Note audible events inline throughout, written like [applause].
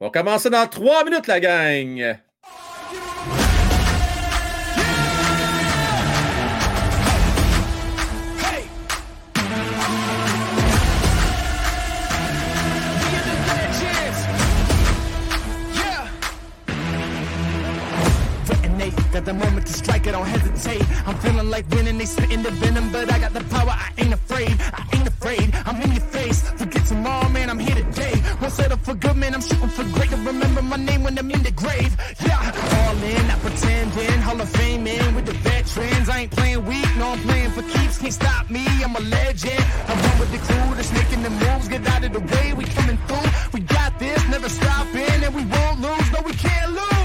On commence dans trois minutes, la gang. Got the moment to strike, I don't hesitate. I'm feeling like winning, they spitting the venom, but I got the power, I ain't afraid. I ain't afraid, I'm in your face. Forget tomorrow, man, I'm here today. Won't settle for good, man, I'm shooting for great. To remember my name when I'm in the grave. Yeah, all in, not pretending. Hall of Fame in with the veterans. I ain't playing weak, no, I'm playing for keeps. Can't stop me, I'm a legend. I run with the crew that's making the moves. Get out of the way, we coming through. We got this, never stopping, and we won't lose. No, we can't lose.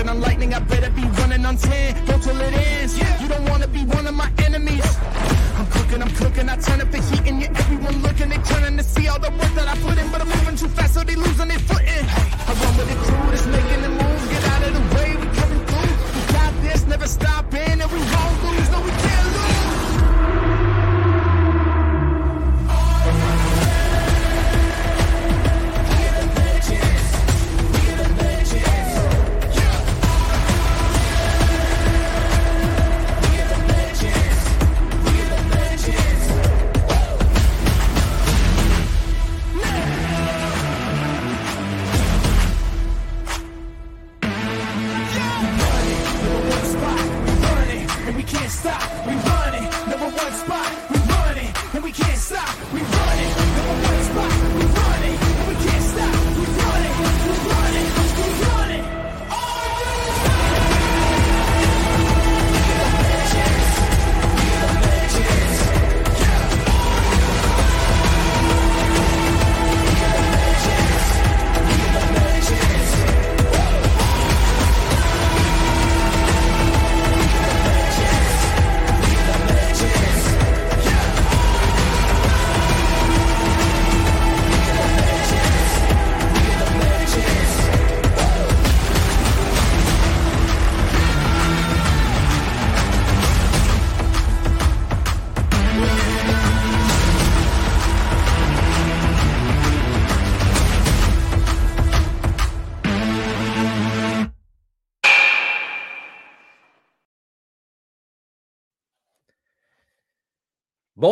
Walking on lightning, I better be running on 10. Go till it ends. You don't wanna be one of my enemies. I'm cooking, I'm cooking. I turn up the heat and yeah, everyone looking. They turning to see all the work that I put in. But I'm moving too fast, so they losing their footing. I run with the crew that's making the moves. Get out of the way, we coming through. We got this, never stopping. And we won't lose,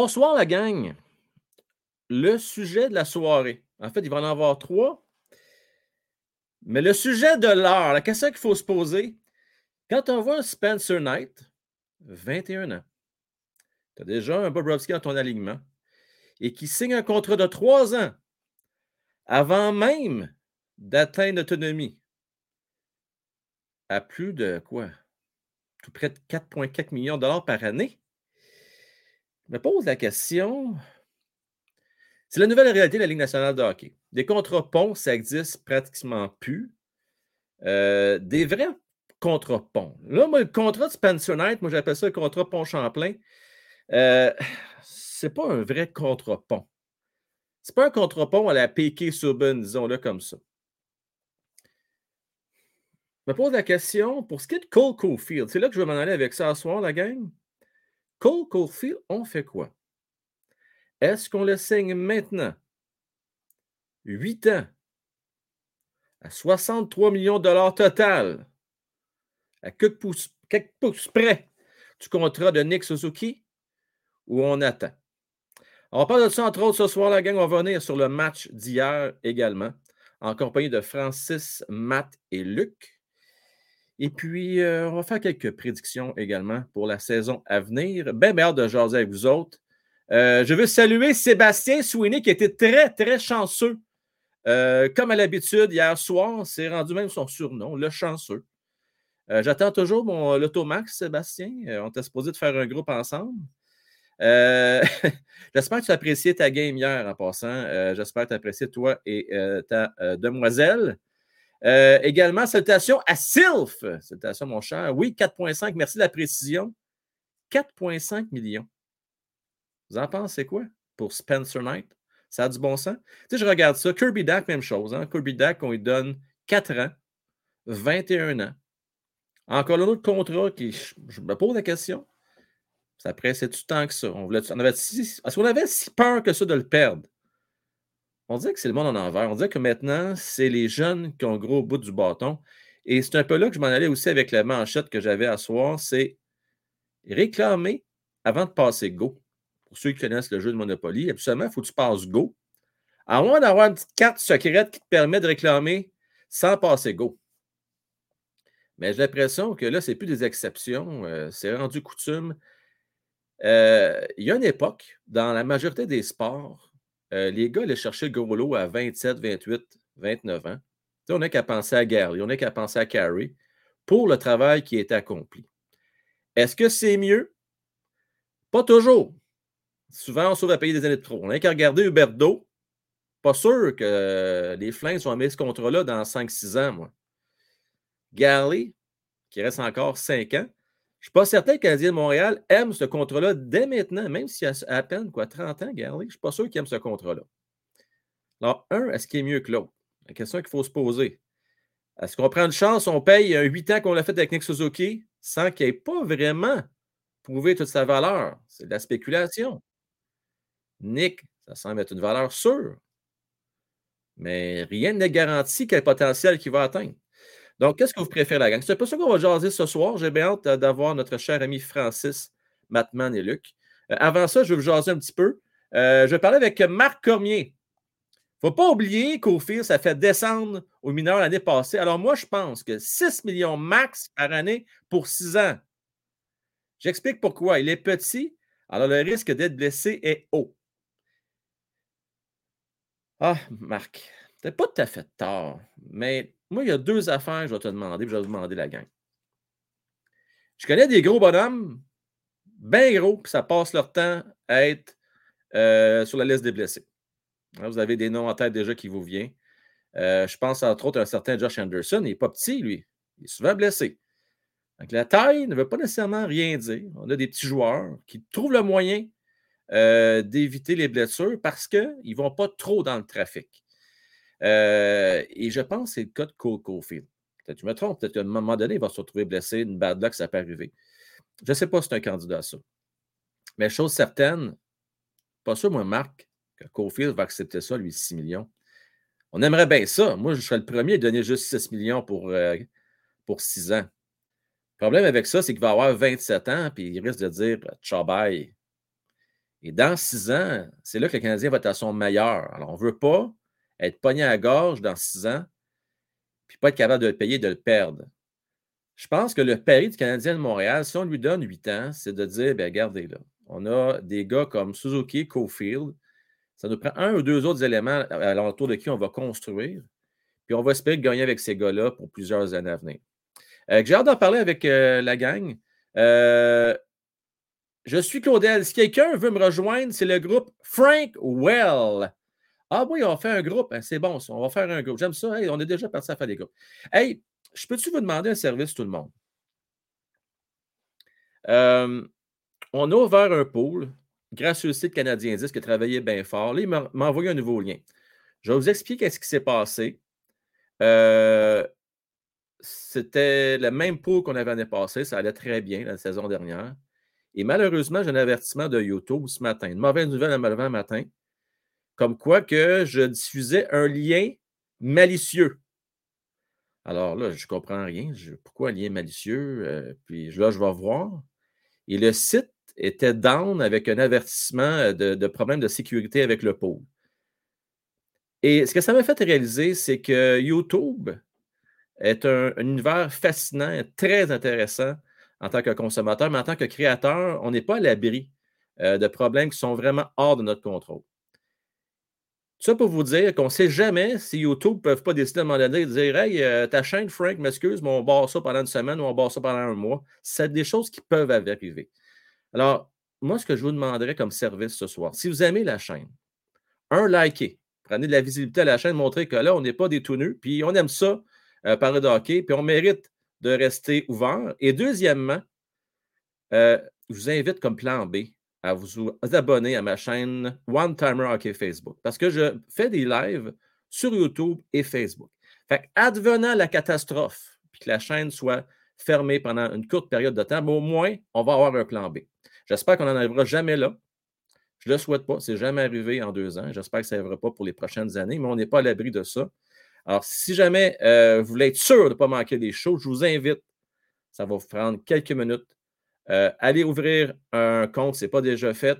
Bonsoir, la gang. Le sujet de la soirée. En fait, il va en avoir trois. Mais le sujet de l'heure, la question qu'il faut se poser, quand on voit un Spencer Knight, 21 ans, tu as déjà un Bobrovski dans ton alignement, et qui signe un contrat de trois ans avant même d'atteindre l'autonomie à plus de quoi? Tout près de 4,4 millions de dollars par année. Je me pose la question. C'est la nouvelle réalité de la Ligue nationale de hockey. Des contrats ponts, ça existe pratiquement plus. Euh, des vrais contrats ponts. Là, moi, le contrat de Spencer Knight, moi j'appelle ça le contrat pont Champlain. Euh, c'est pas un vrai contrat pont. C'est pas un contrat pont à la Piquet Subban, disons-le comme ça. Je me pose la question, pour ce qui est de Cole Caulfield, c'est là que je vais m'en aller avec ça ce soir, la gang? Cole Caulfield, on fait quoi? Est-ce qu'on le signe maintenant? 8 ans à 63 millions de dollars total, à quelques pouces, quelques pouces près du contrat de Nick Suzuki, ou on attend? On parle de ça entre autres ce soir, la gang. On va venir sur le match d'hier également, en compagnie de Francis, Matt et Luc. Et puis, euh, on va faire quelques prédictions également pour la saison à venir. Ben, bien hâte de jaser avec vous autres. Euh, je veux saluer Sébastien Sweeney qui était très, très chanceux. Euh, comme à l'habitude, hier soir, c'est rendu même son surnom, le chanceux. J'attends toujours mon l'automax, Sébastien. On était supposé de faire un groupe ensemble. [laughs] J'espère que tu as apprécié ta game hier en passant. J'espère que tu as apprécié toi et ta demoiselle. Euh, également, salutations à Sylph. Salutations, mon cher. Oui, 4,5. Merci de la précision. 4,5 millions. Vous en pensez quoi pour Spencer Knight? Ça a du bon sens? Tu sais, je regarde ça. Kirby Dack, même chose. Hein? Kirby Dack, on lui donne 4 ans, 21 ans. Encore un autre contrat qui, je me pose la question. Ça pressait du temps que ça? Est-ce qu'on avait si peur que ça de le perdre? On dirait que c'est le monde en envers. On dirait que maintenant, c'est les jeunes qui ont le gros bout du bâton. Et c'est un peu là que je m'en allais aussi avec la manchette que j'avais à soir, c'est réclamer avant de passer go. Pour ceux qui connaissent le jeu de Monopoly, absolument, il faut que tu passes go. À moins d'avoir une carte secrète qui te permet de réclamer sans passer go. Mais j'ai l'impression que là, ce n'est plus des exceptions, euh, c'est rendu coutume. Euh, il y a une époque, dans la majorité des sports, euh, les gars allaient chercher lot à 27, 28, 29 ans. on n'a qu'à penser à Gary, on n'a qu'à penser à Carrie pour le travail qui est accompli. Est-ce que c'est mieux? Pas toujours. Souvent, on sauve à payer des années de trop. On n'a qu'à regarder Huberto. Pas sûr que les Flames vont mettre ce contrat-là dans 5-6 ans, moi. Gary, qui reste encore 5 ans, je ne suis pas certain que le Canadien de Montréal aime ce contrat-là dès maintenant, même s'il a à peine quoi, 30 ans, Gary. Je ne suis pas sûr qu'il aime ce contrat-là. Alors, un, est-ce qu'il est mieux que l'autre? La question qu'il faut se poser. Est-ce qu'on prend une chance, on paye un 8 ans qu'on l'a fait avec Nick Suzuki sans qu'il n'ait pas vraiment prouvé toute sa valeur? C'est de la spéculation. Nick, ça semble être une valeur sûre. Mais rien n'est garanti quel potentiel qu'il va atteindre. Donc, qu'est-ce que vous préférez, la gang? C'est pas ça qu'on va jaser ce soir. J'ai bien hâte d'avoir notre cher ami Francis, Matman et Luc. Euh, avant ça, je vais vous jaser un petit peu. Euh, je vais parler avec Marc Cormier. Il ne faut pas oublier qu'au fil, ça fait descendre aux mineurs l'année passée. Alors, moi, je pense que 6 millions max par année pour 6 ans. J'explique pourquoi. Il est petit, alors le risque d'être blessé est haut. Ah, Marc, t'as pas tout à fait tort, mais moi, il y a deux affaires que je vais te demander, puis je vais te demander la gang. Je connais des gros bonhommes, bien gros, puis ça passe leur temps à être euh, sur la liste des blessés. Hein, vous avez des noms en tête déjà qui vous viennent. Euh, je pense entre autres à un certain Josh Anderson. Il n'est pas petit, lui. Il est souvent blessé. Donc, la taille ne veut pas nécessairement rien dire. On a des petits joueurs qui trouvent le moyen euh, d'éviter les blessures parce qu'ils ne vont pas trop dans le trafic. Euh, et je pense que c'est le cas de Cole Caulfield. Peut-être que je me trompe, peut-être qu'à un moment donné, il va se retrouver blessé, une bad luck, ça peut arriver. Je ne sais pas si c'est un candidat à ça. Mais chose certaine, pas sûr, moi, Marc, que Caulfield va accepter ça, lui, 6 millions. On aimerait bien ça. Moi, je serais le premier à donner juste 6 millions pour, euh, pour 6 ans. Le problème avec ça, c'est qu'il va avoir 27 ans, puis il risque de dire ciao bye. Et dans 6 ans, c'est là que le Canadien va être à son meilleur. Alors, on ne veut pas être pogné à la gorge dans 6 ans, puis pas être capable de le payer, de le perdre. Je pense que le pari du Canadien de Montréal, si on lui donne 8 ans, c'est de dire, bien, regardez là, on a des gars comme Suzuki, Cofield, ça nous prend un ou deux autres éléments à l'entour de qui on va construire, puis on va espérer gagner avec ces gars-là pour plusieurs années à venir. Euh, j'ai hâte d'en parler avec euh, la gang. Euh, je suis Claudel. Si quelqu'un veut me rejoindre, c'est le groupe Frank Well. Ah oui, on fait un groupe. Hein, c'est bon, on va faire un groupe. J'aime ça. on est déjà parti à faire des groupes. Hey, je peux-tu vous demander un service, tout le monde? on a ouvert un pool grâce au site Canadien 10 qui a travaillé bien fort. Là, il m'a envoyé un nouveau lien. Je vais vous expliquer ce qui s'est passé. Euh, c'était le même pot qu'on avait l'année passée. Ça allait très bien la saison dernière. Et malheureusement, j'ai un avertissement de YouTube ce matin. Une mauvaise nouvelle à matin. Comme quoi que je diffusais un lien malicieux. Alors là, je ne comprends rien. pourquoi un lien malicieux? Euh, puis là, je vais voir. Et le site était down avec un avertissement de, de problème de sécurité avec le pôle. Et ce que ça m'a fait réaliser, c'est que YouTube est un, univers fascinant, très intéressant en tant que consommateur, mais en tant que créateur, on n'est pas à l'abri euh, de problèmes qui sont vraiment hors de notre contrôle. Ça pour vous dire qu'on ne sait jamais si YouTube ne peuvent pas décider à un moment donné de dire Hey, euh, ta chaîne, Frank, m'excuse, mais on barre ça pendant une semaine ou on barre ça pendant un mois. C'est des choses qui peuvent arriver. Alors, moi, ce que je vous demanderais comme service ce soir, si vous aimez la chaîne, un, likez. Prenez de la visibilité à la chaîne, montrez que là, on n'est pas des tout nus, puis on aime ça euh, parler de hockey, puis on mérite de rester ouvert. Et deuxièmement, euh, je vous invite comme plan B à vous abonner à ma chaîne One Timer Hockey Facebook parce que je fais des lives sur YouTube et Facebook. Fait advenant la catastrophe, puis que la chaîne soit fermée pendant une courte période de temps, mais au moins, on va avoir un plan B. J'espère qu'on n'en arrivera jamais là. Je ne le souhaite pas. C'est jamais arrivé en deux ans. J'espère que ça n'arrivera pas pour les prochaines années, mais on n'est pas à l'abri de ça. Alors, si jamais euh, vous voulez être sûr de ne pas manquer des choses, je vous invite, ça va vous prendre quelques minutes, euh, allez ouvrir un compte, ce n'est pas déjà fait,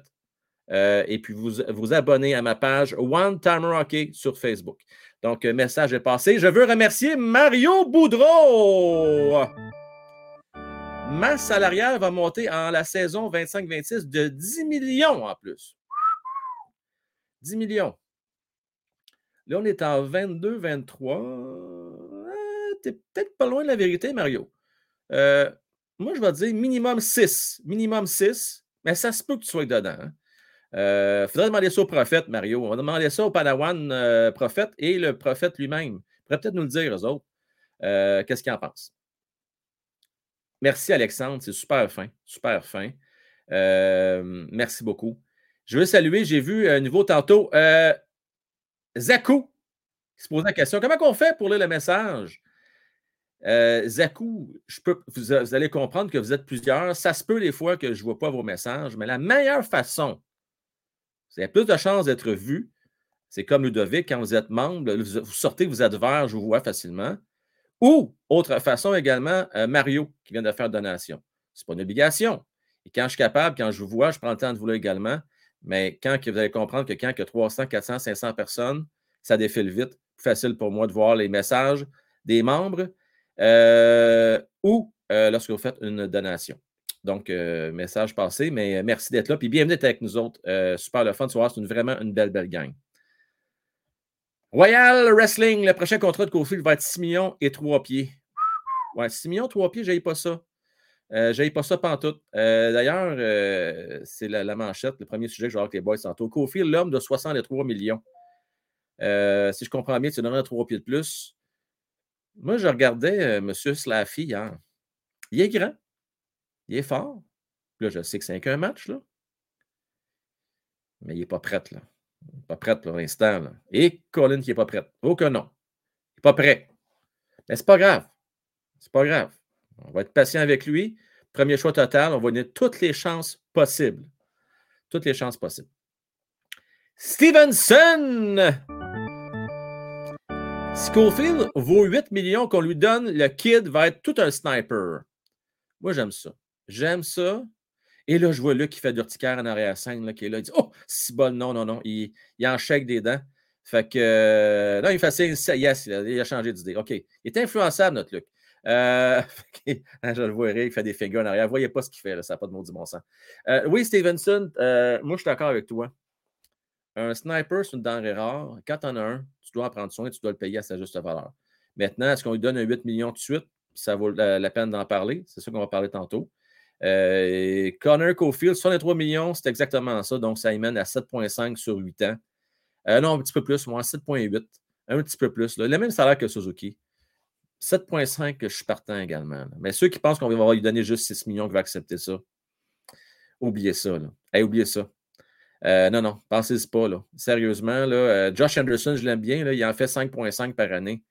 euh, et puis vous vous abonner à ma page One Timer Hockey sur Facebook. Donc, message est passé. Je veux remercier Mario Boudreau. Ma salariale va monter en la saison 25-26 de 10 millions en plus. 10 millions. Là, on est en 22-23. T'es peut-être pas loin de la vérité, Mario. Euh, moi, je vais dire minimum 6. Minimum 6, mais ça se peut que tu sois dedans. Il hein. euh, faudrait demander ça au prophète, Mario. On va demander ça au Padawan euh, prophète et le prophète lui-même. Il pourrait peut-être nous le dire, eux autres. Qu'est-ce qu'ils en pensent? Merci, Alexandre. C'est super fin. Super fin. merci beaucoup. Je veux saluer, j'ai vu un nouveau tantôt. Euh, Zakou qui se pose la question comment on fait pour lire le message? Euh, Zakou, vous, allez comprendre que vous êtes plusieurs. Ça se peut des fois que je ne vois pas vos messages, mais la meilleure façon, avez plus de chances d'être vu. C'est comme Ludovic, quand vous êtes membre, vous sortez, vous êtes vert, je vous vois facilement. Ou, autre façon également, euh, Mario qui vient de faire donation. Ce n'est pas une obligation. Et quand je suis capable, quand je vous vois, je prends le temps de vous lire également. Mais quand vous allez comprendre que quand il y a 300, 400, 500 personnes, ça défile vite. Facile pour moi de voir les messages des membres ou euh, lorsque vous faites une donation. Donc, message passé, mais merci d'être là. Puis bienvenue avec nous autres. super le fun. C'est vraiment une belle, belle gang. Royal Wrestling, le prochain contrat de Kofi va être 6 millions et 3 pieds. Ouais, 6 millions, 3 pieds, j'ai pas ça. Euh, j'ai pas ça pantoute. Euh, D'ailleurs, euh, c'est la, manchette, le premier sujet que je vais avoir avec les boys tantôt. Kofi, l'homme de 63 millions. Euh, si je comprends bien, tu donnerais 3 pieds de plus. Moi, je regardais euh, M. Slaffy hier. Il est grand. Il est fort. Là, je sais que c'est qu'un match, là. Mais il n'est pas prêt, là. Pas prête pour l'instant. Et Colin qui n'est pas prête. Oh que non. Il n'est pas prêt. Mais c'est pas grave. C'est pas grave. On va être patient avec lui. Premier choix total, on va donner toutes les chances possibles. Toutes les chances possibles. Stevenson! Schofield vaut 8 millions qu'on lui donne, le kid va être tout un sniper. Moi, j'aime ça. J'aime ça. Et là, je vois Luc qui fait d'urticaire en arrière-scène, là, qui est là. Il dit Oh, c'est bon, non, non, non. Il, il en chèque des dents. Fait que. Euh, non, il fait ça. Yes, il a, changé d'idée. OK. Il est influençable, notre Luc. Euh, [laughs] je le vois il fait des fingers en arrière. Vous voyez pas ce qu'il fait, là, ça n'a pas de maudit bon sens. Euh, oui, Stevenson, euh, moi, je suis d'accord avec toi. Un sniper, c'est une denrée rare. Quand tu en as un, tu dois en prendre soin et tu dois le payer à sa juste valeur. Maintenant, est-ce qu'on lui donne un 8 millions de suite? Ça vaut la peine d'en parler. C'est ça qu'on va parler tantôt. Euh, Connor Cofield, 63 millions, c'est exactement ça. Donc, ça mène à 7,5 sur 8 ans. Euh, non, un petit peu plus, moi, 7,8. Un petit peu plus. Le même salaire que Suzuki. 7,5 que je suis partant également. Mais ceux qui pensent qu'on va lui donner juste 6 millions qui vont accepter ça, oubliez ça. Oubliez ça. Euh, non, non, pensez-y pas. Là. Sérieusement, là, Josh Anderson, je l'aime bien. Là, il en fait 5,5 par année.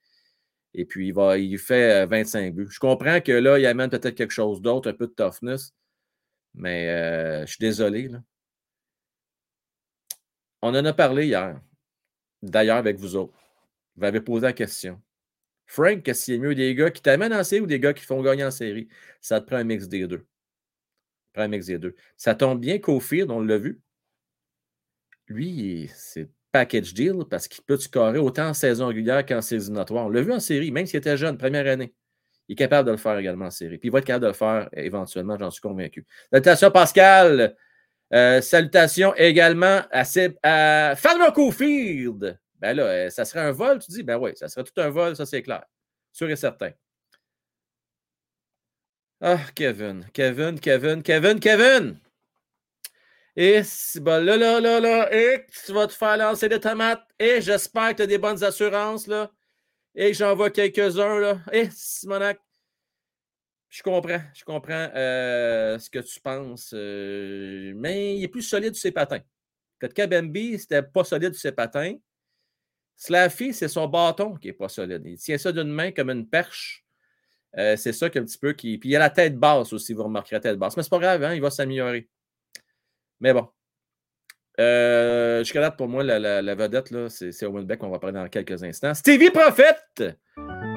Et puis, il, va, il fait 25 euh, buts. Je comprends que là, il amène peut-être quelque chose d'autre, un peu de toughness. Mais euh, je suis désolé. On en a parlé hier. D'ailleurs, avec vous autres. Vous m'avez posé la question. Frank, qu'est-ce qu'il est mieux des gars qui t'amènent en série ou des gars qui font gagner en série? Ça te prend un mix des deux. Ça prend un mix des deux. Ça tombe bien Kofi, on l'a vu. Lui, c'est package deal parce qu'il peut carrer autant en saison régulière qu'en saison notoire. On l'a vu en série, même s'il était jeune, première année. Il est capable de le faire également en série. Puis il va être capable de le faire éventuellement, j'en suis convaincu. Salutations, Pascal. Euh, salutations également à, à Farmer Cofield. Ben là, euh, ça serait un vol, tu dis? Ben oui, ça serait tout un vol, ça c'est clair. Sûr et certain. Ah, Kevin, Kevin, Kevin, Kevin, Kevin! Et là, là, là, là, et tu vas te faire lancer des tomates. Et j'espère que tu as des bonnes assurances, là. Et j'en vois quelques-uns, là. Eh, Simonac. Je comprends, je comprends euh, ce que tu penses. euh, mais il est plus solide sur ses patins. Kotkabembe, c'était pas solide sur ses patins. Slaffy, c'est son bâton qui n'est pas solide. Il tient ça d'une main comme une perche. Euh, c'est ça qui est un petit peu qui. Puis il a la tête basse aussi, vous remarquerez la tête basse. Mais c'est pas grave, hein, il va s'améliorer. Mais bon. Euh, Jusqu'à date, pour moi, la, vedette, là, c'est c'est Owen Beck, on va parler dans quelques instants. Stevie Prophète!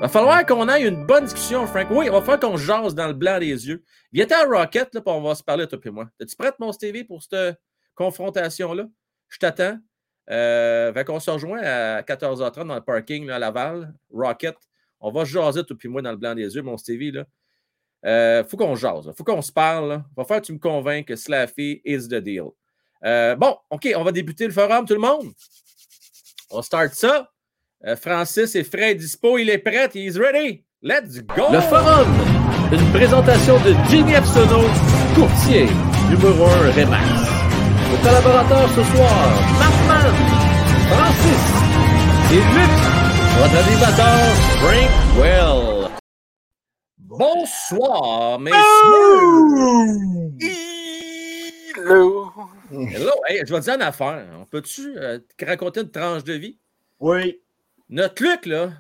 Va falloir qu'on ait une bonne discussion, Frank. Oui, il va falloir qu'on jase dans le blanc des yeux. Viens à Rocket, là, on va se parler, toi et moi. Es-tu prête, mon Stevie, pour cette confrontation-là? Je t'attends. Euh, fait qu'on se rejoint à 14h30 dans le parking à Laval, Rocket. On va jaser, toi et moi, dans le blanc des yeux, mon Stevie. Là. Euh, faut qu'on jase. Faut qu'on se parle. là. Va falloir que tu me convainques que Slaffy is the deal. Euh, bon, OK, on va débuter le forum, tout le monde. On start ça. Euh, Francis est frais, dispo, il est prêt, he's ready. Let's go! Le Forum, une présentation de Jimmy Epsono, courtier numéro 1 Remax. Nos collaborateurs ce soir, Markman, Francis et Luc, votre animateur Frank Well. Bonsoir, messieurs! Hello! Hello, hey, je vais te dire une affaire. On peut-tu euh, te raconter une tranche de vie? Oui. Notre Luc, là,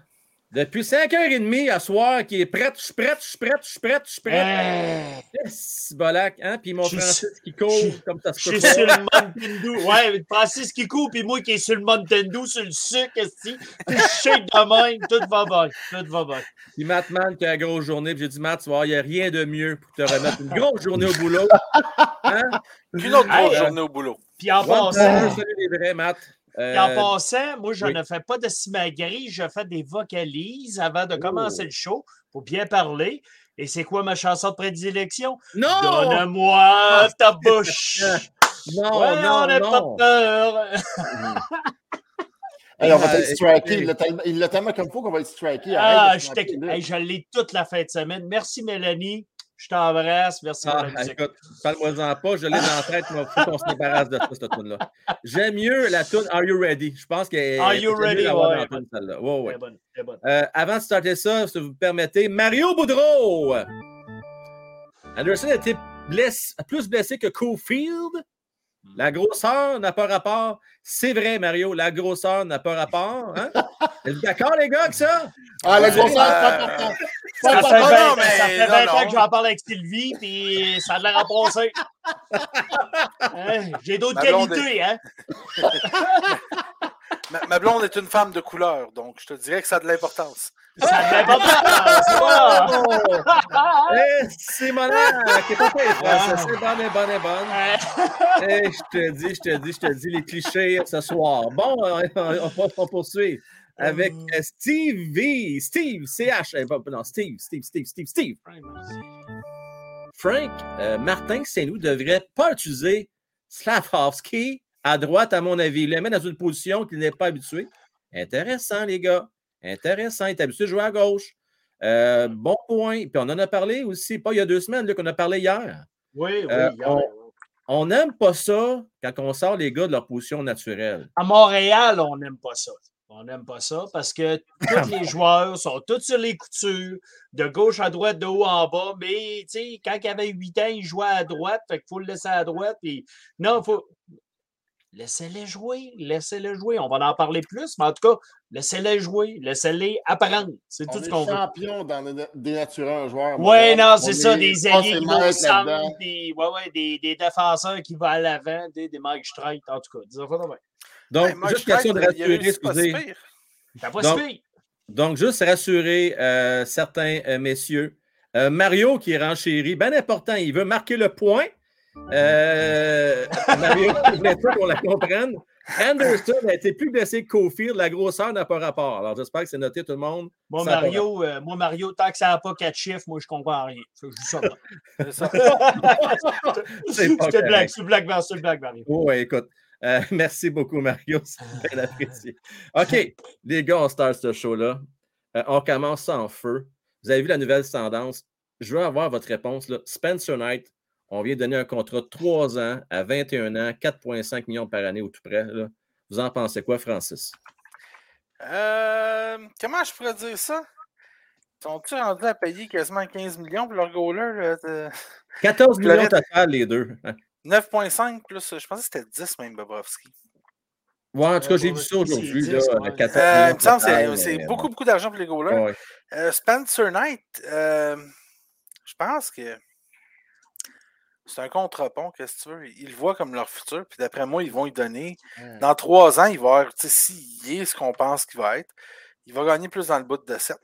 depuis 5h30 à soir, qui est prêt, je suis prêt, je suis prêt, je suis prêt, je suis prêt. Euh, Yes, bolac, hein? Puis mon Je Francis qui je court comme ça se Je suis sur le Nintendo. Ouais, Francis qui court, puis moi qui est sur le Nintendo, sur le sucre, esti. Tout shake de même, tout va bien. Tout va bien. Puis Matt Man qui a une grosse journée. Puis j'ai dit, Matt, tu vois, il n'y a rien de mieux pour te remettre une grosse journée au boulot. [laughs] Hein? Une autre Hey, grosse euh, journée au boulot. Puis en passant, salut les vrais, Matt. Euh, puis en passant, moi, je oui. ne fais pas de simagrée, je fais des vocalises avant de Oh. commencer le show pour bien parler. Et c'est quoi ma chanson de prédilection? non! Donne-moi ta bouche! [laughs] Non, ouais, non, on n'a pas non. peur! [laughs] Hey, on va Euh, être striké. Il l'a tellement- comme faut qu'on va être striké. Ah, Arrête je, hey, je l'ai toute la fin de semaine. Merci, Mélanie. Je t'embrasse. Merci pour Ah, la musique. parle-moi-en pas, je l'ai dans la tête, mais il faut qu'on se débarrasse de ça, cette tune-là. J'aime mieux la tune Are You Ready? Je pense qu'elle Are you ready? Ouais, tune. Ouais, ouais. Bonne. Euh, avant de starter ça, si vous me permettez, Mario Boudreau! Anderson a été plus blessé que Cofield. La grosseur n'a pas rapport. C'est vrai, Mario, la grosseur n'a pas rapport. Hein? [laughs] Êtes-vous d'accord, les gars, avec ça? Ah, la grosseur, c'est pas important. Ça pas fait non, important. 20, non, mais ça fait non, 20 non. ans que j'en parle avec Sylvie, puis ça a l'air à passer. [laughs] Hein, J'ai d'autres qualités, hein? [laughs] Ma, ma blonde est une femme de couleur, donc je te dirais que ça a de l'importance. Ça a de l'importance. voilà. [laughs] Oh! Eh, c'est mon qui est pas Français. C'est bonne, est bonne, bonne. Euh, Eh, je te dis, je te dis, je te dis les clichés ce soir. Bon, euh, on va on poursuit avec euh, Steve V. Steve, CH. Non, Steve, Steve, Steve, Steve, Steve. Frank, euh, Martin Saint-Loup devrait pas utiliser Slavkovski à droite, à mon avis. Il le met dans une position qu'il n'est pas habitué. Intéressant, les gars. Intéressant. Il est habitué de jouer à gauche. Euh, bon point. Puis on en a parlé aussi, pas il y a deux semaines, qu'on a parlé hier. Oui, oui. Euh, hier. On n'aime pas ça quand on sort les gars de leur position naturelle. À Montréal, on n'aime pas ça. On n'aime pas ça parce que tous les [laughs] joueurs sont tous sur les coutures, de gauche à droite, de haut en bas. Mais, tu sais, quand il avait 8 ans, il jouait à droite, fait qu'il faut le laisser à droite. Puis, non, il faut. Laissez-les jouer, laissez-les jouer. On va en parler plus, mais en tout cas, laissez-les jouer, laissez-les apprendre. C'est tout ce qu'on veut. champion dans le- dénaturer un joueur. Oui, non, On c'est est ça, des alliés qui vont là-dedans. des, ouais, ouais, des, des défenseurs qui vont à l'avant, des, des Mike Streit, en tout cas. De même. Donc, Hey, juste question de rassurer, pas excusez. pire. T'as pas Donc. Donc, juste rassurer euh, certains euh, messieurs. Euh, Mario qui est renchéri, bien important, il veut marquer le point. Euh, Mario, je voulais pas qu'on la comprenne. Anderson a été plus blessé que Cofield. La grosseur n'a pas rapport. Alors, j'espère que c'est noté tout le monde. Moi, Ça Mario, euh, moi, Mario, tant que ça n'a pas quatre chiffres, moi, je comprends rien. Je dis ça. C'est ça. [laughs] C'est pas Je blague, te blague, blague, Mario. Oh, ouais, écoute. euh, merci beaucoup, Mario. [laughs] C'est bien apprécié. OK, les gars, on start ce show-là. Euh, on commence ça en feu. Vous avez vu la nouvelle tendance? Je veux avoir votre réponse. Là. Spencer Knight, on vient de donner un contrat de 3 ans à 21 ans, 4,5 millions par année au tout près. là. Vous en pensez quoi, Francis? Euh, comment je pourrais dire ça? Sont-ils rendus à payer quasiment 15 millions pour leur goaler? là, de- 14 millions Floride. total, les deux. 9,5 plus, je pensais que c'était 10 même, Bobrovski. Ouais, en tout cas, j'ai vu ça aujourd'hui. 10, là, ouais. 14 Euh, millions il me semble que c'est- beaucoup, beaucoup d'argent pour les goalers. Ouais. Euh, Spencer Knight, euh, je pense que c'est un contre-pont, qu'est-ce que tu veux? Ils le voient comme leur futur, puis d'après moi, ils vont y donner. Dans trois ans, il va avoir, tu sais, s'il est ce qu'on pense qu'il va être, il va gagner plus dans le bout de 7.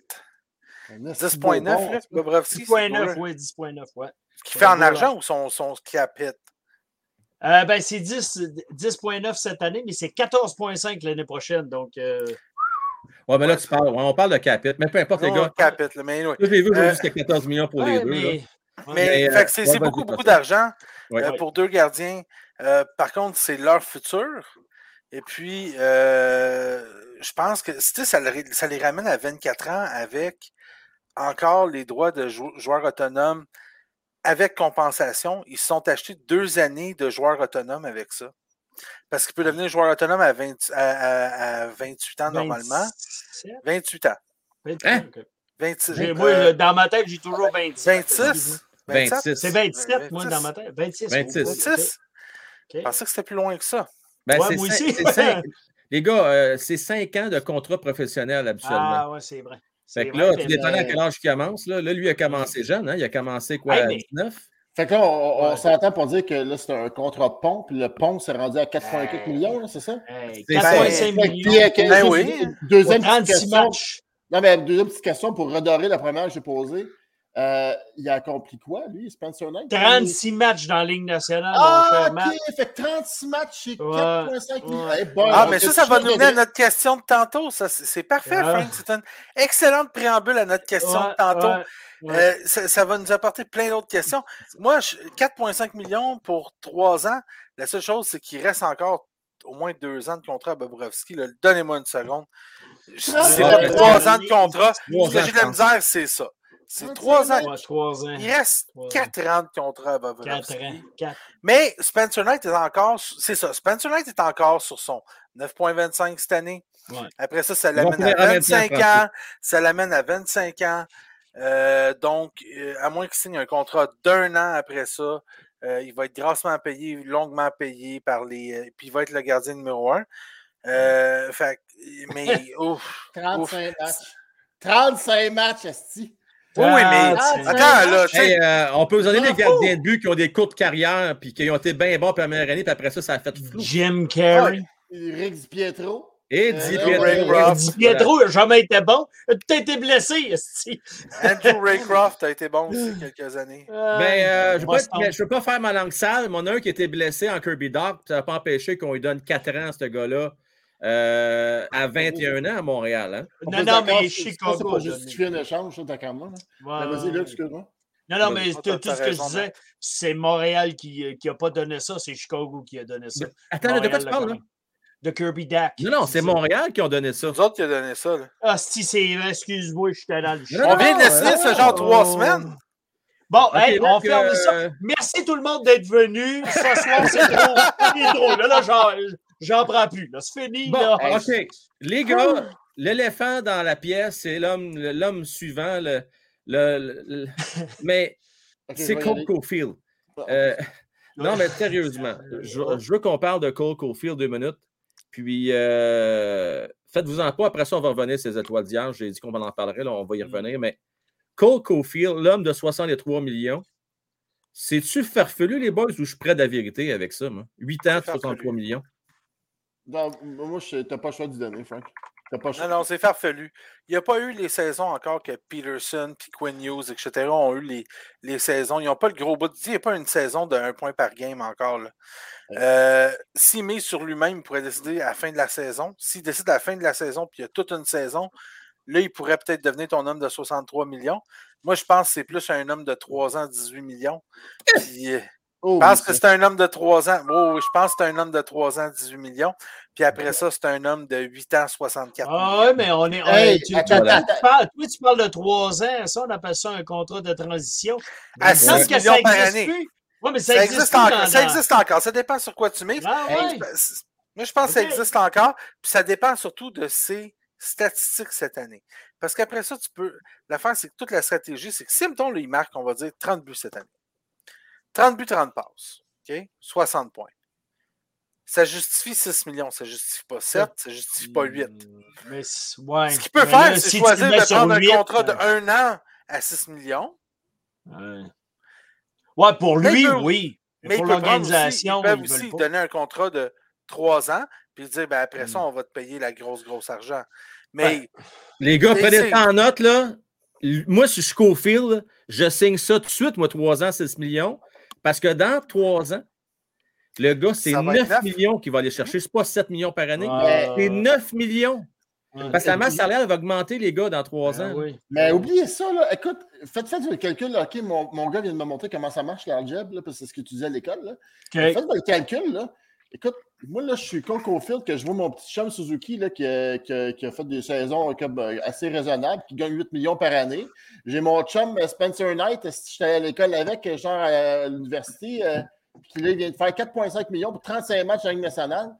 Un esti 10,9, bon là, bon, Bobrovski, c'est 10.9, cool. oui, 10.9, ouais. Qui fait en argent ou son, son cap hit? Euh, ben, c'est 10 10.9 cette année, mais c'est 14.5 l'année prochaine. Donc, euh, Ouais, mais là, tu parles, ouais, on parle de capit, mais peu importe, les Non, gars. cap hit, là, mais anyway. Là, j'ai vu Euh, c'était 14 millions pour ouais, les deux. là. Mais, euh, c'est ouais, beaucoup, beaucoup d'argent Ouais. euh, pour deux gardiens. Euh, par contre, c'est leur futur. Et puis, euh, je pense que ça, le- ça les ramène à 24 ans avec encore les droits de jou- joueurs autonomes avec compensation. Ils se sont achetés deux années de joueurs autonomes avec ça. Parce qu'il peut devenir joueur autonome à, 20 à, à- à 28 ans normalement. 27, 28 ans. 28, Hein? ok. 26, J'ai- euh, Moi, dans ma tête, j'ai toujours 26. 26. 26. C'est 27, moi, 26. dans ma tête. 26. 26. ok, 26. Je ok. pensais que c'était plus loin que ça. Ben, Ouais, c'est moi cinq- aussi. cinq- les gars, euh, c'est 5 ans de contrat professionnel habituellement. Ah, ouais, c'est vrai. fait C'est que là, tout dépendant à quel âge il commence. Là, là lui, il a commencé jeune. Hein? Il a commencé quoi, Hey, à mais- 19? Fait que là, on, on Ouais. s'entend pour dire que là, c'est un contrat pont, puis le pont s'est rendu à 4,4 Hey. millions, là, c'est ça? Hey, C'est 4,5 Fait que, millions. puis, euh, Ben oui. Deuxième petite 36 question. Non, mais deuxième petite question pour redorer la première que j'ai posée. Euh, il a accompli quoi, lui, Spencer Knight? 36 matchs dans la Ligue nationale, mon Ah, cher ok, Matt. fait que 36 matchs chez Ouais, 4,5 millions. ouais. Eh boy, Ah, mais ça, ça va nous mener à notre question de tantôt. Ça, c'est c'est parfait, Ah. Frank. C'est une excellente préambule à notre question Ouais, de tantôt. ouais, ouais. Euh, ça, ça va nous apporter plein d'autres questions. Moi, je- 4,5 millions pour trois ans. La seule chose, c'est qu'il reste encore au moins deux ans de contrat à Bobrovski. Donnez-moi une seconde. C'est ouais, pas ouais, trois ans de contrat. Ce que j'ai de je la misère, c'est ça. C'est trois ans. Ouais, ans. Il reste Trois ans. quatre ans de contrat à 4 ans. Bobrovski. Quatre. Mais Spencer Knight est encore, c'est ça, Spencer Knight est encore sur son 9.25 cette année. Ouais. Après ça, ça l'amène à en même temps, 25 Francis. ans. Ça l'amène à 25 ans. Euh, donc, euh, à moins qu'il signe un contrat d'un an après ça, euh, il va être grassement payé, longuement payé par les. euh, puis il va être le gardien numéro un. Euh, fait, que- mais [laughs] ouf. 35 matchs. 35 matchs, Esti. Oui, oui, mais Ah, c'est- attends, là, tu sais, Hey, euh, on peut vous donner Ah, des gardiens de but qui ont des courtes carrières puis qui ont été bien bons première année, puis après ça, ça a fait flou. Jim Carrey. Rick Di Pietro. Et Euh, Di Pietro. Croft. Di Pietro n'a jamais été bon. Il a été blessé. Andrew Raycroft a été bon aussi [laughs] quelques années. Euh, Ben, euh, je ne veux, pas être- Boston. mais je veux pas faire ma langue sale, mais on a un qui était blessé en Kirby Doc, ça n'a pas empêché qu'on lui donne 4 ans à ce gars-là euh, à 21 ans à Montréal. Hein? On Non, non, mais c'est- Chicago. C'est pas a justifier un échange, ça, d'accord, moi. là. donné. Ben, Vas-y, Ouais. Luc, excuse-moi. Non, non, mais tout, ce que je disais, c'est Montréal qui n'a pas donné ça, c'est Chicago qui a donné ça. Attends, de quoi tu parles? quand Là? même. De Kirby Dack. Non, non, c'est Montréal qui ont donné ça. Nous autres qui a donné ça. là. Ah, si, c'est vrai, excuse-moi, je suis dans le Non, On vient de euh, ce genre trois semaines. Bon, hey, on ferme euh, ça. Merci tout le monde d'être venu. Ce soir, c'est trop. [laughs] C'est trop. Là, là j'en, j'en prends plus. Là, c'est fini. Bon, là. OK. Les gars, l'éléphant dans la pièce, c'est l'homme, l'homme suivant. Le, le- le- le- [laughs] mais c'est je vais y Cole. Caulfield. Euh, non, mais sérieusement, [laughs] je, je veux qu'on parle de Cole Caulfield deux minutes. Puis, euh, faites-vous-en pas. Après ça, on va revenir sur les étoiles d'hier. J'ai dit qu'on en parlerait. Là, on va y Mm. revenir. Mais Cole Caulfield, l'homme de 63 millions, c'est-tu farfelu, les boys, ou je suis près de la vérité avec ça? Moi? 8 ans, C'est 63 farfelu. millions. Non, moi, je- t'as pas le choix d'y donner, Frank. T'as pas le Non, choix. non, c'est farfelu. Il n'y a pas eu les saisons encore que Peterson, puis Quinn Hughes, etc. ont eu les, les saisons. Ils n'ont pas le gros bout de Il n'y a pas une saison de un point par game encore. là. Euh, S'il met sur lui-même, il pourrait décider à la fin de la saison. S'il décide à la fin de la saison, puis il y a toute une saison, là, il pourrait peut-être devenir ton homme de 63 millions. Moi, je pense que c'est plus un homme de 3 ans, 18 millions. Puis, euh, Oh, je pense oui, que c'est un homme de 3 ans. Oh, oui, je pense que c'est un homme de 3 ans, 18 millions. Puis après ça, c'est un homme de 8 ans, 64 Ah millions. ouais, mais on est. on Hey, est- tu, attends, tu- attends, tu parles, toi, tu parles de trois ans. Ça, on appelle ça un contrat de transition. À Il me semble 6 que ça millions par existe année. plus. Oui, mais ça, Ça existe, encore. dans- ça existe encore. Ça dépend sur quoi tu mets. Ah ouais. Moi, je pense que ça existe encore. Puis ça dépend surtout de ses statistiques cette année. Parce qu'après ça, tu peux. L'affaire, c'est que toute la stratégie, c'est que si, mettons, là, il marque, on va dire, 30 buts cette année. 30 buts, 30 passes. OK? 60 points. Ça justifie 6 millions, ça justifie pas 7, ça justifie pas 8. Hmm, Mais c- ouais. Ce qu'il peut Mais faire, c'est si choisir de prendre un contrat de euh, 1 an à 6 millions. Ouais. Ouais, pour lui, peut- oui. Mais Mais pour ils peuvent aussi, l'organisation, ils peuvent ils veulent aussi pas. donner un contrat de 3 ans, puis dire ben, après ça, Mm. on va te payer la grosse, grosse argent. Mais Les gars, prenez ça en note, là. Moi, si je suis Cofield, je signe ça tout de suite, moi, 3 ans, 6 millions. Parce que dans 3 ans, le gars, c'est Ça va 9 être neuf. millions qu'il va aller chercher. C'est pas 7 millions par année. Ouais. C'est 9 millions. Ouais. Parce que la masse salariale va augmenter, les gars, dans 3 Ah ans. oui. Mais oubliez ça, là. Écoute, faites, faites le calcul. là. OK, mon, mon gars vient de me montrer comment ça marche l'algèbre, parce que c'est ce que tu disais à l'école. Faites le calcul, là. Écoute, moi, là, je suis Cole Caulfield, que je vois mon petit chum Suzuki, là, qui, a, fait des saisons comme, euh, assez raisonnables, qui gagne 8 millions par année. J'ai mon chum euh, Spencer Knight, si j'étais à l'école avec, euh, genre à l'université, euh, qui là, vient de faire 4,5 millions pour 35 matchs en Ligue nationale.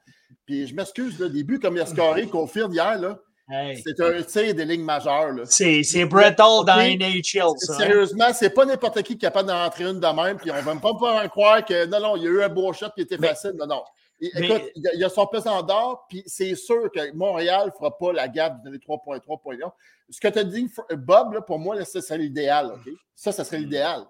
Puis je m'excuse, le début, comme il a scoré Caulfield hier, là, Hey. c'est un tir des lignes majeures. Là. C'est c'est Brett Hall dans. NHL, ça. hein? Sérieusement, c'est pas n'importe qui qui est capable d'en rentrer une de même, puis on va même pas me faire croire que non, non, il y a eu un beau shot qui était Mais- facile. Non, non. Et- mais- Écoute, il y a- son pesant d'or, puis c'est sûr que Montréal ne fera pas la gaffe de donner 3,3 points. Ce que tu as dit, Bob, là, pour moi, là, ça serait l'idéal. OK? Ça, ça serait l'idéal.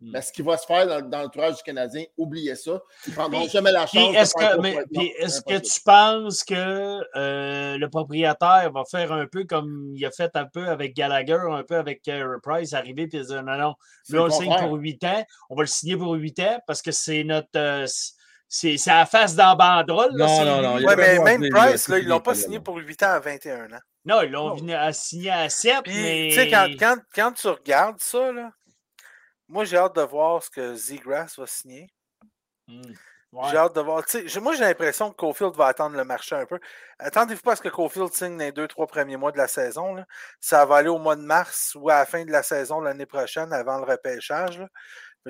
Mm. Mais ce qui va se faire dans, dans l'entourage du Canadien, oubliez ça. Ils ne prendront Puis- jamais la chance. est-ce que, mais- 3,3. puis est-ce que Impossible. tu penses que euh, le propriétaire va faire un peu comme il a fait un peu avec Gallagher, un peu avec Carey Price, arriver et dire non, non, là on le signe pour 8 ans, on va le signer pour 8 ans parce que c'est notre. euh, c'est c'est à la face dans la banderole. là, Non, non, non, ouais, mais même Price, là, ils l'ont pas signé pour 8 ans à 21 ans. Non, ils l'ont venu à signer à 7, Puis, mais. tu sais, quand, quand, quand tu regardes ça, là, moi, j'ai hâte de voir ce que Zegras va signer. Hmm, ouais. J'ai hâte de voir. moi, j'ai l'impression que Cofield va attendre le marché un peu. Attendez-vous pas à ce que Cofield signe dans les deux, trois premiers mois de la saison. là. Ça va aller au mois de mars ou à la fin de la saison l'année prochaine, avant le repêchage. là.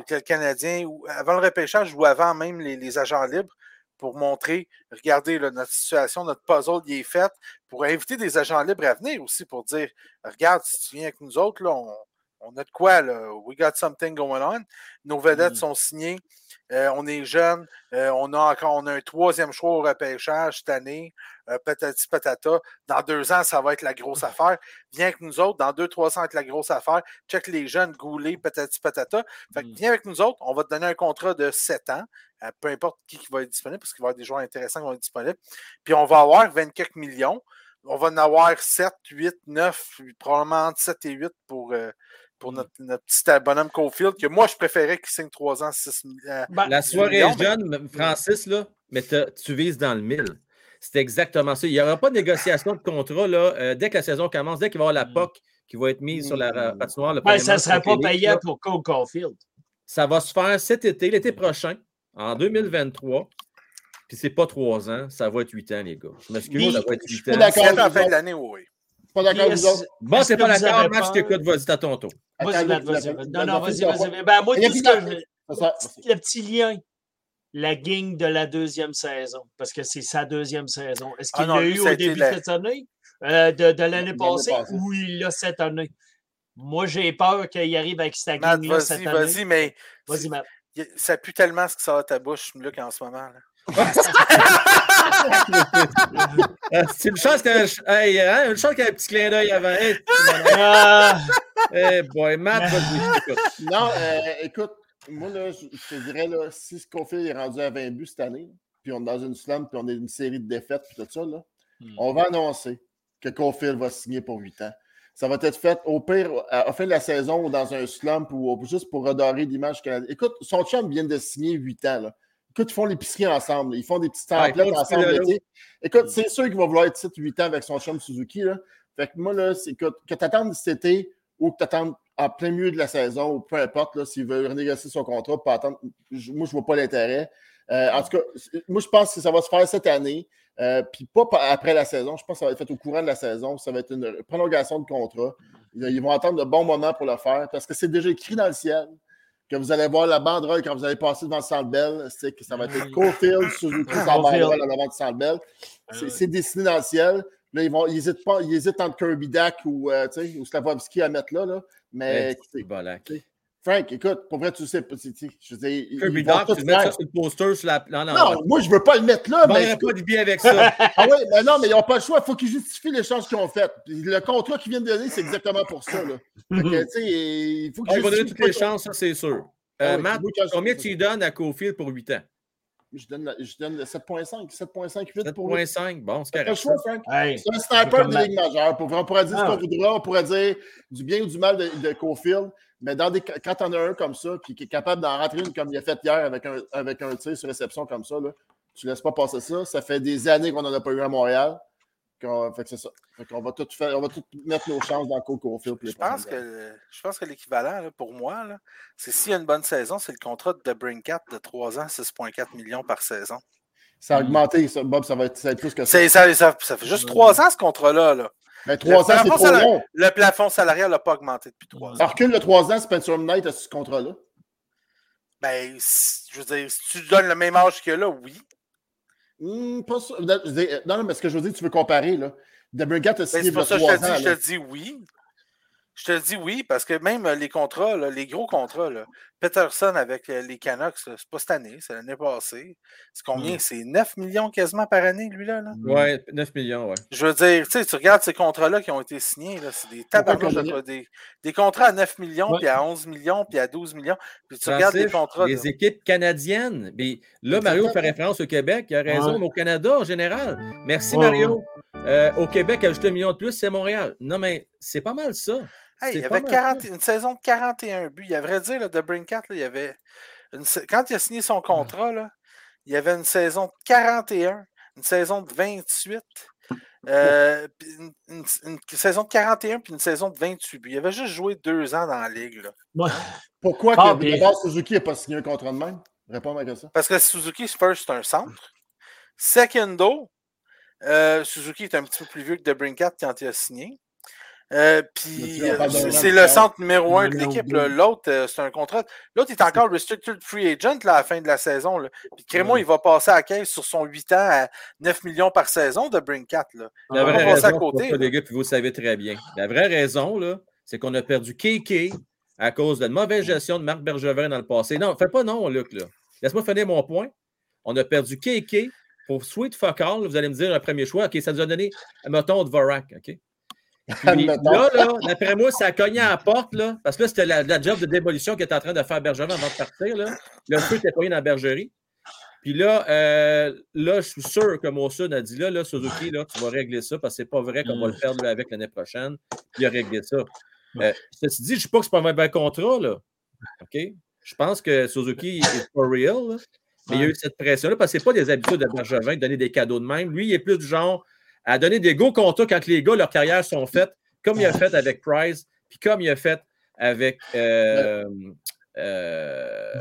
Que le Canadien, ou avant le repêchage ou avant même les, les agents libres, pour montrer, regardez, là, notre situation, notre puzzle, il est fait, pour inviter des agents libres à venir aussi, pour dire, regarde, si tu viens avec nous autres, là, on, on a de quoi, là. We got something going on. Nos vedettes Mm. sont signées. Euh, on est jeunes. Euh, on a encore on a un troisième choix au repêchage cette année. Euh, patati patata. Dans deux ans, ça va être la grosse [laughs] affaire. Viens avec nous autres. Dans deux, trois ans, ça va être la grosse affaire. Check les jeunes, Goulet, patati patata. Fait que Mm. viens avec nous autres. On va te donner un contrat de sept ans. euh, peu importe qui, qui va être disponible, parce qu'il va y avoir des joueurs intéressants qui vont être disponibles. Puis on va avoir 24 millions. On va en avoir 7, 8, 9, puis probablement entre 7 et 8 pour, pour notre, notre petit bonhomme Cofield, que moi, je préférais qu'il signe 3 ans, 6 millions. Ben, La soirée millions, jeune, Francis, là, mais tu vises dans le mille. C'est exactement ça. Il n'y aura pas de négociation de contrat là, euh, dès que la saison commence, dès qu'il va y avoir la Mm. POC qui va être mise sur la Mm. patinoire. le ça ne sera pas payant là. pour Cole Caulfield. Ça va se faire cet été, l'été prochain, en 2023. Puis c'est pas trois ans, ça va être huit ans, les gars. Je m'excuse, ça va être je suis huit ans. d'accord. C'est à la fin vous de l'année, oui. Pas d'accord avec Puis, vous autres? Bon, c'est pas d'accord, Max, peur? t'écoutes, vas-y, à ton tour. Vas-y, vas-y. Non, non, vas-y, vas-y. Ben, moi, tout ce que je- le petit lien, la gang de la deuxième saison, parce que c'est sa deuxième saison. Est-ce Ah qu'il non, l'a eu au début la- de cette année, euh, de, de l'année passée, passée. ou il l'a cette année? Moi, j'ai peur qu'il arrive avec sa Matt, gang-là cette vas-y, année. vas-y, mais Vas-y, Matt. ça pue tellement ce qui sort de ta bouche, Luc, en ce moment. là. [laughs] C'est une chance qu'il y hey, hein, une chance qu'il y a un petit clin d'œil avant. Hey, Ah, hey, boy, Matt. Non, euh, écoute, moi, là, je, je te dirais, là, si Scofield est rendu à 20 buts cette année, puis on est dans une slump, puis on est une série de défaites, puis tout ça, là, Hmm. on va annoncer que Caulfield va signer pour 8 ans. Ça va être fait au pire à la fin de la saison ou dans un slump ou juste pour redorer l'image canadienne. Écoute, son chum vient de signer 8 ans. Là. Écoute, ils font l'épicerie ensemble. Ils font des petites Ouais, font du ensemble. Écoute, c'est sûr qu'il va vouloir être ici 8 ans avec son chum Suzuki. Là. Fait que moi, là, c'est que, que tu attendes cet été ou que tu attendes en plein milieu de la saison ou peu importe, là, s'il veut renégocier son contrat, pas attendre. je- Moi, je ne vois pas l'intérêt. Euh, en tout cas, moi, je pense que ça va se faire cette année. euh, puis pas pa- après la saison. Je pense que ça va être fait au courant de la saison. Ça va être une prolongation de contrat. Ils ils vont attendre de bons moments pour le faire parce que c'est déjà écrit dans le ciel que vous allez voir la banderole quand vous allez passer devant le Centre Bell. C'est que ça va être. [laughs] Cofield, Suzuki, sans banderole en avant du Centre Bell. C'est dessiné dans le ciel. Là, ils, vont, ils hésitent pas, ils hésitent entre Kirby Dak ou, euh, tu sais, ou Slavovski à mettre là. là. Mais Bolak. Frank, écoute, pour vrai, tu sais pas. tu sais, Je veux dire, ils- Kirby Doc, tu mets ça sur le poster sur la. Non, non, Non, moi, je veux pas le mettre là, mais. vendrais pas de billets avec ça. [laughs] Ah oui, mais non, mais ils n'ont pas le choix. Il faut qu'ils justifient l'échange qu'ils ont fait. Le contrat qu'ils viennent de donner, c'est exactement pour ça. Là. Fait que, tu sais, il faut qu'ils il va donner justifient toutes les chances, ça, c'est sûr. Ah Euh, oui, Matt, combien tu lui donnes à Cofield pour 8 ans? Je donne, la- je donne le 7.5, 7.5, 8 pour lui. 7.5. Bon, c'est correct. choix, Frank. Hey, C'est un sniper de Comment- ligue majeure. On pourrait dire ce Ah. qu'on voudra, on pourrait dire du bien ou du mal de, de Cofield, mais dans des, quand on a un comme ça, puis qui est capable d'en rentrer une comme il a fait hier avec un, avec un tir sur réception comme ça, là, tu ne laisses pas passer ça. Ça fait des années qu'on n'en a pas eu à Montréal. Fait que c'est ça. Fait va tout faire, on va tout mettre nos chances dans Cofield. pour les Je pense que, je pense que l'équivalent pour moi, là, c'est s'il y a une bonne saison, c'est le contrat de Brinkat de 3 ans, 6,4 millions par saison. Ça a augmenté, ça, Bob, ça va être, ça va être plus que ça. Ça, ça- ça fait juste 3 ans ce contrat-là. Là. Mais 3 ans, c'est trop salari- long. Le plafond salarial n'a pas augmenté depuis 3 ans. Alors, recule de 3 ans, Spencer Knight à ce contrat-là. Ben, je veux dire, si tu donnes le même âge que là, oui. Hmm, pas sûr. Non, non, mais ce que je veux dire, tu veux comparer, là. Debrincat a Ben, signé a pour ça que 3 je te ans. dis, je te dis oui. Je te dis oui, parce que même euh, les contrats, là, les gros contrats, là, Peterson avec euh, les Canucks, c'est pas cette année, c'est l'année passée. C'est combien? Hmm. C'est 9 millions quasiment par année, lui, là? là? Ouais, 9 millions, ouais. Je veux dire, tu sais, tu regardes ces contrats-là qui ont été signés, c'est des tabarnouches qu'on de- des, des contrats à 9 millions, Ouais. puis à 11 millions, puis à 12 millions. Puis tu regardes les contrats. les là. équipes canadiennes. Mais là, Mario fait référence au Québec. Il a raison, Ouais. mais au Canada en général. Merci, Ouais, Mario. Euh, au Québec, ajouter un million de plus, c'est Montréal. Non, mais c'est pas mal ça. Hey, il y avait pas mal 40 une saison de 41 buts. Il y a vrai dire, là, de Brinkat, là, il y avait une quand il a signé son contrat, là, il y avait une saison de 41, une saison de 28, euh, une, une- une saison de 41 puis une saison de 28 buts. Il avait juste joué deux ans dans la ligue. là. Pourquoi Ah, que puis- Suzuki n'a pas signé un contrat de même? Réponds à ça. Parce que Suzuki, first, c'est un centre. Secondo, euh, Suzuki est un petit peu plus vieux que Debrincat quand il a signé. Euh, puis euh, c'est le centre numéro un de l'équipe. L'autre, euh, c'est un contrat. L'autre est encore restricted free agent là, à la fin de la saison. Là. Puis il va passer à la caisse sur son 8 ans à 9 millions par saison de Brinkat. Là. La vraie passer à raison, côté, les gars, puis vous le savez très bien. La vraie raison, c'est qu'on a perdu KK à cause de la mauvaise gestion de Marc Bergevin dans le passé. Non, fais pas non, Luc. Laisse-moi finir mon point. On a perdu KK pour Sweet Fuck All. Vous allez me dire un premier choix. OK, ça nous a donné, mettons, Dvorak. OK? Là, là, d'après moi, ça a cogné à la porte, là, parce que là, c'était la, job de démolition qu'il était en train de faire Bergevin avant de partir. Là. Le feu était pogné dans la bergerie. Puis là, euh, là, je suis sûr que mon Sud a dit là, Suzuki, là, tu vas régler ça parce que c'est pas vrai qu'on va le là, avec l'année prochaine. Il a réglé ça. Euh, ceci dit, je ne dis pas que c'est pas un mauvais contrat, là. OK? Je pense que Suzuki est for real. Mais il y a eu cette pression-là parce que ce pas des habitudes de Bergevin de donner des cadeaux de même. Lui, il est plus du genre à donner des gros contrats quand les gars, leur carrière sont faites, comme il a fait avec Price, puis comme il a fait avec. Euh, euh,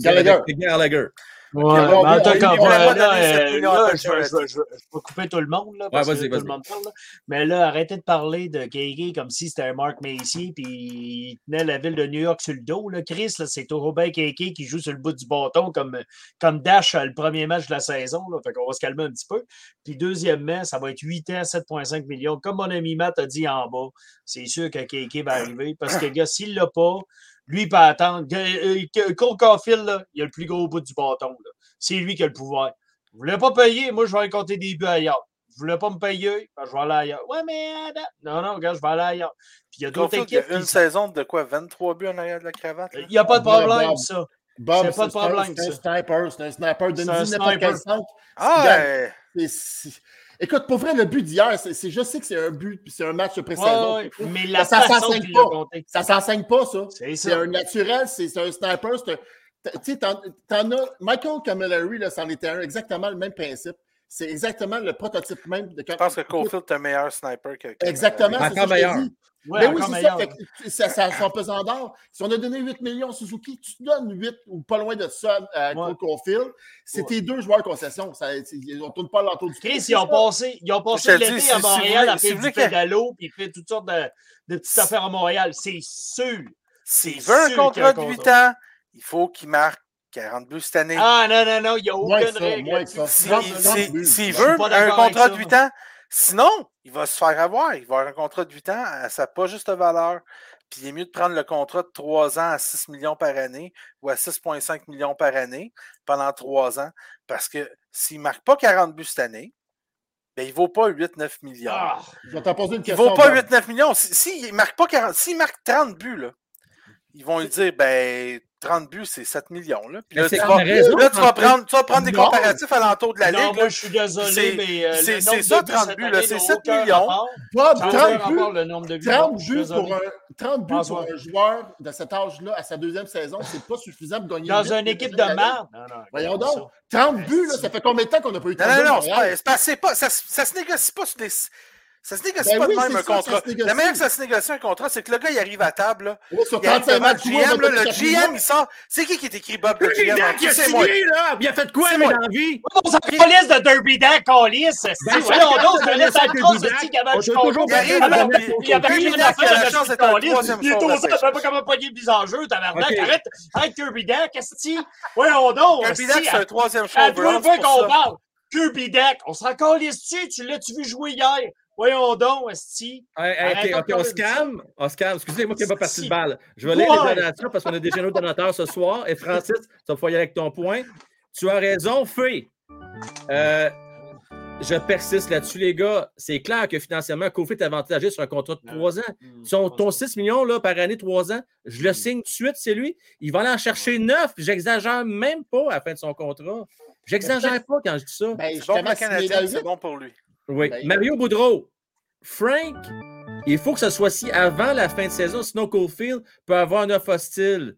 Gallagher. avec Gallagher. Ouais, mais là, je vais- couper tout le monde, là, parce Ouais, que vas-y, tout le vas-y. monde parle. là. Mais là, arrêtez de parler de Kéké comme si c'était un Mark Macy, puis il tenait la ville de New York sur le dos. Là. Chris, là, c'est Robin Kéké qui joue sur le bout du bâton comme, comme Dash à le premier match de la saison. Là. Fait qu'on va se calmer un petit peu. Puis deuxièmement, ça va être 8 ans, 7,5 millions. Comme mon ami Matt a dit en bas, c'est sûr que Kéké va arriver. Parce que, gars, s'il l'a pas, lui, il peut attendre. Euh, Cole Caulfield, là, il a le plus gros bout du bâton. là. C'est lui qui a le pouvoir. Vous voulez pas payer, moi, je vais aller compter des buts ailleurs. Vous voulez pas me payer, ben, je vais aller ailleurs. Ouais, mais non, non, regarde, je vais aller ailleurs. Puis il y a d'autres Caulfield, il y a équipes. une qui- saison de quoi 23 buts en arrière de la cravate là? Il n'y a pas de problème, Bob. ça. Bob, C'est pas de c'est un- problème, C'est un ça. sniper, c'est un sniper. C'est un Donne-y n'importe sniper. quel centre. Ah, Écoute, pour vrai, le but d'hier, c'est, je sais que c'est un but, puis c'est un match de pré-saison. Ouais, ouais, mais la ça façon s'enseigne pas. Ça s'enseigne pas, ça. C'est ça. un naturel, c'est, un sniper. Tu sais, t'en, t'en as. Michael Camilleri, là, c'en était un, exactement le même principe. C'est exactement le prototype même de quand. Je pense que Caulfield est un meilleur sniper que. Exactement, c'est Encore meilleur. dis. Ouais, Mais oui, c'est ça, fait que ça, ça, son pesant d'or. Si on a donné 8 millions à Suzuki, tu te donnes 8 ou pas loin de ça à Ouais. Cole Caulfield. C'est Ouais. tes deux joueurs concession. Ça, on ne tourne pas l'entour du Chris, ils ont passé, ils ont passé l'été à si vous Montréal à faire du pédalo puis fait toutes sortes de, de petites affaires à Montréal. C'est sûr. S'il C'est veut un sûr contrat de un 8 contrat. ans, il faut qu'il marque 40 buts cette année. Ah non, non, non, il n'y a Moins que aucune ça, règle. Si- si-. S'il veut un contrat de ça, 8 ans, Sinon, il va se faire avoir. Il va avoir un contrat de 8 ans à sa pas juste valeur. Puis il est mieux de prendre le contrat de 3 ans à 6 millions par année ou à 6,5 millions par année pendant 3 ans. Parce que s'il ne marque pas 40 buts cette année, ben, il ne vaut pas 8-9 millions. Ah, Je vais t'en poser une il ne question. vaut pas Bob. 8-9 millions. S'il si, ne marque pas 40, s'il marque 30 buts, là, ils vont lui dire ben 30 buts, c'est 7 millions. Là. Puis tu, vas, a raison, là, tu vas en fait. prendre, tu vas prendre des Non. comparatifs à l'entour de la non, Ligue. moi, je suis désolé, C'est- mais. euh, c'est- ça, de buts 30 cette buts, c'est n'a 7 aucun millions. rapport. Bob, Ça n'a 30 aucun rapport, buts, le nombre de buts. 30 Non, je suis buts pour un, 30 buts François. pour un joueur de cet âge-là à sa deuxième saison, c'est pas suffisant pour gagner. Dans une buts équipe de merde. Non, non, Voyons donc. 30 buts, là, ça fait combien de temps qu'on n'a pas eu 30 Non, buts? non, non, c'est Montréal? pas, c'est pas, c'est pas- ça, se- ça se négocie pas sur des. Ça se négocie Ben pas oui, de même c'est un ça, contrat. La manière que ça se négocie un contrat, c'est que le gars, il arrive à table. Là, Ouais, sur il arrive 35 devant le GM. on Là, le GM, il sort. C'est qui qui est écrit Bob le Kirby GM? A C'est moi. là! Il a fait quoi, C'est mais moi. dans vie? On s'en calisse de Derby Dack, Calice. Ben, donc, a je donné laisse à Kirby de Dack. ce qui avait On du concours. Il arrive, Kirby à la de chance ce d'être troisième Il est choix aux de autres, la il fait pas comment pogner des enjeux, tabarnak. Arrête, arrête Kirby Dack, esti. Voyons donc, Kirby Dack, esti. c'est un troisième choix À deux fois c'est qu'on parle. Kirby Dack, on s'en calisse-tu? Tu l'as-tu vu jouer hier? Voyons donc, esti. Hey, ok, on se calme. On se calme. Excusez-moi qui n'est pas parti de balle. Je vais lire Ouais. les donations parce qu'on a déjà nos donateurs ce soir. Et Francis, tu vas pouvoir y aller avec ton point. Tu as raison, Fé. Euh, je persiste là-dessus, les gars. C'est clair que financièrement, Kofi est avantagé sur un contrat de 3 ans. Son, ton 6 millions là, par année, 3 ans, je le signe tout de suite, c'est lui. Il va aller en chercher 9. J'exagère même pas à la fin de son contrat. J'exagère pas quand je dis ça. Ben, C'est bon pour le justement, s'il est Canadien, c'est bon pour lui. Oui. Mario Boudreau. Frank, il faut que ce soit si avant la fin de saison, sinon Cofield peut avoir un offre hostile.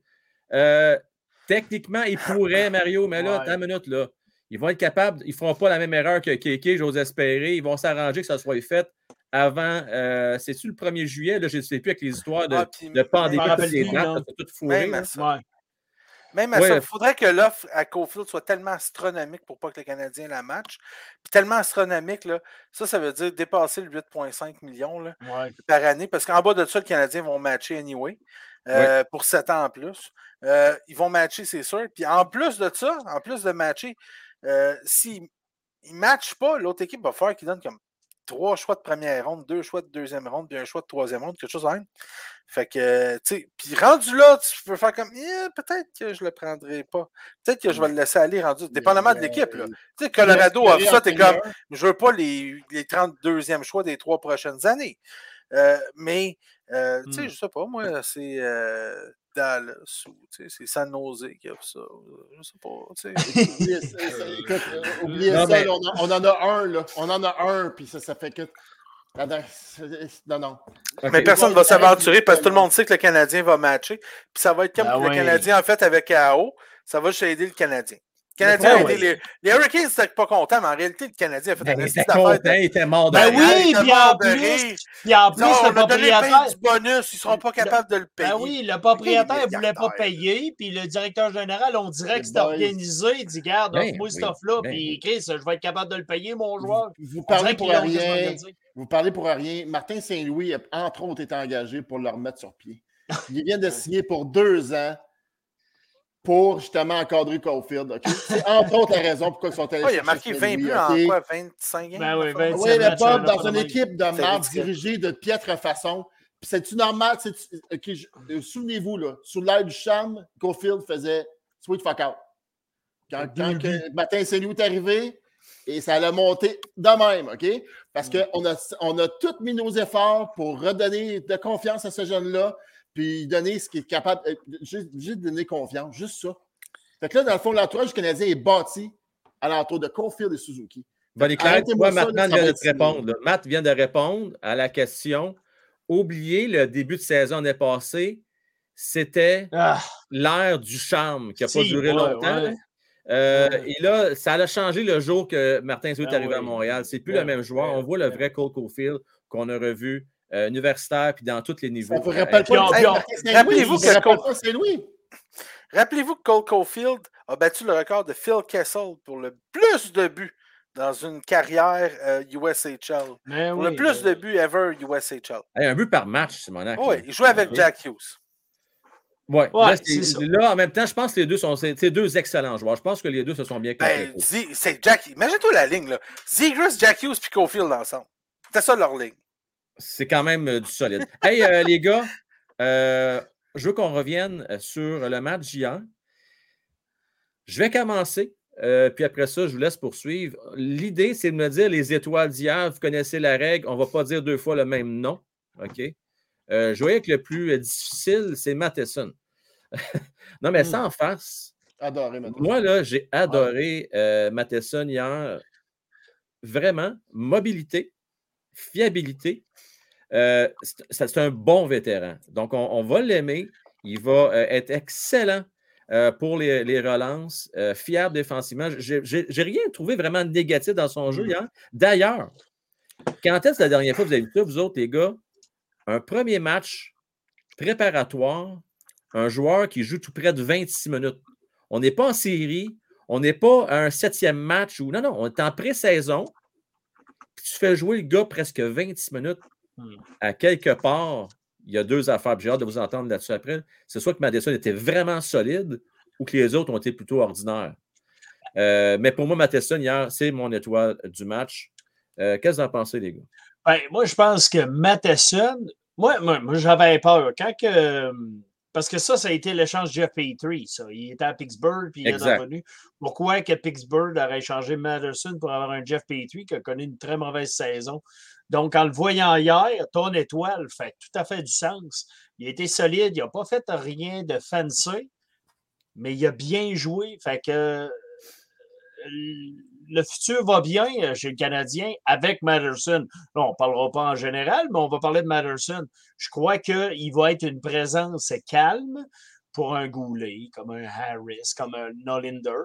Euh, techniquement, il pourrait, Mario, mais là, Ouais. attends une minute, là. Ils vont être capables, ils ne feront pas la même erreur que Kéké, j'ose espérer. Ils vont s'arranger que ça soit fait avant, euh, c'est-tu le 1er juillet? Là, je ne sais plus avec les histoires de, Ah, de pandémie, les dates, tout fourré. Même là. à ça. Ouais. Même à Ouais. ça, il faudrait que l'offre à Cofield soit tellement astronomique pour pas que le Canadien la match. Puis tellement astronomique, là, ça, ça veut dire dépasser le 8,5 millions là, Ouais. par année. Parce qu'en bas de ça, le Canadien vont matcher anyway. euh, Pour 7 ans en plus. Euh, ils vont matcher, c'est sûr. Puis en plus de ça, en plus de matcher, euh, s'ils ne matchent pas, l'autre équipe va faire qu'ils donnent comme trois choix de première ronde, deux choix de deuxième ronde, puis un choix de troisième ronde, quelque chose de même. Fait que, tu sais, puis rendu là, tu peux faire comme, Eh, peut-être que je le prendrai pas. Peut-être que je vais le laisser aller rendu, dépendamment de l'équipe, là. Tu sais, Colorado ça, t'es comme, je veux pas les, les 32e choix des trois prochaines années. Euh, mais, euh, tu sais, Hmm. je sais pas, moi, c'est euh, C'est San Jose qui offre ça. Je sais pas. [laughs] Oubliez ça, écoute, euh, oubliez Non, ça, mais- on, en- on en a un, là. On en a un, puis ça, ça fait que. Non, Non. Mais personne ne va s'aventurer parce que tout le monde sait que le Canadien va matcher. Puis ça va être comme Ben le oui. Canadien a fait avec AO. Ça va juste aider le Canadien. Canadien Ben les, les Hurricanes n'étaient pas contents, mais en réalité, le Canadien a fait Ben, un il était d'affaires de- content, il était mort de Ben rire. oui, puis en plus, rire. puis en plus, Non, le propriétaire. du bonus, ils ne seront pas Le- capables de le payer. Ben oui, le propriétaire ne voulait pas payer, puis le directeur général, on dirait que c'était organisé. Il dit Garde, Ben offre-moi oui, offre-là, ben puis Chris, je vais être capable de le payer, mon joueur. Vous parlez pour rien. Vous parlez pour rien. Martin Saint-Louis entre autres été engagé pour le remettre sur pied. Il vient de [laughs] signer pour deux ans pour justement encadrer Caulfield. ok? C'est entre autres la raison pourquoi ils sont allés il a marqué 20 Saint-Louis, buts en quoi 25 games Ben oui, enfin? 27 Oui, mais Bob, là, dans une équipe de marde dirigée de piètre façon. C'est-tu normal? je- euh, Souvenez-vous, là, sous l'air du charme, Caulfield faisait sweet fuck out. Quand, quand que Martin est arrivé, et ça allait monter de même, OK? Parce qu'on a, on a tous mis nos efforts pour redonner de confiance à ce jeune-là, puis donner ce qui est capable, euh, juste, juste donner confiance, juste ça. Fait que là, dans le fond, l'entourage du Canadien est bâti à l'entour de Caulfield et Suzuki. Bon, Claire, toi, ça vient de te répondre. là. Matt vient de répondre à la question. Oubliez le début de saison l'année passée. C'était Ah, l'ère du charme qui n'a pas duré ouais, longtemps. ouais. Euh, Ouais. Et là, ça a changé le jour que Martin Zouet est Ben arrivé à. Montréal. C'est plus Ben le même joueur. On voit le vrai Cole Caulfield qu'on a revu euh, universitaire puis dans tous les niveaux. Euh, rappelle Saint-Louis, rappelez-vous que Cole-. Rappelez-vous que Cole Caulfield a battu le record de Phil Kessel pour le plus de buts dans une carrière euh, USHL. mais Pour oui, le plus de buts ever USHL. hey, un but par match, Simonac. Oui, là. il jouait avec. Jack Hughes. Ouais, Ouais, là, c'est- c'est en même temps, je pense que les deux sont c'est c'est deux excellents joueurs. Je pense que les deux se sont bien Ben, c'est Jack. Imagine-toi la ligne, là. Zegras, Jack Hughes puis Caulfield ensemble. C'était ça leur ligne. C'est quand même euh, du solide. Hey, euh, les gars, euh, je veux qu'on revienne sur le match d'hier. Je vais commencer, puis après ça, je vous laisse poursuivre. L'idée, c'est de me dire les étoiles d'hier. Vous connaissez la règle, on ne va pas dire deux fois le même nom. OK? Je voyais que le plus difficile, c'est Matheson. [laughs] non, mais sans face, Adoré, maintenant. moi, là, j'ai adoré euh, Matheson hier. Vraiment, mobilité, fiabilité. Euh, c'est un bon vétéran. Donc, on, on va l'aimer. Il va euh, être excellent euh, pour les, les relances, fiable défensivement. J'ai rien trouvé vraiment négatif dans son jeu hier. D'ailleurs, quand est-ce la dernière fois que vous avez vu ça, vous autres, les gars? Un premier match préparatoire, un joueur qui joue tout près de 26 minutes. On n'est pas en série, on n'est pas à un septième match ou non, non, on est en pré-saison. Tu fais jouer le gars presque 26 minutes. À quelque part. Il y a deux affaires. J'ai hâte de vous entendre là-dessus après. C'est soit que Madison était vraiment solide ou que les autres ont été plutôt ordinaires. Euh, mais pour moi, Matheson, hier, c'est mon étoile du match. Euh, Qu'est-ce que vous en pensez, les gars? Ben, moi, je pense que Matheson, moi, moi, moi, j'avais peur. Quand que, parce que ça, ça a été l'échange Jeff Petrie, ça. Il était à Pittsburgh, puis il Exact. est revenu. Pourquoi que Pittsburgh aurait échangé Matheson pour avoir un Jeff Petrie qui a connu une très mauvaise saison? Donc, en le voyant hier, ton étoile fait tout à fait du sens. Il a été solide, il n'a pas fait rien de fancy, mais il a bien joué. Fait que euh, le futur va bien chez le Canadien avec Matterson. Là, on ne parlera pas en général, mais on va parler de Matterson. Je crois qu'il va être une présence calme pour un Goulet, comme un Harris, comme un Nolinder.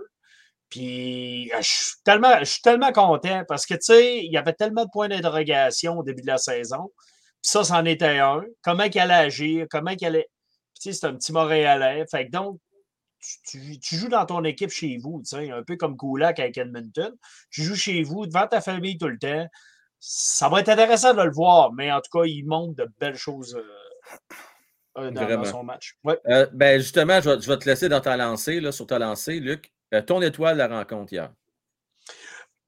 Puis, euh, je suis tellement, je suis tellement content parce que, tu sais, il y avait tellement de points d'interrogation au début de la saison. Puis ça, c'en était un. Comment il allait agir, comment il allait. Puis, tu sais, c'est un petit Montréalais. Fait que donc, tu, tu- tu joues dans ton équipe chez vous, tu sais, un peu comme Kulak avec Edmonton. Tu joues chez vous, devant ta famille tout le temps. Ça va être intéressant de le voir, mais en tout cas, il montre de belles choses euh, euh, dans, son match. Ouais. Euh, ben justement, je vais, je vais te laisser dans ta lancée, là, sur ta lancée, Luc. Euh, ton étoile de la rencontre hier.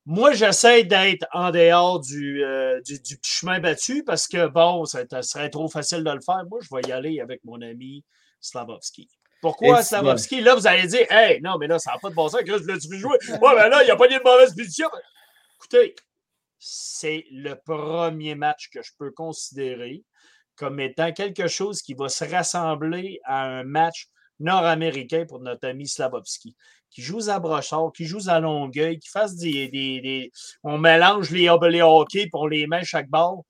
Moi, j'essaie d'être en dehors du, euh, du, du petit chemin battu parce que, bon, ça ça serait trop facile de le faire. Moi, je vais y aller avec mon ami Slavovski. Pourquoi Et Slavovski? Là, vous allez dire, hey, non, mais là, ça n'a pas de bon sens. Chris, je vu jouer? Ouais, ben là, il n'y a pas de mauvaise position. Écoutez, c'est le premier match que je peux considérer comme étant quelque chose qui va se rassembler à un match nord-américain pour notre ami Slavovski, qui joue à Brochard, qui joue à Longueuil, qui fasse des. On mélange les, les hockey pour les mains chaque bord.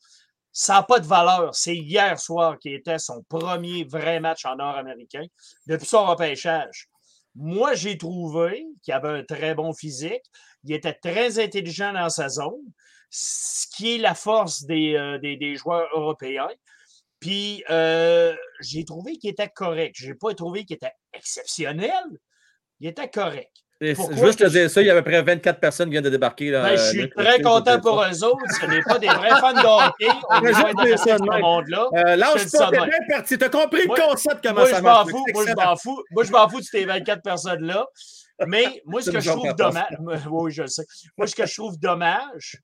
Ça n'a pas de valeur. C'est hier soir qui était son premier vrai match en nord-américain depuis son repêchage. Moi, j'ai trouvé qu'il avait un très bon physique. Il était très intelligent dans sa zone, ce qui est la force des, euh, joueurs européens. Puis, euh, j'ai trouvé qu'il était correct. Je n'ai pas trouvé qu'il était exceptionnel. Il était correct. Pourquoi Juste te je- dire ça, il y a à peu près 24 personnes qui viennent de débarquer. Là, Ben, je euh, suis très je content te pour eux autres. Ce n'est pas des vrais fans de hockey. On est je veux de ce monde-là. Euh, lâche Je pas, t'es bien parti. T'as compris Moi- le concept, comment Moi, ça je marche. m'en fous. Moi, je m'en fous. Moi, je m'en fous de ces 24 personnes-là. Mais moi, ce que je trouve dommage, [laughs] oui, je le sais. Moi, ce que je trouve dommage,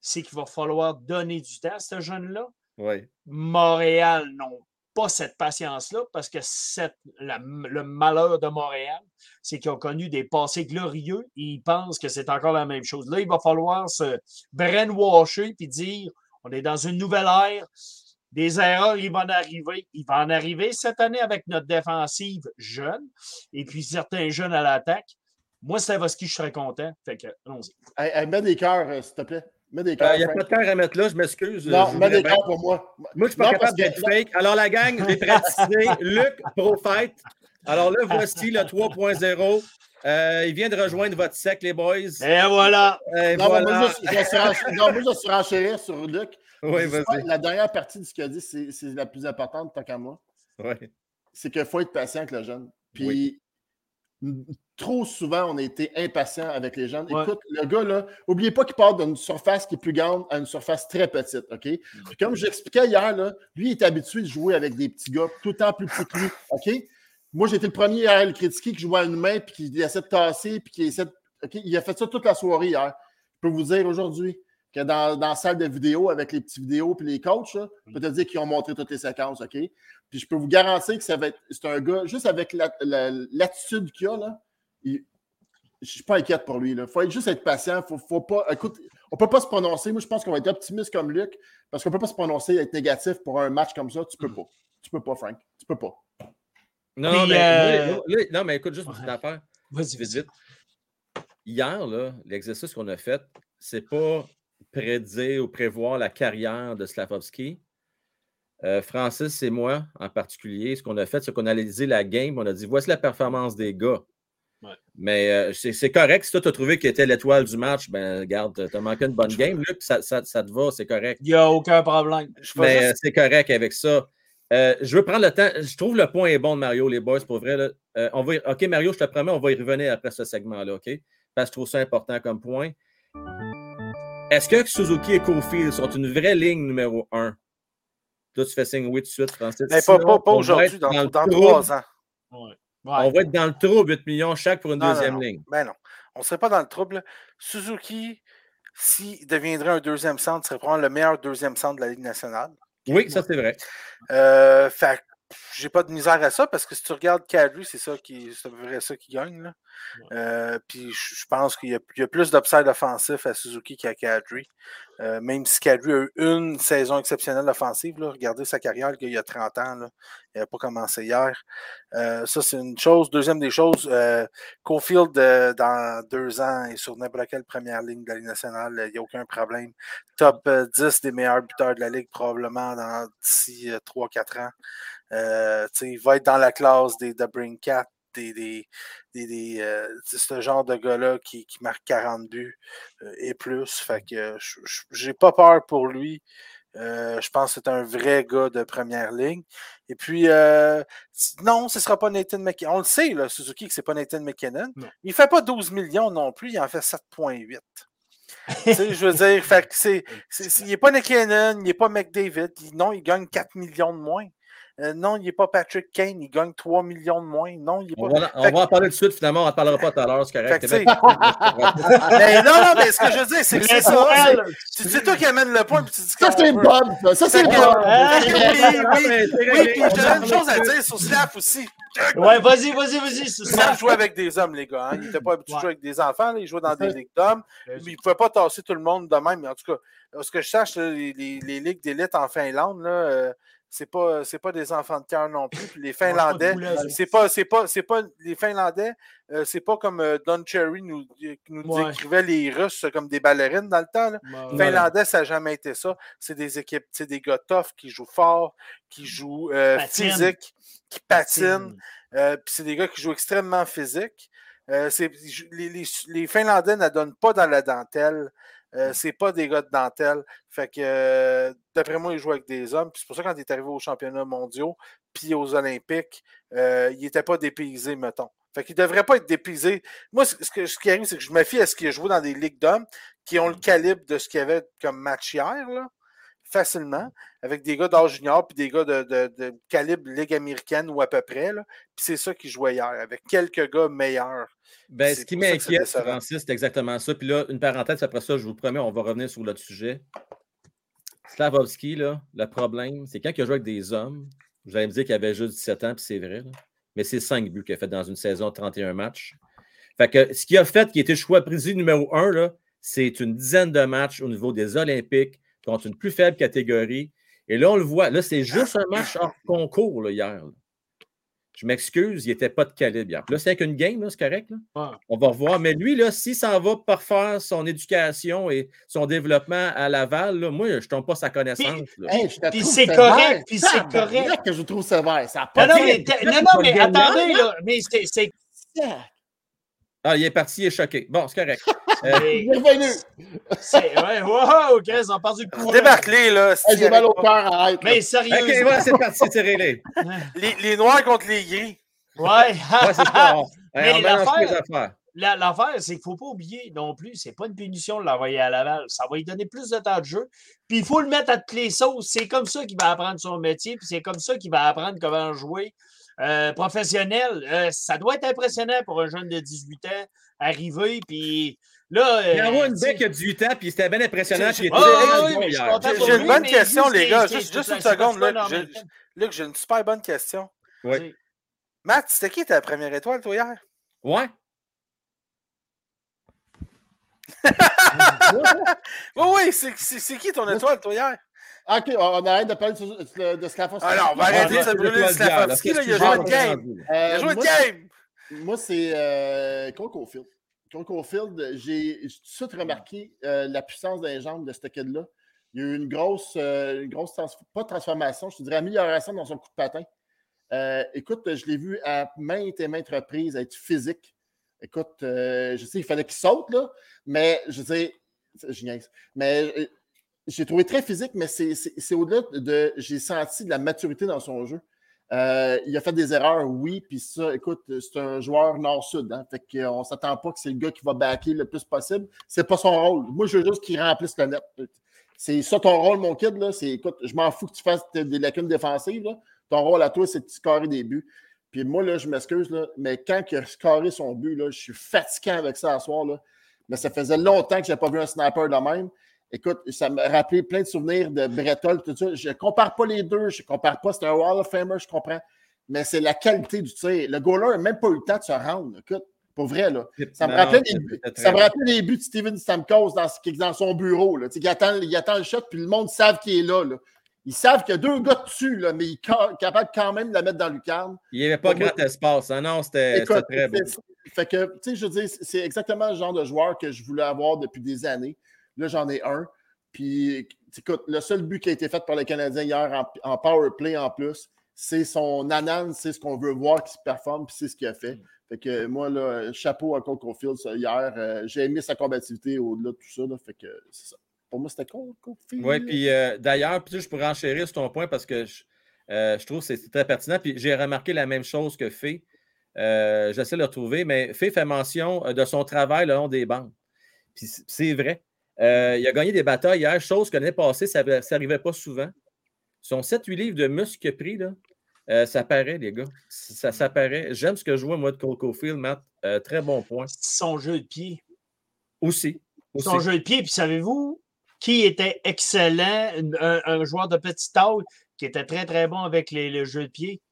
c'est qu'il va falloir donner du temps à ce jeune-là. Oui. Montréal n'ont pas cette patience-là parce que le malheur de Montréal, c'est qu'ils ont connu des passés glorieux et ils pensent que c'est encore la même chose. Là, il va falloir se brainwasher puis dire on est dans une nouvelle ère. Des erreurs, il va en arriver. Il va en arriver cette année avec notre défensive jeune et puis certains jeunes à l'attaque. Moi, Stavoski, je serais content. Fait que, allons-y. Hey, hey, des cœurs, euh, s'il te plaît. Mets des Il n'y a pas de cœur à mettre là, je m'excuse. Non, je mets des cœurs pour moi. Moi, je ne suis pas Non, capable d'être fake. Alors, la gang, j'ai praticé [laughs] Luc Profite. Alors là, voici le 3.0. Euh, il vient de rejoindre votre sec, les boys. Et voilà. Et Non, voilà. [laughs] moi, je, je vais surenchérir sur Luc. Oui, vas-y. La dernière partie de ce qu'il a dit, c'est c'est la plus importante, tant qu'à moi. Ouais. C'est qu'il faut être patient avec le jeune. Puis, Oui. Trop souvent, on a été impatient avec les. Ouais. Écoute, le gars, là, n'oubliez pas qu'il part d'une surface qui est plus grande à une surface très petite, OK? Puis comme j'expliquais hier, là, lui, il est habitué de jouer avec des petits gars tout le temps plus petits que lui, OK? Moi, été le premier à le critiquer qui jouait à une main, puis qui essaie de tasser, puis qui essaie de... OK? Il a fait ça toute la soirée hier. Je peux vous dire aujourd'hui, que dans, dans la salle de vidéo avec les petits vidéos puis les coachs, là, je peux te dire qu'ils ont montré toutes les séquences, OK? Puis je peux vous garantir que ça va être. C'est un gars, juste avec la- la- l'attitude qu'il a, là, il- je suis pas inquiète pour lui. Il faut être- juste être patient. Faut, faut pas, écoute, on peut pas se prononcer. Moi, je pense qu'on va être optimiste comme Luc, parce qu'on peut pas se prononcer être négatif pour un match comme ça. Tu peux pas. Tu peux pas, Frank. Tu peux pas. Non, mais, euh, non, mais écoute, juste une petite Ouais. affaire. Vas-y, Vite, vas-y. vite. Hier, là, l'exercice qu'on a fait, c'est pas prédire ou prévoir la carrière de Slavovski. Euh, Francis et moi, en particulier, ce qu'on a fait, c'est qu'on a analysé la game. On a dit voici la performance des gars. Ouais. Mais euh, c'est correct. Si toi, tu as trouvé qu'il était l'étoile du match, ben, regarde, tu as manqué une bonne game. Luc, ça, ça- ça te va, c'est correct. Il n'y a aucun problème. Je Mais juste- euh, c'est correct avec ça. Euh, je veux prendre le temps. Je trouve le point est bon de Mario, les boys, pour vrai. là. Euh, on va y- OK, Mario, je te promets, on va y revenir après ce segment-là, OK? Parce que je trouve ça important comme point. Est-ce que Suzuki et Cofield sont une vraie ligne numéro un? Toi, tu fais signe oui tout de suite, Francis. Mais pas, pas, aujourd'hui, dans, le dans trouble. trois ans. Ouais. On va être dans le trou, 8 millions chaque pour une Non, deuxième non. ligne. Ben non. On ne serait pas dans le trouble. Suzuki, s'il deviendrait un deuxième centre, serait probablement le meilleur deuxième centre de la Ligue nationale. Oui, ça, c'est vrai. Euh, fait j'ai pas de misère à ça parce que si tu regardes Kadri, c'est ça qui c'est ça qui gagne. Là. Euh, puis je pense qu'il y, a- il y a plus d'upside offensif à Suzuki qu'à Kadri. Euh, même si Kadri a eu une saison exceptionnelle offensive, regardez sa carrière, il y a 30 ans, il n'a pas commencé hier. Euh, ça, c'est une chose. Deuxième des choses, euh, Cofield, dans deux ans, est sur n'importe quelle première ligne de la Ligue nationale, il n'y a aucun problème. Top euh, 10 des meilleurs buteurs de la Ligue, probablement dans d'ici 3-4 ans. Il va être dans la classe des Cat, des, des, des, des, euh, ce genre de gars-là qui, qui marque 40 buts euh, et plus. Fait que j'ai pas peur pour lui. Euh, je pense que c'est un vrai gars de première ligne. Et puis, euh, non, ce ne sera pas Nathan McKinnon. On le sait, là, Suzuki, que ce n'est pas Nathan McKinnon. Non. Il ne fait pas 12 millions non plus, il en fait 7,8. [laughs] Tu sais, je veux dire, fait que c'est- il n'est pas McKinnon, il n'est pas McDavid. Il- non, il gagne 4 millions de moins. Euh, non, il n'est pas Patrick Kane, il gagne 3 millions de moins. Non, il n'est On pas. va, on Fait va en parler tout de suite, finalement. On n'en parlera pas tout à l'heure, c'est Fait correct. [laughs] mais non, non, mais ce que je veux dire, c'est que c'est ça. c'est- toi qui amène le point, puis tu dis Ça, c'est. Bob. Ça, ça c'est Bob. que oui, oui, puis va une chose à dire sur Slav aussi. Ouais, vas-y, vas-y, vas-y. Slav jouait avec des hommes, les gars. hein. Il n'était pas habitué de Ouais. jouer avec des enfants. là. Il jouait dans des ligues d'hommes. Il ne pouvait pas tasser tout le monde de même. Mais en tout cas, ce que je sache, là, les, les- les ligues d'élite en Finlande, là, euh, c'est pas, c'est pas des enfants de cœur non plus. Puis les [laughs] Finlandais, c'est pas, c'est pas, c'est pas, les Finlandais, euh, c'est pas comme euh, Don Cherry nous, nous Ouais. décrivait les Russes comme des ballerines dans le temps. là. Ouais. Finlandais, ça n'a jamais été ça. C'est des équipes, c'est des gars tough qui jouent fort, qui jouent euh, physique, qui patinent. Euh, Puis c'est des gars qui jouent extrêmement physique. Euh, les- les Finlandais ne donnent pas dans la dentelle. Euh, c'est pas des gars de dentelle. Fait que euh, d'après moi, ils jouent avec des hommes. C'est pour ça quand il est arrivé aux championnats mondiaux puis aux Olympiques, euh, il n'était pas dépaysé, mettons. Fait qu'il ne devrait pas être dépaysé. Moi, ce, ce qui arrive, c'est que je me fie à ce qu'il a dans des ligues d'hommes qui ont le calibre de ce qu'il y avait comme match hier, là, facilement, avec des gars d'âge junior puis des gars de, de- de calibre Ligue américaine ou à peu près. Là. Puis c'est ça qui jouait hier, avec quelques gars meilleurs. Ben, ce qui m'inquiète. Francis, c'est exactement ça. Puis là, une parenthèse, après ça, je vous promets, on va revenir sur l'autre sujet. Slavovski, là, le problème, c'est quand il a joué avec des hommes, vous allez me dire qu'il avait juste 17 ans, puis c'est vrai, là, mais c'est 5 buts qu'il a fait dans une saison de 31 matchs. Fait que ce qu'il a fait, qui était choix président numéro 1, là, c'est une dizaine de matchs au niveau des Olympiques contre une plus faible catégorie. Et là, on le voit. Là, c'est juste un match hors concours là, hier. là. Je m'excuse, il n'était pas de calibre hier. Là, c'est qu'une game, là, c'est correct. Là? Ouais. On va revoir. Mais lui, là, s'il s'en va parfaire son éducation et son développement à Laval, là, moi, je ne tombe pas sa connaissance. Hey, Puis c'est correct, puis c'est correct. que je trouve sévère. Ça a pas mais, non, non, mais attendez, là. Mais c'est. Ah, il est parti, il est choqué. Bon, c'est correct. [laughs] Euh, Bienvenue. c'est- Ouais, wow, OK, ils ont perdu le courant. Débarque-les, là. Hey, s'il J'ai mal au cœur, arrête. Mais OK, sérieux. voilà, c'est parti, c'est réglé. Les, les noirs contre les gris. Ouais. Ouais, c'est ça. On, [laughs] Mais on l'affaire- L'affaire, c'est qu'il ne faut pas oublier non plus, c'est pas une punition de l'envoyer à Laval. Ça va lui donner plus de temps de jeu. Puis il faut le mettre à toutes les sauces. C'est comme ça qu'il va apprendre son métier, puis c'est comme ça qu'il va apprendre comment jouer. Euh, professionnel, euh, ça doit être impressionnant pour un jeune de 18 ans arriver, puis Là, Il y a euh, une tu sais, bec qui a 18 ans, puis c'était bien impressionnant. J'ai- Ah, oui, oui, J'ai j'ai lui, une bonne question, les gars. Juste, une seconde. Luc. J'ai-. Luc, une super bonne question. Sais, Matt, c'était qui ta première étoile, toi, hier? Ouais. [laughs] Oui, oui, c'est qui ton étoile, toi, hier? Ok, on arrête de parler de, de, de Slavkovski. Ah on va arrêter de brûler Qu'est-ce il a joué pas game? Il a joué le moi, game. Moi, c'est euh. Cole Caulfield, j'ai tout de suite remarqué euh, la puissance des jambes de ce kid-là. Il y a eu une grosse, euh, une grosse trans- pas transformation, je te dirais amélioration dans son coup de patin. Euh, écoute, je l'ai vu à maintes et maintes reprises être physique. Écoute, euh, je sais, il fallait qu'il saute, là, mais je sais, je niaise. Mais euh, j'ai trouvé très physique, mais c'est au-delà de. J'ai senti de la maturité dans son jeu. Euh, il a fait des erreurs, oui, puis ça, écoute, c'est un joueur nord-sud, hein, fait qu'on ne s'attend pas que c'est le gars qui va backer le plus possible. C'est pas son rôle. Moi, je veux juste qu'il remplisse le net. C'est ça ton rôle, mon kid, là? C'est, écoute, je m'en fous que tu fasses des lacunes défensives. Ton rôle à toi, c'est de scorer des buts. Puis moi, là, je m'excuse, mais quand il a scoré son but, là, je suis fatiguant avec ça à soir, là. Mais ça faisait longtemps que je n'avais pas vu un sniper de même. Écoute, ça m'a rappelé plein de souvenirs de Bretol, tout ça. Je ne compare pas les deux, je ne compare pas. C'est un Wall of Famer, je comprends. Mais c'est la qualité du tir. Le goaler n'a même pas eu le temps de se rendre. Écoute, pour vrai, là. Ça me rappelait les buts. Ça me rappelait les buts de Steven Stamkos dans, dans son bureau. Là. Il, attend, il attend le shot, puis le monde savent qu'il est là, là. Ils savent qu'il y a deux gars dessus, là, mais il est ca- capable quand même de la mettre dans le lucarne. Il n'y avait pas grand espace. hein. Non, c'était très beau. Fait que, tu sais, je veux dire, c'est exactement le genre de joueur que je voulais avoir depuis des années. Là, j'en ai un. Puis, écoute, le seul but qui a été fait par les Canadiens hier en, en power play en plus, c'est son nanan, c'est ce qu'on veut voir qui se performe, puis c'est ce qu'il a fait. Fait que moi, là, chapeau à Cole Caulfield hier. Euh, J'ai aimé sa combativité au-delà de tout ça. Fait que c'est ça. Pour moi, c'était Cole Caulfield. Oui, puis euh, d'ailleurs, je pourrais enchérir sur ton point parce que je, euh, je trouve que c'est très pertinent. Puis j'ai remarqué la même chose que Fé. J'essaie de le retrouver, mais Fé fait mention de son travail le long des bandes. Puis c'est vrai. Euh, il a gagné des batailles hier, chose que l'année passée, ça n'arrivait pas souvent. Son 7-8 livres de muscle qu'il a pris, là, euh, ça paraît, les gars. Ça, ça paraît. J'aime ce que je vois, moi, de Cole Caulfield, Matt. Euh, très bon point. Son jeu de pied. Aussi. aussi. Son jeu de pied. Puis savez-vous qui était excellent, un, un joueur de petite taille qui était très, très bon avec les, le jeu de pied?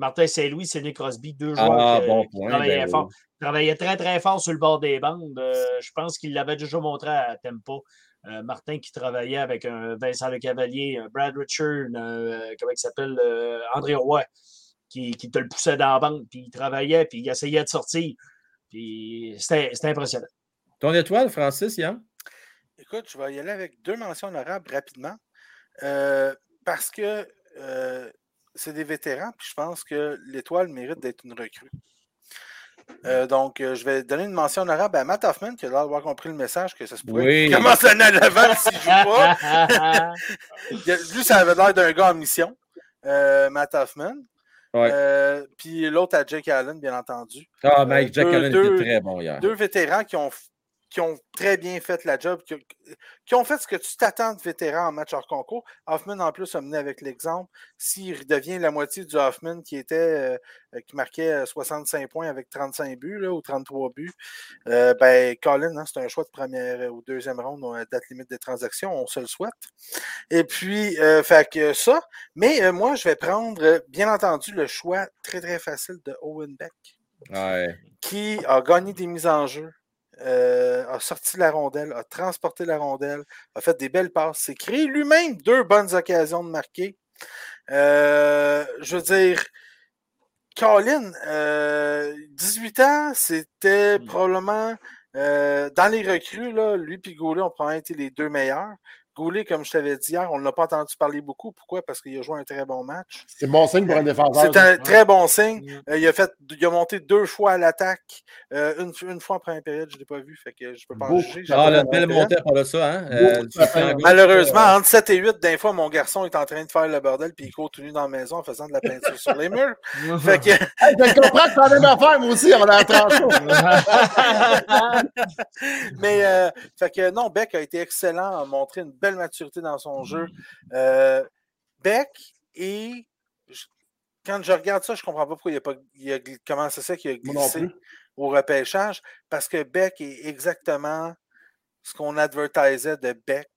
Martin Saint-Louis, Sidney Crosby, deux joueurs Ah, que- bon qui point. travaillaient ben fort. oui. travaillait très, très fort sur le bord des bandes. Euh, je pense qu'il l'avait déjà montré à Tempo. Euh, Martin qui travaillait avec un Vincent Le Cavalier, un Brad Richard, un, euh, comment il s'appelle, euh, André Roy, qui, qui te le poussait dans la bande, puis il travaillait, puis il essayait de sortir. Puis c'était c'était impressionnant. Ton étoile, Francis, Yann? Écoute, je vais y aller avec deux mentions honorables rapidement. Euh, parce que euh, c'est des vétérans, puis je pense que l'étoile mérite d'être une recrue. Euh, donc, euh, je vais donner une mention honorable à Matt Hoffman, qui a l'air d'avoir compris le message que ça se pourrait. Oui. commence l'année à l'avant s'il joue pas. [laughs] Lui, ça avait l'air d'un gars en mission, euh, Matt Hoffman. Ouais. Puis l'autre à Jake Allen, bien entendu. Ah, Mike Jack deux- Allen deux- était très bon hier. Deux vétérans qui ont, qui ont très bien fait la job, qui, qui ont fait ce que tu t'attends de vétérans en match hors concours. Hoffman, en plus, a mené avec l'exemple. S'il devient la moitié du Hoffman qui était euh, euh, qui marquait euh, 65 points avec 35 buts là, ou 33 buts, euh, ben, Colin, hein, c'est un choix de première euh, ou deuxième ronde à date limite des transactions. On se le souhaite. Et puis, euh, fait que ça. Mais euh, moi, je vais prendre, euh, bien entendu, le choix très, très facile de Owen Beck Ouais. qui a gagné des mises en jeu, euh, a sorti la rondelle, a transporté la rondelle, a fait des belles passes, s'est créé lui-même deux bonnes occasions de marquer. Euh, je veux dire, Colin, euh, 18 ans, c'était Mm. probablement euh, dans les recrues, là, lui et Goulet ont probablement été les deux meilleurs. Goulet, comme je t'avais dit hier, on ne l'a pas entendu parler beaucoup. Pourquoi? Parce qu'il a joué un très bon match. C'est bon signe pour un défenseur. C'est un très bon signe. Mm. Euh, il, a fait, il a monté deux fois à l'attaque. Euh, une, une fois en première période, je ne l'ai pas vu, fait que je ne peux pas en juger. J'ai Ah, pas la la belle montée par ça, hein? Euh. Malheureusement, entre 7 et 8, d'un fois, mon garçon est en train de faire le bordel puis il court tout nu dans la maison en faisant de la peinture sur les murs. [laughs] Fait que, [laughs] Hey, je comprends que t'en as même affaire, moi aussi, on a la tranchée. [laughs] mais, euh, fait que non, Beck a été excellent, a montré une belle maturité dans son jeu. Euh, Beck et je- quand je regarde ça, je comprends pas pourquoi il a pas il a gl- comment c'est ça qu'il a glissé au repêchage parce que Beck est exactement ce qu'on advertisait de Beck.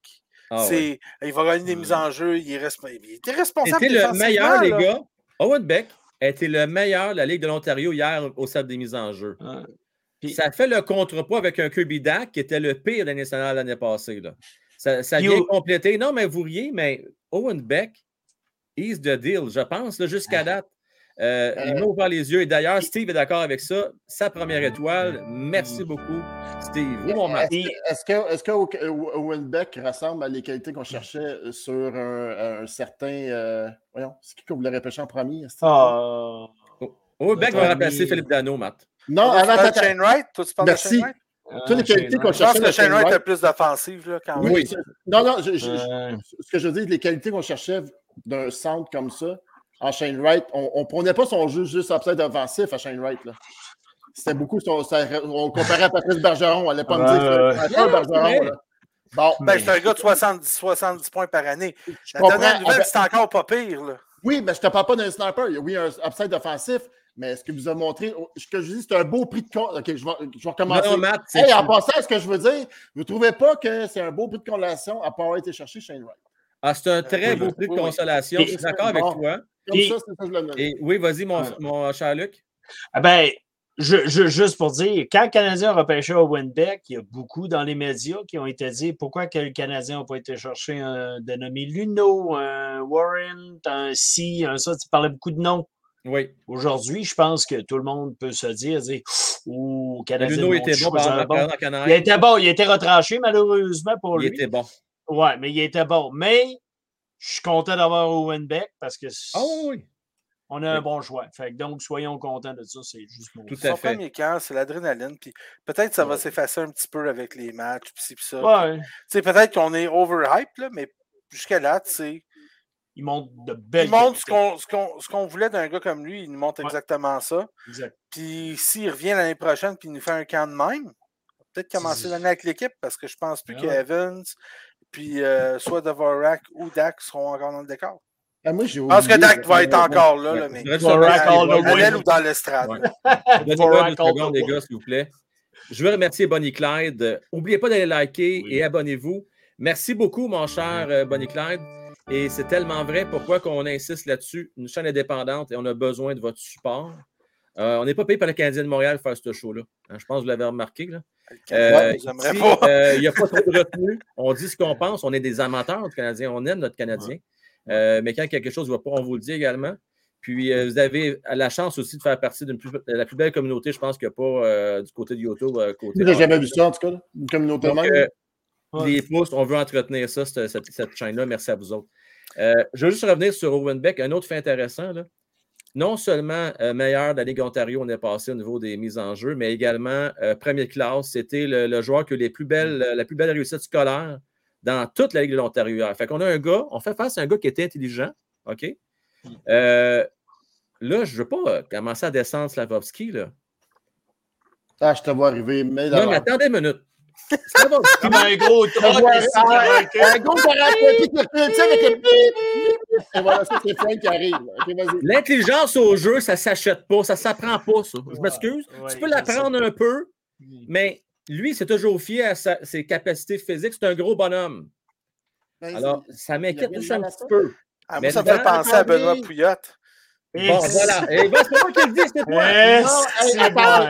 Ah, c'est, ouais. Il va gagner des mises en jeu, il, est resp- il était responsable. C'était le meilleur, les là. gars. Owen Beck a été le meilleur de la Ligue de l'Ontario hier au stade des mises en jeu. Puis- Ça fait le contrepoids avec un Kirby Dak qui était le pire de la nationale l'année passée. Là. Ça, vient au- compléter. Non, mais vous riez, mais Owen Beck, is the deal, je pense, jusqu'à Ah. date. Euh, il m'a ouvert les yeux. Et d'ailleurs, Steve est d'accord avec ça. Sa première étoile. Merci beaucoup, Steve. Mon Est-ce que, Owen Beck ressemble à les qualités qu'on cherchait sur un, un certain. euh, voyons, c'est qui qu'on voulait repêcher en premier? Ah, Owen Beck va remplacer Philippe Dano, Matt. Non, de Shane Wright? Toi, tu parles Merci. de Shane Wright? Toutes les qualités qu'on Je pense cherchait. que Shane Wright a plus d'offensive, là, quand même. Oui. c'est- Non, non, je- je- Euh, ce que je veux dire, les qualités qu'on cherchait d'un centre comme ça, en Shane Wright, on ne prenait pas son jeu juste upside offensif à Shane Wright. là. C'était beaucoup, son- ça- on comparait à Patrice Bergeron. On n'allait pas me dire que Bergeron. là. Bon, Ben, c'est un gars de 70, 70 points par année. je La comprends. dernière nouvelle, c'est encore pas pire. Là. Oui, mais je ne te parle pas d'un sniper. Oui, un upside offensif, mais ce que vous a montré, ce que je dis, c'est un beau prix de compte. OK, je vais, je vais Non, recommencer. non, Matt, c'est- Hey, en passant, ce que je veux dire, vous ne trouvez pas que c'est un beau prix de condamnation à pas avoir été chercher Shane Wright? Ah, c'est un très Oui, beau oui, prix de oui, consolation. Et- Je suis d'accord avec Bon. toi. Comme Puis- ça, c'est ça que je. Et oui, vas-y, mon, Ouais. mon cher Luc. Ah ben, je, je- juste pour dire, quand le Canadien a repêché Owen Beck, il y a beaucoup dans les médias qui ont été dit pourquoi que le Canadien n'a pas été chercher un dénommé Luno, un Warren, un Si, un ça. Tu parlais beaucoup de noms. Oui. Aujourd'hui, je pense que tout le monde peut se dire, dire Ouh, le Canadien. Luno était bon, par. Il était bon, il était retranché malheureusement pour Il lui. était bon. Ouais, mais il était bon. Mais je suis content d'avoir Owen Beck parce que Ah oui, oui. on a un Oui. bon choix. Fait que donc, soyons contents de ça. C'est juste mon. Tout à Son fait. premier camp, c'est l'adrénaline. Puis peut-être que ça va s'effacer un petit peu avec les matchs. Puis ça. Ouais, Tu sais, peut-être qu'on est overhype, là, mais jusqu'à là, tu sais, il montre de belles. il montre ce qualités. qu'on ce qu'on- ce qu'on voulait d'un gars comme lui. Il nous montre Ouais. exactement ça. Exact. Puis s'il revient l'année prochaine puis il nous fait un camp de même, peut-être commencer l'année avec l'équipe parce que je pense plus que ouais. Evans, puis euh, soit Dvorak ou Dak seront encore dans le décor. Ah, moi, j'ai Je pense que Dak va être encore là, là, mais Dvorak ou dans l'estrade. Dvorak les gars, s'il vous plaît. Je veux remercier Bonnie Clyde. N'oubliez pas d'aller liker Oui. et abonnez-vous. Merci beaucoup, mon cher euh, Bonnie Clyde. Et c'est tellement vrai. Pourquoi qu'on insiste là-dessus? Une chaîne indépendante et on a besoin de votre support. Euh, on n'est pas payé par le Canadien de Montréal pour faire ce show-là. Hein, je pense que vous l'avez remarqué. Là. Euh, Ouais, j'aimerais ici, pas. euh, Il n'y a pas trop de retenue. On dit ce qu'on pense. On est des amateurs du Canadien. On aime notre Canadien. Euh, mais quand quelque chose ne va pas, on vous le dit également. Puis euh, vous avez la chance aussi de faire partie de la plus belle communauté, je pense qu'il n'y a pas euh, du côté de YouTube. euh, côté J'ai jamais vu ça, en tout cas. Une communauté donc, même? Euh, Ouais. les pouces, on veut entretenir ça, cette, cette- cette chaîne-là. Merci à vous autres. Euh, je veux juste revenir sur Owen Beck. Un autre fait intéressant. là. Non seulement euh, meilleur de la Ligue Ontario, on est passé au niveau des mises en jeu, mais également euh, première classe. C'était le, le joueur qui a les plus belles, la plus belle réussite scolaire dans toute la Ligue de l'Ontario. hier. Fait qu'on a un gars, on fait face à un gars qui était intelligent. OK? Euh, là, je ne veux pas euh, commencer à descendre Slavovski. Là. Ah, je te vois arriver. Mais Non, mais attendez une minute. Slavovski, Comme un gros vois ici. Un gros garage qui sais, avec le bip. Et voilà, ça, c'est Frank qui arrive. OK, vas-y. L'intelligence au jeu, ça ne s'achète pas, ça ne s'apprend pas, ça. Je m'excuse. ouais, tu peux l'apprendre un peu, mais lui, c'est toujours fier à sa- ses capacités physiques. C'est un gros bonhomme. Ben, Alors, c'est- ça m'inquiète juste un petit peu. Ah, Mais moi, ça me fait penser à Benoît. Pouillotte. Bon, c'est- voilà. Et ben, c'est pas moi qui le dis, c'est toi. Eh, Non, hey, c'est attends.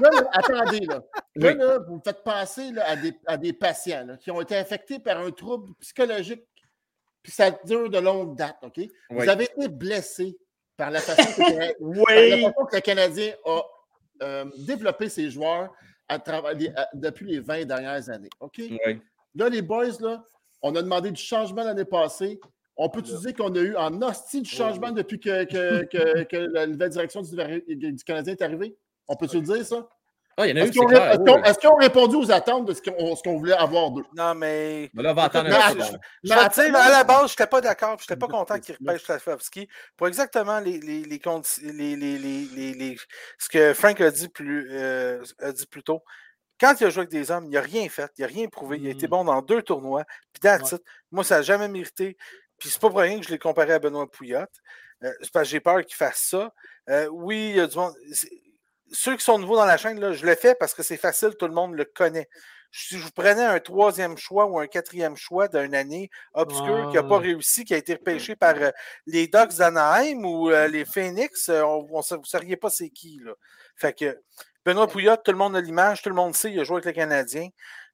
Là, là, attendez, là. Là, Oui. là, vous me faites penser là, à, des, à des patients qui ont été infectés par un trouble psychologique, puis ça dure de longue date, OK? Oui. Vous avez été blessé par la façon que, [laughs] par la Oui. façon que le Canadien a euh, développé ses joueurs à depuis les 20 dernières années, OK? Là, les boys, là, on a demandé du changement l'année passée. On peut dire qu'on a eu en hostie du changement depuis que, que, que- que la nouvelle direction du, du Canadien est arrivée? On peut-tu le dire, ça? Ah, Est-ce qu'ils ont, qu'ils qu'ils répondu aux attentes de ce qu'on voulait avoir d'eux? Non, mais Mais là, on va attendre un je à la base, je n'étais pas d'accord, je n'étais pas content qu'il Mais- repêche Slavovski pour exactement les, les, les, les, les, les, les- les- ce que Frank a dit plus, euh, a dit plus tôt. Quand il a joué avec des hommes, il n'a rien fait, il n'a rien prouvé. Il a été Mm. bon dans deux tournois. Puis that's Ouais. Moi, ça n'a jamais mérité. Puis c'est pas pour rien que je l'ai comparé à Benoît Pouillotte. Euh, c'est parce que j'ai peur qu'il fasse ça. Euh, oui, il y a du monde. Ceux qui sont nouveaux dans la chaîne, là, je le fais parce que c'est facile, tout le monde le connaît. si je vous prenais un troisième choix ou un quatrième choix d'une année obscure qui n'a pas réussi, qui a été repêché par euh, les Ducks d'Anaheim ou euh, les Phoenix, euh, on, ne sauriez pas c'est qui. Là. Fait que Benoît Pouillot, tout le monde a l'image, tout le monde sait, il a joué avec le Canadien.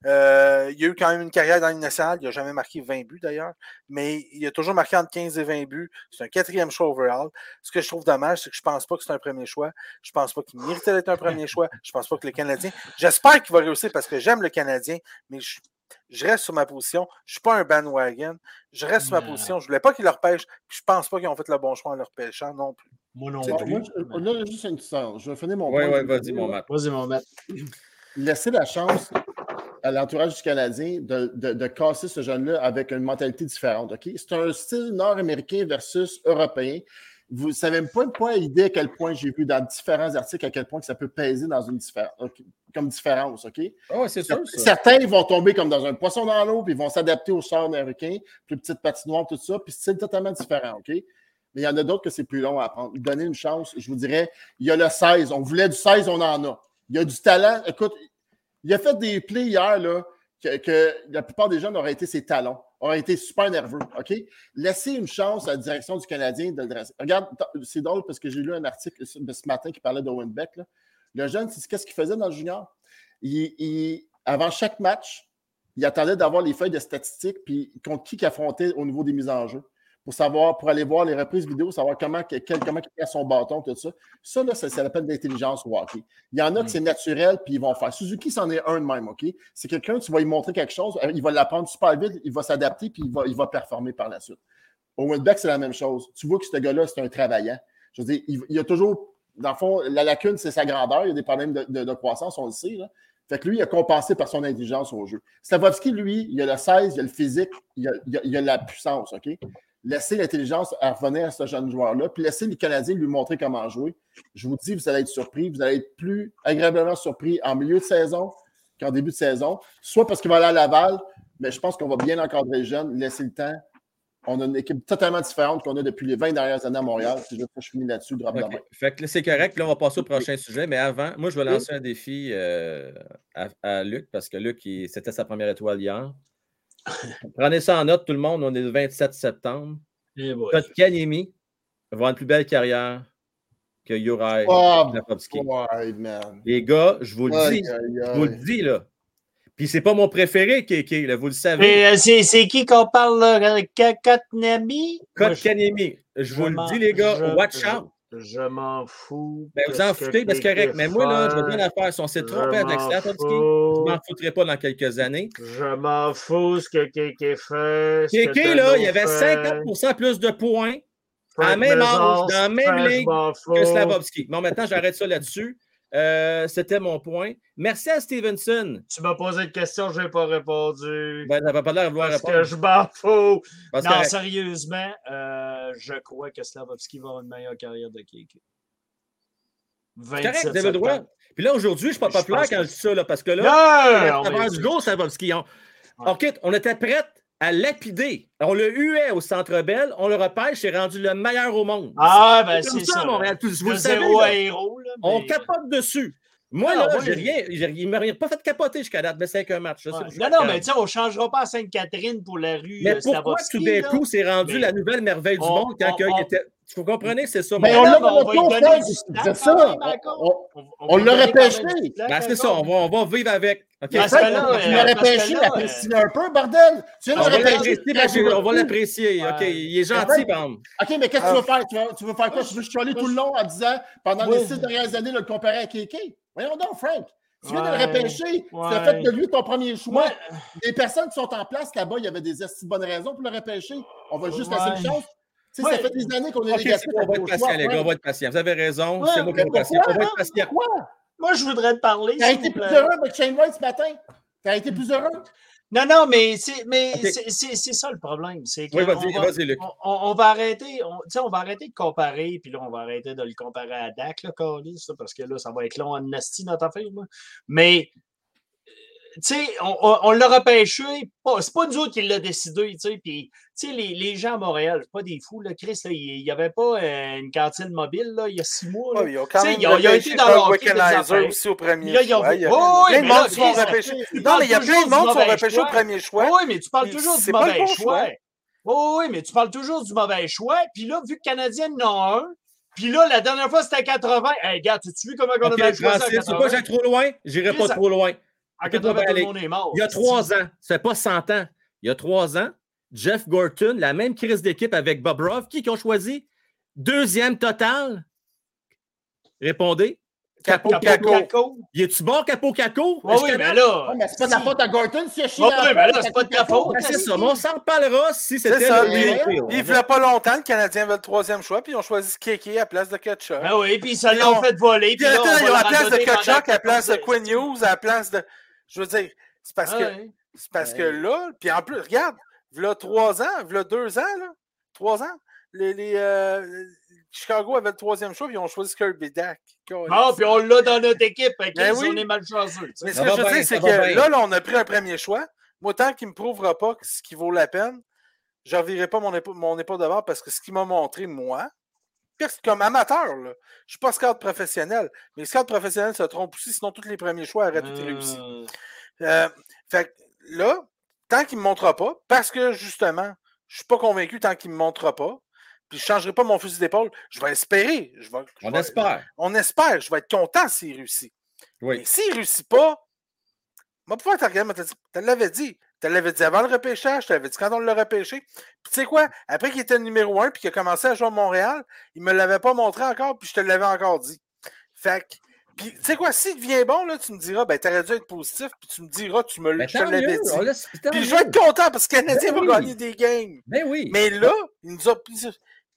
Euh, il a eu quand même une carrière dans nationale. Il n'a jamais marqué 20 buts d'ailleurs, mais il a toujours marqué entre 15 et 20 buts. C'est un quatrième choix overall. Ce que je trouve dommage, c'est que je ne pense pas que c'est un premier choix. Je ne pense pas qu'il méritait d'être un premier choix. Je ne pense pas que le Canadien. [laughs] J'espère qu'il va réussir parce que j'aime le Canadien, mais je, je reste sur ma position. Je ne suis pas un bandwagon. Je reste sur ma position. Je ne voulais pas qu'ils leur pêchent. Puis je ne pense pas qu'ils ont fait le bon choix en leur pêchant non plus. Moi non plus. moi, je- on a juste une histoire. Je vais finir mon Oui, point. oui, vas-y, mon Matt. Vas-y, mon maître. Laisser la chance à l'entourage du Canadien de, de- de casser ce jeune-là avec une mentalité différente. ok? C'est un style nord-américain versus européen. Vous ne savez même pas, pas idée à quel point j'ai vu dans différents articles à quel point que ça peut peser dans une différence, comme différence. OK? Ah ouais, c'est sûr, ça. Certains ils vont tomber comme dans un poisson dans l'eau, puis ils vont s'adapter au sort américain, plus petite patinoire, tout ça, puis c'est totalement différent, OK? Mais il y en a d'autres que c'est plus long à apprendre. Donner une chance, je vous dirais, il y a le 16. On voulait du 16, on en a. Il y a du talent. Écoute, il a fait des plays hier, là, que, la plupart des jeunes auraient été ses talons, auraient été super nerveux, OK? Laissez une chance à la direction du Canadien de le dresser. Regarde, c'est drôle parce que j'ai lu un article ce matin qui parlait d'Owen Beck. là. Le jeune, qu'est-ce qu'il faisait dans le junior? Il- il- avant chaque match, il attendait d'avoir les feuilles de statistiques puis contre qui qu'il affrontait au niveau des mises en jeu. Pour savoir, pour aller voir les reprises vidéo, savoir comment, que- quel, comment il casse son bâton, tout ça. Ça, là, ça, ça l'intelligence au hockey. Il y en a que c'est naturel, puis ils vont faire. Suzuki, c'en est un de même, OK? C'est quelqu'un, tu vas lui montrer quelque chose, euh, il va l'apprendre super vite, il va s'adapter, puis il va, il va performer par la suite. Au Winback, c'est la même chose. Tu vois que ce gars-là, c'est un travaillant. Je veux dire, il, il y a toujours, dans le fond, la lacune, c'est sa grandeur. Il y a des problèmes de, de- de croissance, on le sait. Là. Fait que lui, il a compensé par son intelligence au jeu. Slavovski, lui, il a le 16, il a le physique, il a, il a- il a la puissance, OK? Laissez l'intelligence revenir à ce jeune joueur-là, puis laissez les Canadiens lui montrer comment jouer. Je vous dis, vous allez être surpris, vous allez être plus agréablement surpris en milieu de saison qu'en début de saison, soit parce qu'il va aller à Laval, mais je pense qu'on va bien encadrer le jeune, laisser le temps. On a une équipe totalement différente qu'on a depuis les 20 dernières années à Montréal. C'est juste que je finis là-dessus, drop de OK. main. Fait que c'est correct. Puis là, on va passer au prochain sujet. Mais avant, moi, je vais lancer un défi euh, à, à Luc, parce que Luc, c'était sa première étoile hier. [laughs] Prenez ça en note, tout le monde. On est le 27 septembre. Eh boy. Kotkaniemi va avoir une plus belle carrière que Juraj Oh. Les gars, je vous le dis. Je vous le dis, là. Puis c'est pas mon préféré, Kéké, là, vous le savez. Mais euh, c'est c'est qui qu'on parle là? Ka- Katnami? Moi, je- vous le dis, les gars, je- watch out. Je m'en fous. Ben, vous en que foutez, c'est Kéké correct. Mais moi, là, je vais fait? dire l'affaire. Si on s'est trompé avec fous. je m'en foutrais pas dans quelques années. Je m'en fous ce que Kéké fait. que Kéké, là, il y avait fait. 50% plus de points à la même âge, dans la même ligue que Slavovski. Bon, maintenant, j'arrête ça là-dessus. Euh, C'était mon point. Merci à Stevenson. Tu m'as posé une question, je n'ai pas répondu. Ben, ça va pas l'air de vouloir parce répondre. que je m'en fous. Parce non, que- sérieusement, euh, je crois que Slavovski va avoir une meilleure carrière de. C'est correct, 27 vous avez le droit. Puis là, aujourd'hui, je ne suis pas populaire quand je dis ça, là, parce que là, Non, mais du jour, Slavovski. On... Ouais. OK, on était prêts à lapider. On le huait au Centre Bell, on le repêche, c'est rendu le meilleur au monde. Ah, ben C'est ça, ça. Montréal. Vous Le savez, zéro là. héros. Là, On mais- capote dessus. Moi, Non, là, moi, j'ai je- rien, j'ai- il ne m'a pas fait capoter jusqu'à date, mais c'est qu'un match. je Ouais. je Non, suis non, mais tu sais, on ne changera pas à Sainte-Catherine pour la rue Mais euh, pourquoi tout d'un là? coup, c'est rendu Mais- la nouvelle merveille du On- monde quand on- il on- était. Vous comprenez, c'est ça. Mon- on l'a mais on va lui on donner fait, du c'est slack c'est quand ça. même, d'accord. On- On, on va lui l'aurait donner quand même pêché. du slack, Ben, c'est ça, on va, on va vivre avec. Tu euh, l'aurais parce que pêché, là, apprécie un peu, bordel. Tu on va l'apprécier, ben, on va l'apprécier. OK, il est gentil, Bam. OK, mais qu'est-ce que tu veux faire? Tu veux, faire quoi? Tu veux chialer tout le long en disant, pendant les six dernières années, le comparer à Kéké? Voyons donc, Frank. Tu viens de Ouais. le repêcher. Tu as Ouais. fait de lui ton premier choix. Moi, Les personnes qui sont en place là-bas, il y avait des de bonnes raisons pour le repêcher. On va juste laisser Ouais. une chance. Tu sais, Ouais. ça fait des années qu'on est OK, négatif on va être patient, choix, les gars, on va être patient. Vous avez raison, Ouais, c'est moi qui vais être patient. On va être patient. Moi, je voudrais te parler. T'as s'il été plus heureux avec Shane Wright ce matin? T'as été plus heureux? Non, non, mais c'est mais c'est- c'est c'est ça le problème. C'est Oui, on vas-y, va- vas-y, Luc. on, on- va arrêter, on, va arrêter de comparer, puis là, on va arrêter de le comparer à Dak, Carlis, là, parce que là, ça va être long en nasty notre affaire. là. Mais sais, on, on, on l'a repêché. C'est pas nous autres qui l'a décidé, tu sais. Puis, tu sais, les, les gens à Montréal, c'est pas des fous, là. Chris, là, il n'y avait pas euh, une cantine mobile, là, il y a six mois. là. Ouais, ils ont quand Tu sais, même ils ont- ils ont repêché été dans leur aussi au premier Là, ils ont choix. Il y a plein de monde qui repêcher. tu Non, mais il y a toujours plein de du monde qui sont repêchés au premier choix. Oui, mais tu parles toujours du c'est mauvais bon choix. choix. Oui, oui, mais tu parles toujours du mauvais choix. Puis là, vu que Canadien en a un, puis là, la dernière fois, c'était à 80. Hey, gars, tu as vu comment on choisi à Francis, faut 80? pas j'aille trop loin? J'irai pas trop loin. À Écoute, on 80, va tout le aller. monde est mort. Il y a trois ans, c'est pas 100 ans. Il y a trois ans, Jeff Gorton, la même crise d'équipe avec Bob Ruff, qui ont choisi? Deuxième total? Répondez. Capo Caco. Il est-tu bon, Capo Caco? Oui, oui, mais là. Ouais, mais c'est pas de la faute à Gorton Ouais, dans la ouais, mais là, c'est pas de ta faute. C'est ça, mais on s'en reparlera si C'est c'était ça. il ne pas longtemps, le Canadien avait le troisième choix, puis ils ont choisi Keke à la place de Ketchup. Ben oui, puis ça Puis l'ont on- fait voler. Puis là, ils ont à place de Ketchup, à la place de 14 Quinn Hughes, à la place de. Je veux dire, c'est parce que, Ouais. c'est parce que là, puis en plus, regarde, voilà trois ans, voilà deux ans, là, trois ans, les, les, euh, Chicago avait le troisième choix, puis ils ont choisi Kirby Dak. Bon, puis on l'a dans notre équipe. hein, Ben oui. on est malchanceux. Mais ce Ça que je veux dire, c'est que là, là, on a pris un premier choix. Moi, tant qu'il ne me prouvera pas que ce qui vaut la peine, je ne revirerai pas mon épaule, mon épaule de bord parce que ce qu'il m'a montré, moi, que comme amateur, là, je ne suis pas scout professionnel, mais les scouts professionnels se trompent aussi, sinon tous les premiers choix auraient tout réussi. Euh, Euh, fait là, tant qu'il ne me montrera pas, parce que justement, je ne suis pas convaincu tant qu'il ne me montrera pas, puis je ne changerai pas mon fusil d'épaule, je vais espérer. Je vais, je On vais- espère. On espère. Je vais être content s'il réussit. Oui. Mais s'il ne réussit pas, moi, pouvoir te regarder, tu l'avais dit. Tu l'avais dit avant le repêchage, tu l'avais dit quand on l'a repêché? Puis tu sais quoi? Après qu'il était le numéro un puis qu'il a commencé à jouer à Montréal, il ne me l'avait pas montré encore, puis je te l'avais encore dit. Fait que, puis tu sais quoi? S'il devient bon, là, tu me diras, ben, t'aurais dû être positif, puis tu me diras, tu me Ben, je te l'avais dit. laisse- Puis je vais être content parce que le Canadien Ben va oui. gagner des games. Ben oui. Mais là, il nous a.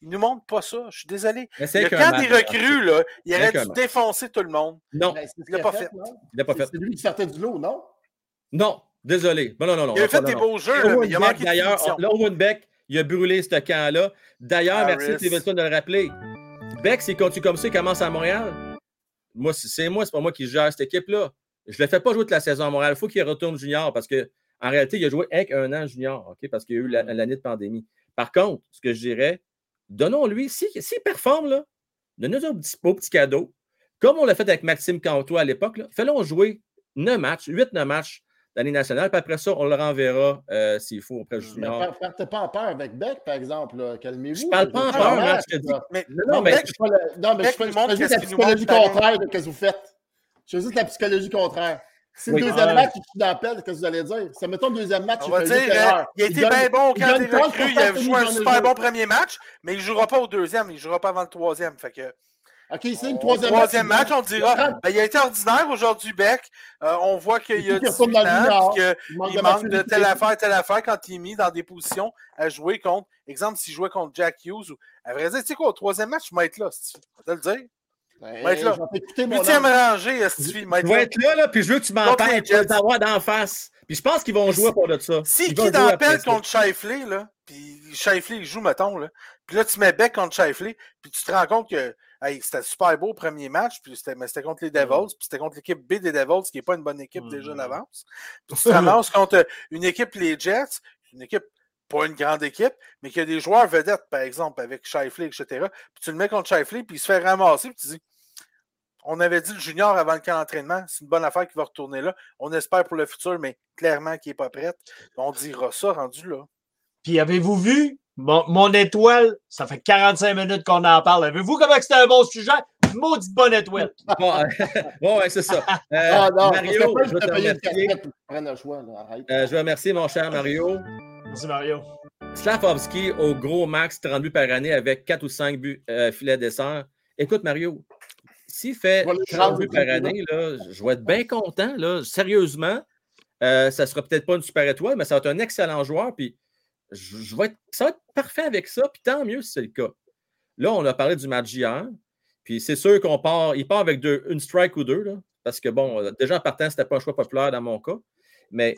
Il nous montre pas ça. Je suis désolé. Mais c'est Le camp des recrues, là, il aurait dû défoncer tout le monde. Non, Ben, Il l'a a pas fait. non? il l'a pas fait. C'est lui qui sortait du lot, non? Non, désolé. Non, non, non. non, Il a fait des beaux jeux, mais il a manqué D'ailleurs, Owen Beck, il a brûlé ce camp-là. D'ailleurs, merci Harris. Stevenson de le rappeler. Beck, s'il continue comme ça, il commence à Montréal. Moi, c'est moi, c'est pas moi qui gère cette équipe-là. Je ne le fais pas jouer toute la saison à Montréal. Il faut qu'il retourne junior parce que en réalité, il a joué avec un an junior, OK? Parce qu'il y a eu la- l'année de pandémie. Par contre, ce que je dirais, donnons-lui, s'il si, s'il performe, là, donnez-nous un petit, beau petit cadeau. Comme on l'a fait avec Maxime Cantois à l'époque, fais-le jouer 9 matchs, 8-9 matchs d'année nationale, puis après ça, on le renverra euh, s'il faut auprès du Mais junior. par- partez pas en peur avec Beck, par exemple. Calmez-vous. Je parle pas en peur, match, je te dis. là. Mais, Non, mais mais je fais le- non, mais je Beck fais je juste la psychologie contraire de ce que vous faites. Je fais juste la psychologie contraire. Si le Oui. deuxième Ouais. match, il tue dans la qu'est-ce que vous allez dire? Ça mettons le deuxième match, On il va fait dire, il a été bien bon au il camp donne des compte recrues. Il a joué un super le bon premier match, mais il ne jouera pas au deuxième. Il ne jouera pas avant le troisième. Fait que, OK, c'est le au troisième, troisième match, on il dira ben, il a été ordinaire aujourd'hui, Beck. Euh, on voit qu'il y a Il 18 retourne dans le ans, junior. puis que Il manque il de manque de maturité. telle affaire, telle affaire quand il est mis dans des positions à jouer contre. Exemple, s'il jouait contre Jack Hughes. Ou, à vrai dire, tu sais quoi, au troisième match, je vais être là. si tu veux. Je vais te le dire. Ben, Va être là. je vais t'écouter, mon Huitième rangée, je vais être vas là? être là, là, puis je veux que tu m'en Contre parles, les vas t'avoir d'en face. Puis je pense qu'ils vont jouer pour de ça. Si Ils qui vont dans jouer la après pelle ça. contre Shifley, là, puis Shifley, il joue, mettons, là, puis là, tu mets Beck contre Shifley, puis tu te rends compte que hey, c'était super beau premier match, puis c'était, mais c'était contre les Devils, puis c'était contre l'équipe B des Devils, qui n'est pas une bonne équipe déjà Mhm. d'avance. Puis tu te [laughs] ramasses contre une équipe, les Jets, une équipe, pas une grande équipe, mais qui a des joueurs vedettes, par exemple, avec Shifley, etc. Puis tu le mets contre Shifley, puis il se fait ramasser, puis tu dis, on avait dit le junior avant le camp d'entraînement, c'est une bonne affaire qui va retourner là. On espère pour le futur, mais clairement qu'il n'est pas prêt. On dira ça rendu là. Puis avez-vous vu mon, mon étoile? Ça fait 45 minutes qu'on en parle. Avez-vous comment c'était un bon sujet? Maudite bonne étoile. [laughs] Bon, euh, [laughs] bon, ouais, c'est ça. Euh, Ah non, Mario, je veux t'as te remercier. Euh, je veux remercier mon cher Mario. Merci Mario. Slavovski au gros max 30 buts par année avec 4 ou 5 buts euh, filets dessert. Écoute, Mario, s'il fait Je vais le 30 prendre, buts par année, là, je vais être bien content. Là, sérieusement, euh, ça ne sera peut-être pas une super étoile, mais ça va être un excellent joueur. Puis ça va être parfait avec ça. Puis tant mieux si c'est le cas. Là, on a parlé du match hier. Puis c'est sûr qu'on part, il part avec deux, une strike ou deux. Là, parce que bon, euh, déjà en partant, ce n'était pas un choix populaire dans mon cas. Mais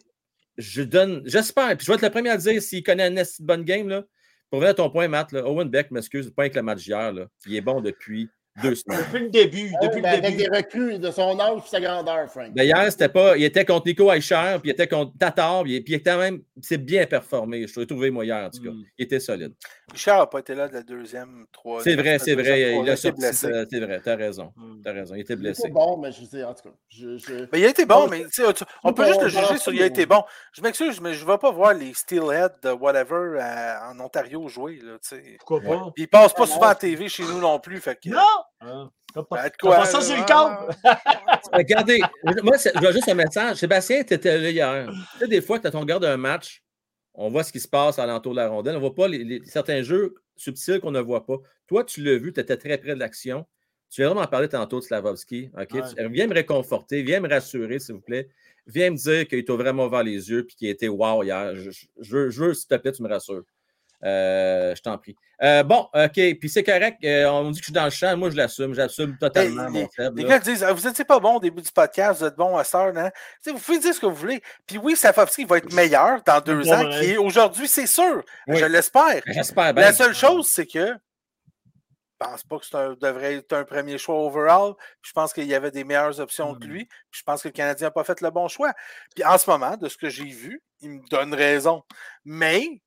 je donne, j'espère, puis je vais être le premier à dire s'il connaît de bonne game, là, pour venir à ton point, Matt, Owen Beck, m'excuse, pas avec le match d'hier, là. il est bon depuis deux [laughs] semaines. Depuis le début. Ouais, Depuis ben, le avec début. des recrues de son âge et sa grandeur, Frank. D'ailleurs, c'était pas. Il était contre Nico Eicher, puis il était contre Tatar, puis, puis il était même. C'est bien performé. Je l'ai trouvé moi hier, en tout cas. Mm. Il était solide. Richard n'a pas été là de la deuxième, troisième. C'est vrai, c'est vrai. Il a été sorti. C'est vrai, t'as raison. Mm. T'as raison. Il était blessé. pas bon, mais je sais, en tout cas. Je, je... Mais il a été bon, Bon, mais tu sais, tu- on peut juste le juger sur il a été bon. Je m'excuse, mais je ne vais pas voir les Steelhead de whatever euh, en Ontario jouer. Là, tu sais. Pourquoi pas? Ils passent pas souvent à TV chez nous non plus. Fait que, Non! Hein? T'as pas, quoi, ça sur le câble? [laughs] Regardez, moi, je vois juste un message. Sébastien, tu étais là hier. Tu sais, des fois, quand on regarde un match, on voit ce qui se passe à l'entour de la rondelle. On ne voit pas les, les- certains jeux subtils qu'on ne voit pas. Toi, tu l'as vu, tu étais très près de l'action. Tu viens vraiment parler tantôt de Slavovski. OK? Ouais. Tu- viens me réconforter, viens me rassurer, s'il vous plaît. Viens me dire qu'il t'a vraiment ouvert les yeux et qu'il été wow hier. Je veux, s'il te plaît, tu me rassures. Euh, je t'en prie. Euh, bon, OK. Puis c'est correct. euh, on me dit que je suis dans le champ. Moi, je l'assume. J'assume totalement, mon Seb, Les gars disent ah, Vous n'étiez pas bon au début du podcast, vous êtes bon à heure, hein? Vous pouvez dire ce que vous voulez. Puis oui, Safovski va être meilleur dans deux ans aujourd'hui, c'est sûr. Oui. Je l'espère. J'espère bien. La seule chose, c'est que je pense pas que ça devrait être un premier choix overall. Puis je pense qu'il y avait des meilleures options que Mm. lui. Puis je pense que le Canadien n'a pas fait le bon choix. Puis en ce moment, de ce que j'ai vu, il me donne raison. Mais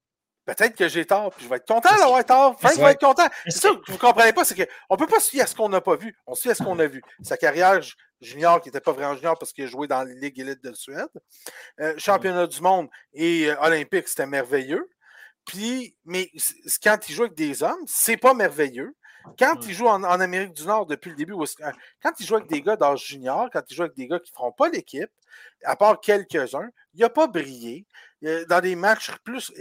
peut-être que j'ai tort. Puis je vais être content d'avoir tort. Frank va être content. C'est ça que vous ne comprenez pas, c'est qu'on ne peut pas se fier à ce qu'on n'a pas vu. On se fie à ce qu'on a vu. Sa carrière junior, qui n'était pas vraiment junior parce qu'il a joué dans la Ligue élite de Suède. Euh, championnat du monde et euh, olympique, c'était merveilleux. Puis, mais quand il joue avec des hommes, c'est pas merveilleux. Quand il joue en, en Amérique du Nord depuis le début, que- quand il joue avec des gars d'âge junior, quand il joue avec des gars qui ne feront pas l'équipe, à part quelques-uns, il n'a pas brillé. Dans des matchs plus.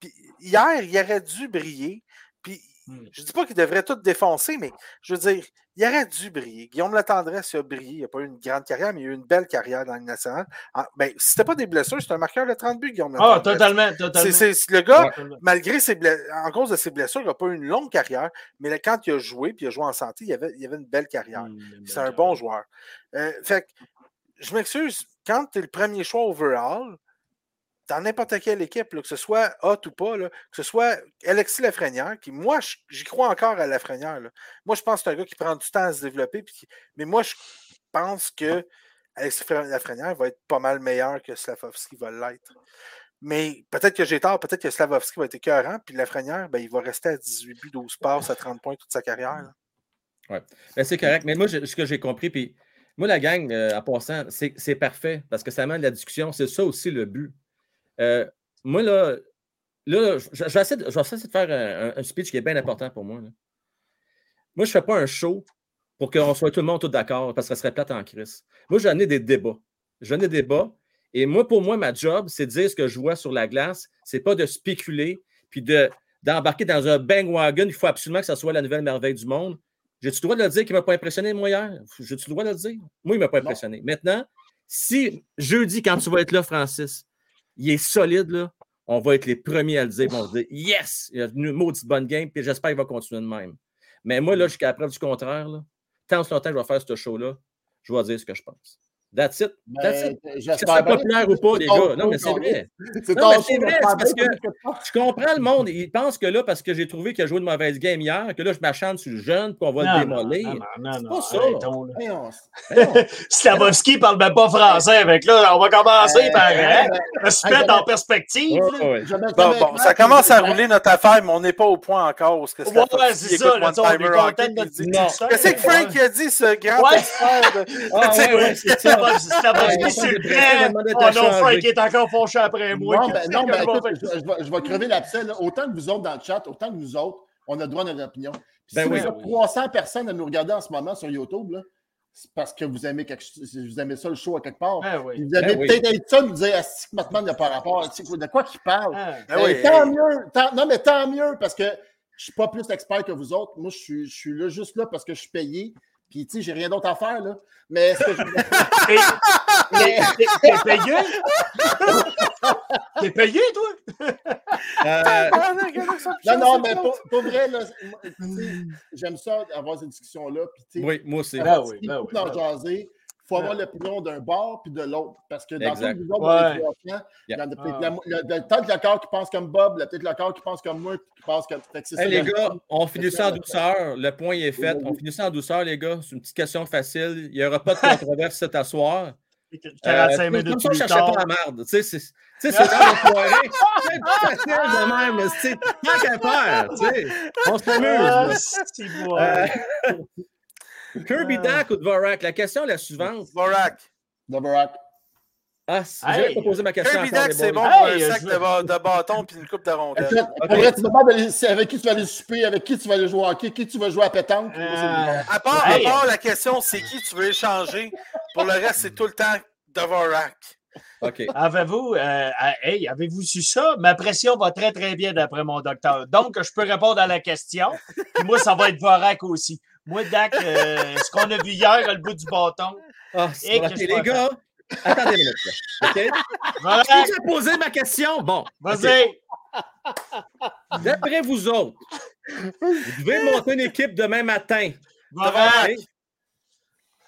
Puis hier, il aurait dû briller. Puis Hmm. je ne dis pas qu'il devrait tout défoncer, mais je veux dire, il aurait dû briller. Guillaume Latendresse a brillé. Il n'a pas eu une grande carrière, mais il a eu une belle carrière dans le national. En- ben, si c'était pas des blessures, c'est un marqueur de 30 buts, Guillaume Ah, Latendresse. totalement, C'est- totalement. le gars, Totalement. malgré ses ble- en cause de ses blessures, il n'a pas eu une longue carrière, mais là, quand il a joué, puis il a joué en santé, il avait, il avait une belle carrière. Hmm, C'est un bon joueur. Euh, fait que, je m'excuse, quand tu es le premier choix overall, dans n'importe quelle équipe, là, que ce soit hot ou pas, là, que ce soit Alexis Lafrenière, qui, moi, j'y crois encore à Lafrenière. Moi, je pense que c'est un gars qui prend du temps à se développer. puis mais moi, je pense que Alexis Lafrenière va être pas mal meilleur que Slavovski va l'être. Mais peut-être que j'ai tort, peut-être que Slavovski va être écœurant, puis Lafrenière, ben, il va rester à 18 buts, 12 passes, à 30 points toute sa carrière. là. Ben, c'est correct. Mais moi, ce que j'ai compris, puis moi, la gang, euh, en passant, c'est parfait parce que ça amène la discussion. C'est ça aussi le but. Euh, moi, là, là je, je vais essayer de, de faire un, speech qui est bien important pour moi. là. Moi, je ne fais pas un show pour qu'on soit tout le monde tout d'accord parce que ça serait plate en crise. Moi, j'en ai des débats. J'en ai des débats. Et moi, pour moi, ma job, c'est de dire ce que je vois sur la glace. C'est pas de spéculer puis de, d'embarquer dans un bandwagon. Il faut absolument que ça soit la nouvelle merveille du monde. J'ai-tu le droit de le dire qu'il ne m'a pas impressionné, moi, hier? J'ai-tu le droit de le dire? Moi, il ne m'a pas Non. impressionné. Maintenant, si jeudi, quand tu vas être là, Francis, il est solide, là, on va être les premiers à le dire. On se dire Yes! Il a une maudite bonne game, puis j'espère qu'il va continuer de même. Mais moi, là, jusqu'à la preuve du contraire, là, tant ce longtemps que je vais faire ce show-là, je vais dire ce que je pense. That's it. That's it. Ben, Que ce J'espère soit bien. populaire ou pas, les gars? Non, mais c'est [laughs] vrai. C'est Non, mais c'est vrai, parce que- Je comprends le monde. Il pense que là, parce que j'ai trouvé qu'il a joué une mauvaise game hier, que là, je m'achante sur le jeune, puis on va le démolir. non, non, C'est non, pas ça. Ben. [laughs] Slavovski parle même pas français avec là. On va commencer Euh, par euh, hein, euh, [laughs] se mettre en perspective. Bon, bon, ça commence à rouler notre affaire, mais on n'est pas au point encore où ce que Ouais, c'est ça. On est content de notre. Qu'est-ce que Frank a dit, ce grand Ouais. expert Slavovski sur le Oh non. Frank est encore fauché après moi. Non, ben, non, que ben, je vais écoute, je, vais, je vais crever l'abcès. là. Autant que vous autres dans le chat, autant que nous autres, on a droit à notre opinion. Puis Ben si oui. vous êtes 300 personnes à nous regarder en ce moment sur YouTube, là, c'est parce que vous aimez, quelque... vous aimez ça, le show à quelque part. Ah oui. Vous avez Ben oui. peut-être être ça de nous dire Ah, si que maintenant, il n'y a pas rapport. De quoi qu'il parle? Ah. Ben Ben, oui, tant hey. mieux. tant- Non, mais tant mieux parce que je ne suis pas plus expert que vous autres. Moi, je suis, je suis là juste là parce que je suis payé. Puis, tu sais, j'ai rien d'autre à faire, là. Mais ce que je- [laughs] T'es- t'es- payé? T'es payé, toi? Euh, [laughs] Ah, non, [laughs] Non, mais pour, pour vrai, là, moi, tu sais, j'aime ça avoir ces discussions-là. Puis, tu sais, oui, moi aussi. Ben oui, ben oui, ben jaser. Faut avoir l'opinion d'un bord puis de l'autre. Parce que dans autres, dans Ouais. les trois camps, il y en a Ah. peut-être le corps qui pense comme Bob, il y a peut-être le corps qui pense comme moi, puis qui pense comme. Hey, les le- gars, on finit ça en douceur. Le point est fait. On finit ça en douceur, les gars. C'est une petite question facile. Il n'y aura pas de [laughs] controverse cet asseoir. 45 Euh, minutes plus tard. pas la merde. Tu sais, c'est c'est dans la [laughs] soirée. C'est facile de même, mais c'est tant qu'à faire. Tu sais, on s'amuse. Ah, [laughs] là. c'est beau. Euh, Kirby Dak ou Dvorak? La question est la suivante. Vorak. Dvorak. Ah, si- Hey. j'avais pas posé ma question. Kirby Dak, c'est bon pour Hey, un sac je- de, bâton puis une coupe de pour vrai, tu me demandes d'aller- c'est avec qui tu vas aller souper, avec qui tu vas aller jouer au hockey, qui tu vas jouer à pétanque. Euh, À part, Hey. à part la question, c'est qui tu veux échanger? Pour le reste, c'est tout le temps Dvorak. OK. Avez-vous euh, ah, hey, avez-vous su ça? Ma pression va très, très bien d'après mon docteur. Donc, je peux répondre à la question. Puis moi, ça va être Vorak aussi. Moi, Dak, euh, ce qu'on a vu hier à le bout du bâton, Ah, Et je les gars, attendez une minute. là. OK? J'ai déjà posé ma question. Bon. vas-y. D'après vous autres, vous devez monter une équipe demain matin. OK?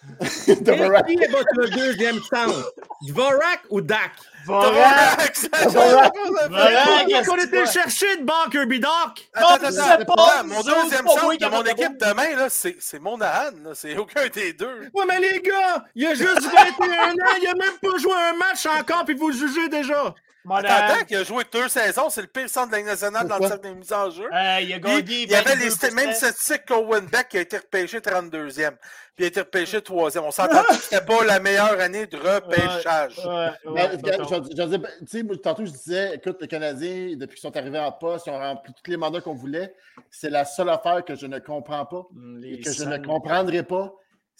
[laughs] Dvorak. Qui est votre deuxième centre? Dvorak ou Dak? Vorak. Dvorak! ça, Vorak, Pourquoi qu'on était chercher de banc Kirby Doc? Attends, Non, attends, tu sais attends. pas, Attends, Mon deuxième centre de mon équipe demain, là, c'est c'est Monahan. C'est aucun des deux. Ouais, mais les gars, il a juste 21 ans, il a même pas joué un match encore, puis vous le jugez déjà. Attends, qu'il a joué deux saisons, c'est le pire centre de la Ligue nationale dans le cercle des mises en jeu. Euh, il a Puis, gagné. il y avait les 22%. st- mêmes statistiques qu'Owen Beck qui a été repêché 32e. Puis il a été repêché 3e. On s'entend que c'était pas la meilleure année de repêchage. Ouais, je- ben, tantôt, je disais, écoute, les Canadiens, depuis qu'ils sont arrivés en poste, ils ont rempli tous les mandats qu'on voulait. C'est la seule affaire que je ne comprends pas Les et que je ne comprendrai pas.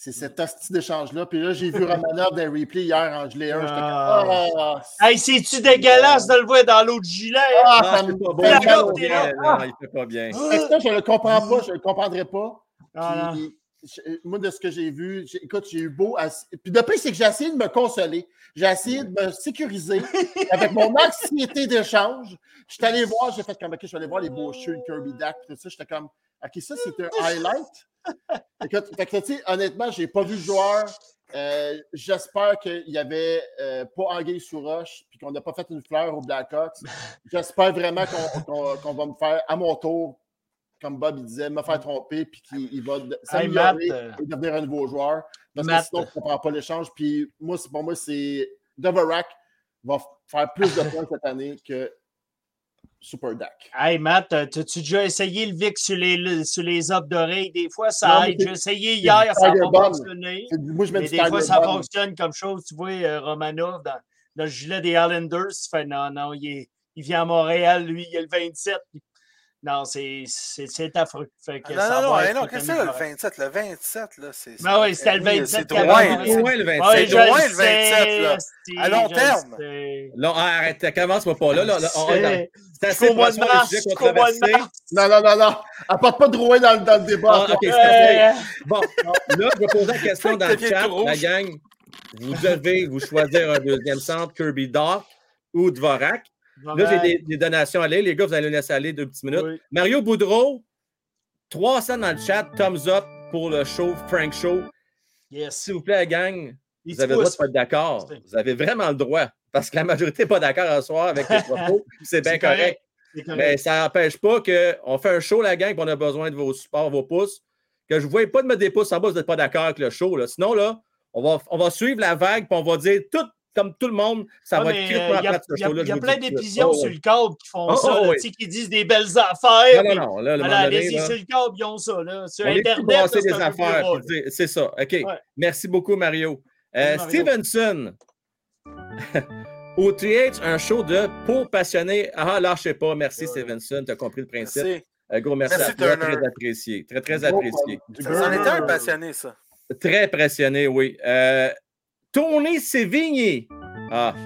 C'est cet hostie d'échange-là. Puis là, j'ai vu Romanov des replays hier en gelé 1. J'étais Ah. comme, ah, Hey, c'est-tu dégueulasse de le voir dans l'autre gilet? hein? ah, Ah, ça me pas bon. fait La il fait pas là. bien. Non, il fait pas bien. Fait que ça, je ne le comprends pas, je ne le comprendrai pas. Ah, Puis, moi, de ce que j'ai vu, j'ai- écoute, j'ai eu beau. à- Puis depuis, c'est que j'ai essayé de me consoler. J'ai essayé de me sécuriser [laughs] avec mon anxiété d'échange. Je suis allé voir, j'ai fait comme, OK, je suis allé voir les beaux cheveux de Kirby Dak. Tout ça, j'étais comme, OK, ça, c'est un highlight. Écoute, fait que, tu sais, honnêtement, je n'ai pas vu le joueur. Euh, J'espère qu'il n'y avait euh, pas anguille sous roche puis qu'on n'a pas fait une fleur aux Blackhawks. J'espère vraiment qu'on va me faire, à mon tour, comme Bob il disait, me faire tromper puis qu'il il va s'améliorer Matt, euh, et devenir un nouveau joueur. Parce Matt. que sinon, je ne comprends pas l'échange. Puis moi, c'est- pour moi, c'est Dvorak va faire plus de [laughs] points cette année que Super Dak. Hey Matt, t'as-tu déjà essayé le Vic sur les, sur les offres d'oreilles? Des fois, ça aide. J'ai essayé hier, ça n'a pas fonctionné. Moi, je mets Mais du des fois, ça Bomb. fonctionne comme chose. Tu vois, euh, Romanov, dans, dans le gilet des Islanders, tu fais non, non, il, est- il vient à Montréal, lui, il est le 27. Non, c'est c'est- c'est affreux. Fait que Non, ça non, non, va non, qu'est-ce que c'est le amélioré. 27? Le 27, là, c'est. Ben oui, c'était le oui, 27 C'est loin, loin le 27. Ouais, C'est loin, le le 27, là. À long terme. Là, arrête, commence-moi pas là. là, là, C'est- assez mois de mars, mois de mars. Non, non, non, non. Apporte pas de rouet dans, le- dans le débat. Ah, ok, c'est Euh, Bon, là, je vais poser la question dans le chat, la gang. Vous devez vous choisir un deuxième centre, Kirby Doc ou Dvorak. Là, j'ai des, des donations à aller. Les gars, vous allez le laisser aller deux petites minutes. Oui. Mario Boudreau, 300 dans le chat, thumbs up pour le show, Frank Show. Yes. S'il vous plaît, la gang, Il vous avez le droit de pas être d'accord. Vous avez vraiment le droit. Parce que la majorité n'est pas d'accord ce soir avec les [laughs] propos. C'est bien correct. correct. C'est correct. Mais ça n'empêche pas qu'on fait un show, la gang, puis on a besoin de vos supports, vos pouces. Que je ne voyais pas de mettre des pouces en bas, vous n'êtes pas d'accord avec le show. Là. Sinon, là, on va, on va suivre la vague, puis on va dire tout, comme tout le monde, ça Ouais, va être euh, crissement Il y a, plate, ce il y a- plein Oh, sur le câble qui font Oh, ça, oh, là, oui. qui disent des belles affaires. Non, non, non. Là, le Voilà, allez-y là, sur le câble, ils ont ça. Là. Sur on Internet, des c'est plus affaires. C'est ça. OK. Merci beaucoup, Mario. Euh, Mario. Stevenson. [laughs] Au TH, un show de pour passionnés. Ah, lâchez pas. Merci, Stevenson. Tu as compris le principe. Merci. Un gros merci, Merci, à toi. Turner. Très apprécié. Très, très apprécié. Ça en était un passionné, ça. Très pressionné, oui. Euh, Tony Sévigné. Ah. [laughs]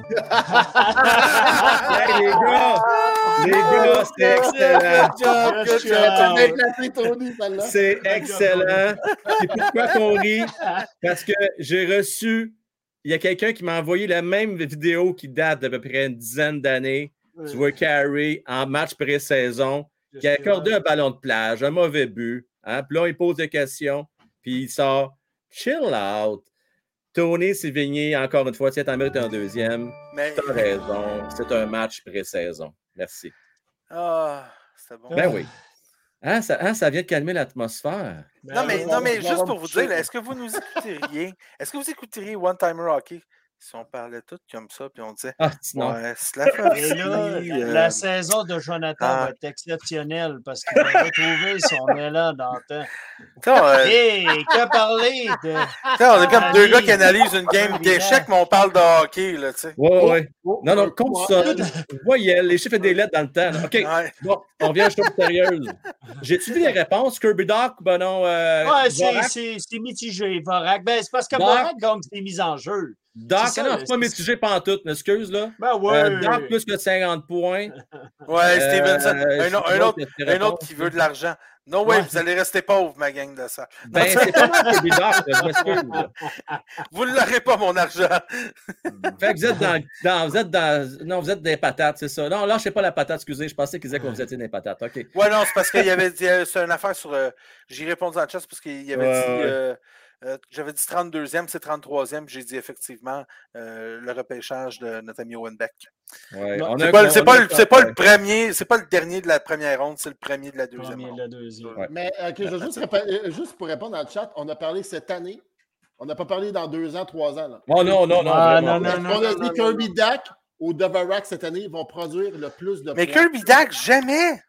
Hey, les gars, les gars, c'est excellent. C'est excellent. C'est pourquoi qu'on rit? Parce que j'ai reçu, il y a quelqu'un qui m'a envoyé la même vidéo qui date d'à peu près une dizaine d'années. Tu vois Carey en match pré-saison, qui a accordé un ballon de plage, un mauvais but. Hein? Puis là, il pose des questions, puis il sort Chill out. Tony Sévigné, encore une fois, tiens, t'en mérites un deuxième. Mais. T'as raison. C'est un match pré-saison. Merci. Ah, c'était bon. Ben oui. Hein, ça, hein, ça vient de calmer l'atmosphère. Ben Non, mais, oui. non, mais juste pour vous dire, est-ce que vous nous écouteriez? Est-ce que vous écouteriez One Timer Hockey? Si on parlait tout comme ça, puis on disait, Ah, sinon. ouais, Et [laughs] là, euh, la saison de Jonathan ah. va être exceptionnelle parce qu'il va retrouver son [laughs] élan d'antan. Euh, Hé, que parler de. attends, on est comme deux gars qui analysent une game d'échecs, mais on parle de hockey, là, tu sais. Ouais, ouais, ouais. Oh, Non, non, euh, console, voyelle, les chiffres et des lettres dans le temps. là. OK, Ouais. bon, on vient à chose sérieuse. J'ai-tu vu les réponses? Kirby Doc, ben non. Euh, Ouais, c'est- Vorak? c'est c'est mitigé, Vorak. Ben, c'est parce que. Vorak gagne ses mises en jeu. Doc, c'est non, pas c'est- mitigé pantoute, m'excuse, là. Ben ouais. Euh, Doc, plus que 50 points. Ouais, Stevenson. Euh, un, autre, un qui veut de l'argent. No way, Ouais. vous allez rester pauvre, ma gang de ça. Ben, [laughs] c'est pas Doc, là, je m'excuse. Vous ne l'aurez pas, mon argent. [laughs] Fait que vous êtes dans, dans- vous êtes dans, non, vous êtes des patates, c'est ça. Non, là, je sais pas la patate, excusez, je pensais qu'ils disaient que vous étiez des patates. OK. Ouais, non, c'est parce qu'il y avait euh, c'est une affaire sur. euh, J'ai répondu dans le chat parce qu'il y avait Ouais, dit. Euh, J'avais dit 32e, c'est 33e. J'ai dit effectivement euh, le repêchage de notre ami Owen Beck. Ouais, Non, C'est pas, le- pas, a pas premier, c'est pas le dernier de la première ronde, c'est le premier de la deuxième Premier de ronde. la deuxième. Ouais. Mais je juste, pour répondre dans le chat, on a parlé cette année. On n'a pas parlé dans deux ans, trois ans. Là. Oh non, non, non. Ah, vraiment. non, non, on a non, dit non, Kirby Dak ou Dvorak cette année vont produire le plus de Mais points? Kirby Dak, jamais!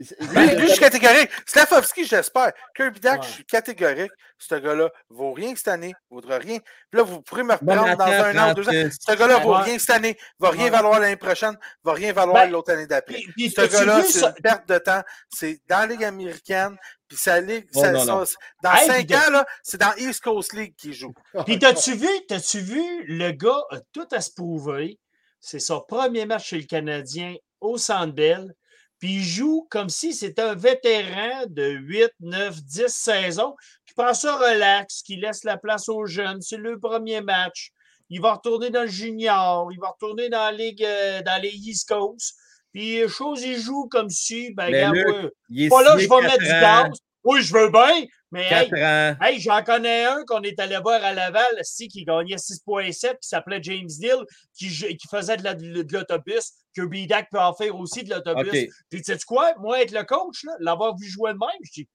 Lui, lui, je suis catégorique. Slavovski, j'espère. Kirby Dak, Ouais. je suis catégorique. Ce gars-là vaut rien cette année, vaudra rien. Puis là, vous pourrez me Bon, reprendre dans un an ou deux ans. Ce gars-là vaut rien cette année, va rien Ouais. valoir l'année prochaine, va rien valoir Ben, l'autre année d'après. Ce gars-là, c'est une perte de temps. C'est dans la Ligue américaine, puis sa Ligue. Oh, ça- non, non. ça- dans Hey, cinq puis de- ans, là, c'est dans East Coast League qu'il joue. [laughs] Puis t'as-tu vu, t'as-tu vu, le gars a tout à se prouver. C'est son premier match chez le Canadien au Centre Bell. Puis il joue comme si c'était un vétéran de 8, 9, 10 saisons qui prend ça relax, qui laisse la place aux jeunes. C'est le premier match. Il va retourner dans le junior, il va retourner dans la Ligue, euh, dans les East Coast. Puis chose, il joue comme si, ben, regarde, ouais, pas là, je vais mettre du gaz. Oui, je veux bien, mais hey, 4 ans. Hey, j'en connais un qu'on est allé voir à Laval, si, qui gagnait 6.7, qui s'appelait James Deal, qui, faisait de la- de l'autobus. Kirby Dak peut en faire aussi de l'autobus. Puis, tu sais quoi? Moi, être le coach, là, l'avoir vu jouer de même, je dis,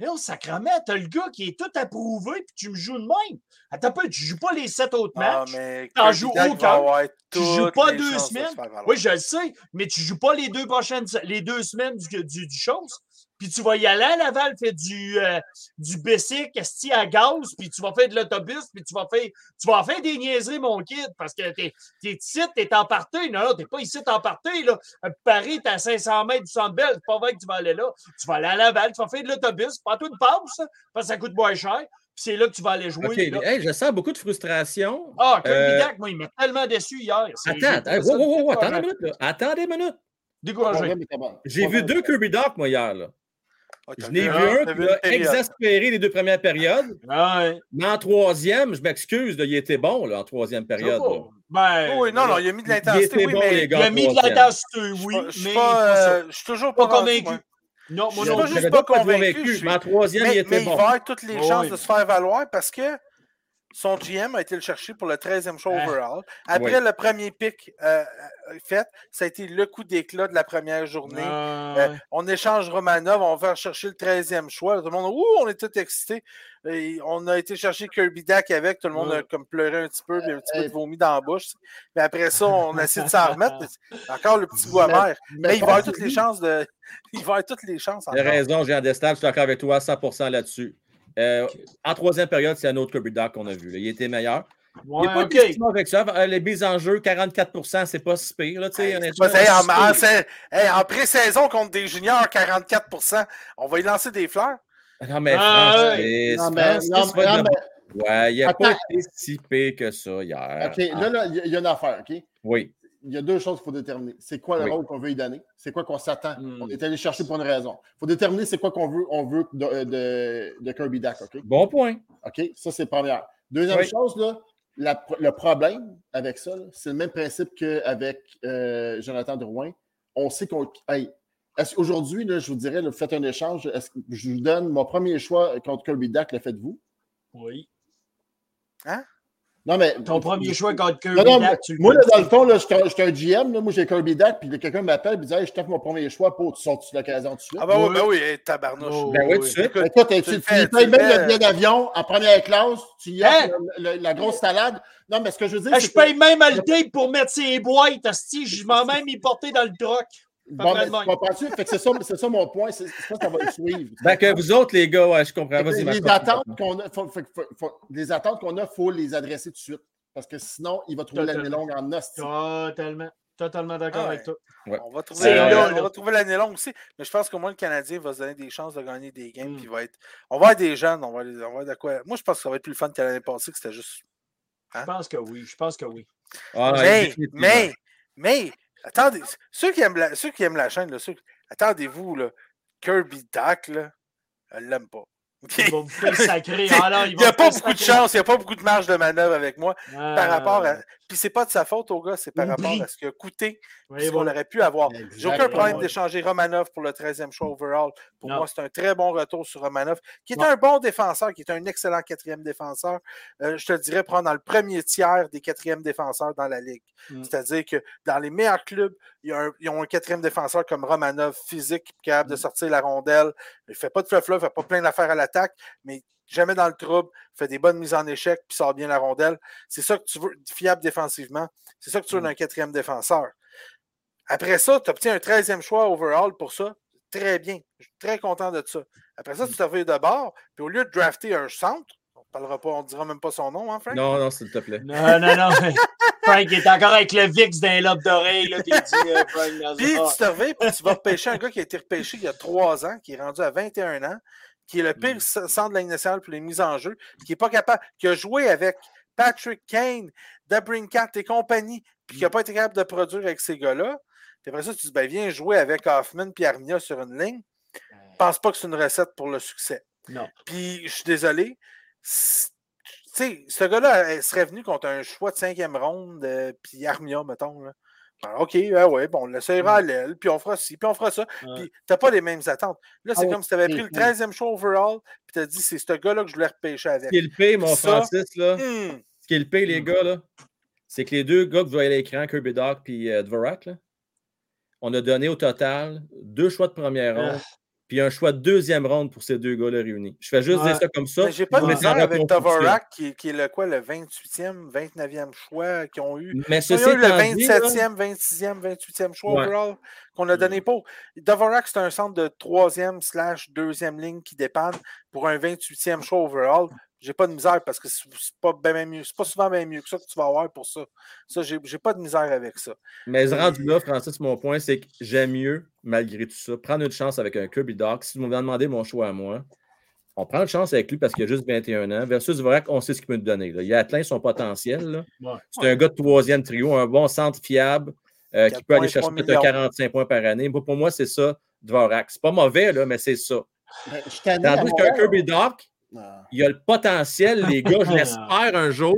Hé, sacrement, t'as le gars qui est tout approuvé, puis tu me joues de même. Attends pas, tu joues pas les sept autres Ah, matchs. mais T'en joues aucun. Tu joues pas deux semaines. Oui, je le sais, mais tu joues pas les deux prochaines, les deux semaines du, du, du chose. Puis tu vas y aller à Laval, faire du, euh, du bicycle, esti à gaz, puis tu vas faire de l'autobus, puis tu vas faire, tu vas faire des niaiseries, mon kid, parce que t'es, t'es ici, t'es en partie. Non, non, t'es pas ici en partie, là. À Paris, t'es à 500 mètres du centre belle. C'est pas vrai que tu vas aller là. Tu vas aller à Laval, tu vas faire de l'autobus, prends-toi une passe, parce que ça coûte moins cher, puis c'est là que tu vas aller jouer. OK. là. Hey, je sens beaucoup de frustration. Ah, Kirby Euh, moi, il m'a tellement déçu hier. Attends, hey, wow, wow, wow, décourageant. une minute. là. Attendez une minute. Découragé. J'ai vu deux Kirby Doc, moi, hier. Là. Ah, Je n'ai vu? un, un qui m'a exaspéré les deux premières périodes. Ouais. Mais en troisième, je m'excuse, il était bon là, en troisième période. là. Ben, Oh, oui, non, non, il a mis de Il l'intensité, oui, bon, mais les il a mis de l'intensité, oui, pas- je suis mais pas, pas ça. je suis toujours Pas pas convaincu. moi. Non, moi Je suis plus. juste pas pas convaincu, convaincu, je mais en troisième, il était mais il bon. va avoir toutes les Oui. chances de se faire valoir parce que son GM a été le chercher pour le 13e show Ah. overall. Après Oui. le premier pick euh, euh, fait, ça a été le coup d'éclat de la première journée. Ah, Euh, on échange Romanov, on va chercher le 13e choix. Tout le monde, ouh, on est tout excités. Et on a été chercher Kirby Dak avec. Tout le monde Ouais. a comme pleuré un petit peu, puis un petit Euh, peu de vomi dans la bouche. Mais après ça, on a essayé de s'en [laughs] remettre. Encore le petit goût amer. Mais [laughs] il va avoir toutes les chances de. Il va avoir toutes les chances. Tu as encore. raison, Jean Destal, je suis d'accord avec toi à 100% là-dessus. Euh, En troisième période, c'est un autre Kirby Doc qu'on a vu. là. Il était meilleur. il ouais, n'est pas ok. été si mauvais que ça. Euh, Les mises en jeu, 44% c'est pas si pire. Là, Hey, pas- hey, en, en- c'est- hey, en pré-saison contre des juniors, 44% on va y lancer des fleurs. Non, mais Ah, Francis, Non, mais, mais- Ouais, il n'a pas Attends. été si pire que ça hier. OK, là, là, il y a- il y a une affaire, OK? Oui. Il y a deux choses qu'il faut déterminer. C'est quoi le Oui. rôle qu'on veut y donner? C'est quoi qu'on s'attend? Hmm. On est allé chercher pour une raison. Il faut déterminer c'est quoi qu'on veut, on veut de, de- de Kirby Dak, OK? Bon point. OK? Ça, c'est première. Deuxième Oui. chose, là, la- le problème avec ça, c'est le même principe qu'avec euh, Jonathan Drouin. On sait qu'on. Hey, est-ce qu'aujourd'hui, là, je vous dirais, là, faites un échange. Est-ce que je vous donne mon premier choix contre Kirby Dak, le faites-vous? Oui. Non, mais. Ton premier choix contre Kirby Non, non, Dak, tu le moi, là, dans le fond, là, j'étais un- j'étais un GM. Là, moi, j'ai Kirby Dak, puis quelqu'un m'appelle et me dit Hey, je t'offre mon premier choix pour tu sortes l'occasion tout de suite? Ah, ben oui, ben oui, hey, tabarnouche. Oh, Ben oui, tout de suite. Tu, tu le tu, payes même le billet d'avion en première classe, tu y Hein? le- le- la grosse salade. Non, mais ce que je veux dire, je que- paye même le tape pour mettre ses boîtes. asti, Je m'en même y porter dans le truck. Bon? Fait que c'est ça, c'est ça mon point. C'est ça, ça va le suivre. Ben, que vous autres, les gars, ouais, je comprends. Vas-y, les attentes qu'on a, faut- faut- faut- faut- les attentes qu'on a, il faut les adresser tout de suite. Parce que sinon, il va trouver l'année longue en hostie. Totalement. Totalement d'accord Ah ouais. avec toi. On va trouver, on va l'année longue aussi. Mais je pense qu'au moins le Canadien va se donner des chances de gagner des games. Mm. va être... On va avoir des jeunes, on va, les- on va avoir de quoi. Moi, je pense que ça va être plus le fun que l'année passée, que c'était juste. Je pense que oui. Je pense que oui. Ah, mais, mais, mais, attendez, ceux qui aiment la, ceux qui aiment la chaîne, là, attendez-vous, Kirby Dak, là, elle l'aime pas. [laughs] Il me sacrer. N'y a pas beaucoup de chance, il n'y a pas beaucoup de marge de manœuvre avec moi par rapport à. Puis c'est pas de sa faute au gars, c'est par rapport à ce qu'il a coûté, Oui, ce qu'on aurait pu avoir. J'ai aucun problème d'échanger Romanov pour le 13e choix overall. Pour Non. moi, c'est un très bon retour sur Romanov, qui est Non. un bon défenseur, qui est un excellent quatrième défenseur. Euh, je te dirais prendre dans le premier tiers des quatrièmes défenseurs dans la Ligue. Mm. C'est-à-dire que dans les meilleurs clubs, un- ils ont un quatrième défenseur comme Romanov, physique, capable de Mm. sortir la rondelle. Il ne fait pas de fluff il ne fait pas plein d'affaires à l'attaque, mais jamais dans le trouble, fait des bonnes mises en échec, puis sort bien la rondelle. C'est ça que tu veux, fiable défensivement. C'est ça que tu veux Mm. d'un quatrième défenseur. Après ça, tu obtiens un 13e choix overall pour ça. Très bien. Je suis très content de ça. Après ça, tu te reviens de bord, puis au lieu de drafter un centre, on parlera pas, on ne dira même pas son nom, hein, Frank? Non, non, s'il te plaît. Non, non, non. Frank est encore avec le VIX d'un lobe d'oreille. puis euh, tu te reviens, puis tu vas repêcher un gars qui a été repêché il y a trois ans, qui est rendu à 21 ans, qui est le pire Mm. centre de la nationale pour les mises en jeu, qui n'est pas capable, qui a joué avec Patrick Kane, Dabrincat et compagnie, puis qui Mm. n'a pas été capable de produire avec ces gars-là. Puis après ça, tu dis, ben, viens jouer avec Hoffman puis Armia sur une ligne. Je pense pas que c'est une recette pour le succès. Non. Puis je suis désolé. Tu sais, ce gars-là serait venu contre un choix de cinquième ronde, euh, puis Armia, mettons. Là. Ben, OK, ah ouais, bon, on l'essayera à l'aile, puis on fera ci, puis on fera ça. Puis t'as pas les mêmes attentes. Là, c'est Ah, comme si tu avais pris le oui. 13e choix overall, puis t'as dit, c'est ce gars-là que je voulais repêcher avec. Ce qui est le pire, mon Ça, Francis, là, Hmm, ce qui est le pire, les Hmm. gars, là, c'est que les deux gars que vous voyez à l'écran, Kirby Doc et euh, Dvorak, là, on a donné au total deux choix de première Ah. Puis un choix de deuxième ronde pour ces deux gars-là réunis. Je fais juste Ouais. dire ça comme ça. J'ai pas de misère avec. Tavorak, qui, qui est le quoi, le 28e, 29e choix qu'ils ont eu. Mais ceci eu le étant dit, là, 27e, 26e, 28e choix Ouais. overall qu'on a donné pour. Dvorak, c'est un centre de troisième slash deuxième ligne qui dépanne pour un 28e choix overall. J'ai pas de misère parce que c'est pas, ben mieux. C'est pas souvent bien mieux que ça que tu vas avoir pour ça. Ça, j'ai j'ai pas de misère avec ça. Mais rendu là, Francis, mon point, c'est que j'aime mieux, malgré tout ça, prendre une chance avec un Kirby Doc. Si vous m'avez demandé mon choix à moi, on prend une chance avec lui parce qu'il a juste 21 ans. Versus Vorak, on sait ce qu'il peut nous donner. là. Il a atteint son potentiel. là. Ouais. C'est un gars de troisième trio, un bon centre fiable euh, qui peut aller chercher peut-être millions. 45 points par année. Pour, pour moi, c'est ça, Dvorak. C'est pas mauvais, là, mais c'est ça. Ben, Je Tandis qu'un. Kirby Doc. Il a le potentiel, les gars, je l'espère un jour,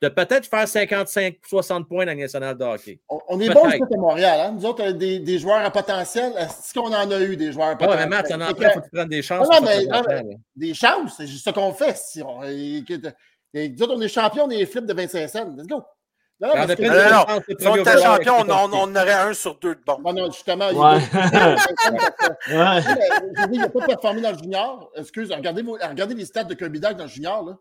de peut-être faire 55-60 points dans la nationale de hockey. On, on est ici à Montréal. Hein? Nous autres, euh, des, des joueurs à potentiel, est-ce qu'on en a eu des joueurs à Ah, potentiel? mais Matt, en il faut que tu prennes des chances. Non, pour mais- non. Des chances, c'est juste ce qu'on fait. Si on, et, que- et nous autres, on est champion des flips de 25 cents. Let's go. Non, parce que- Non, Si on était champion, on, on- Kentucky. on aurait un sur deux de bon. Non, non, justement, il n'a Ouais. [laughs] pas performé dans le junior. Excuse, regardez, vos- regardez les stats de Kirby dans le junior. Là.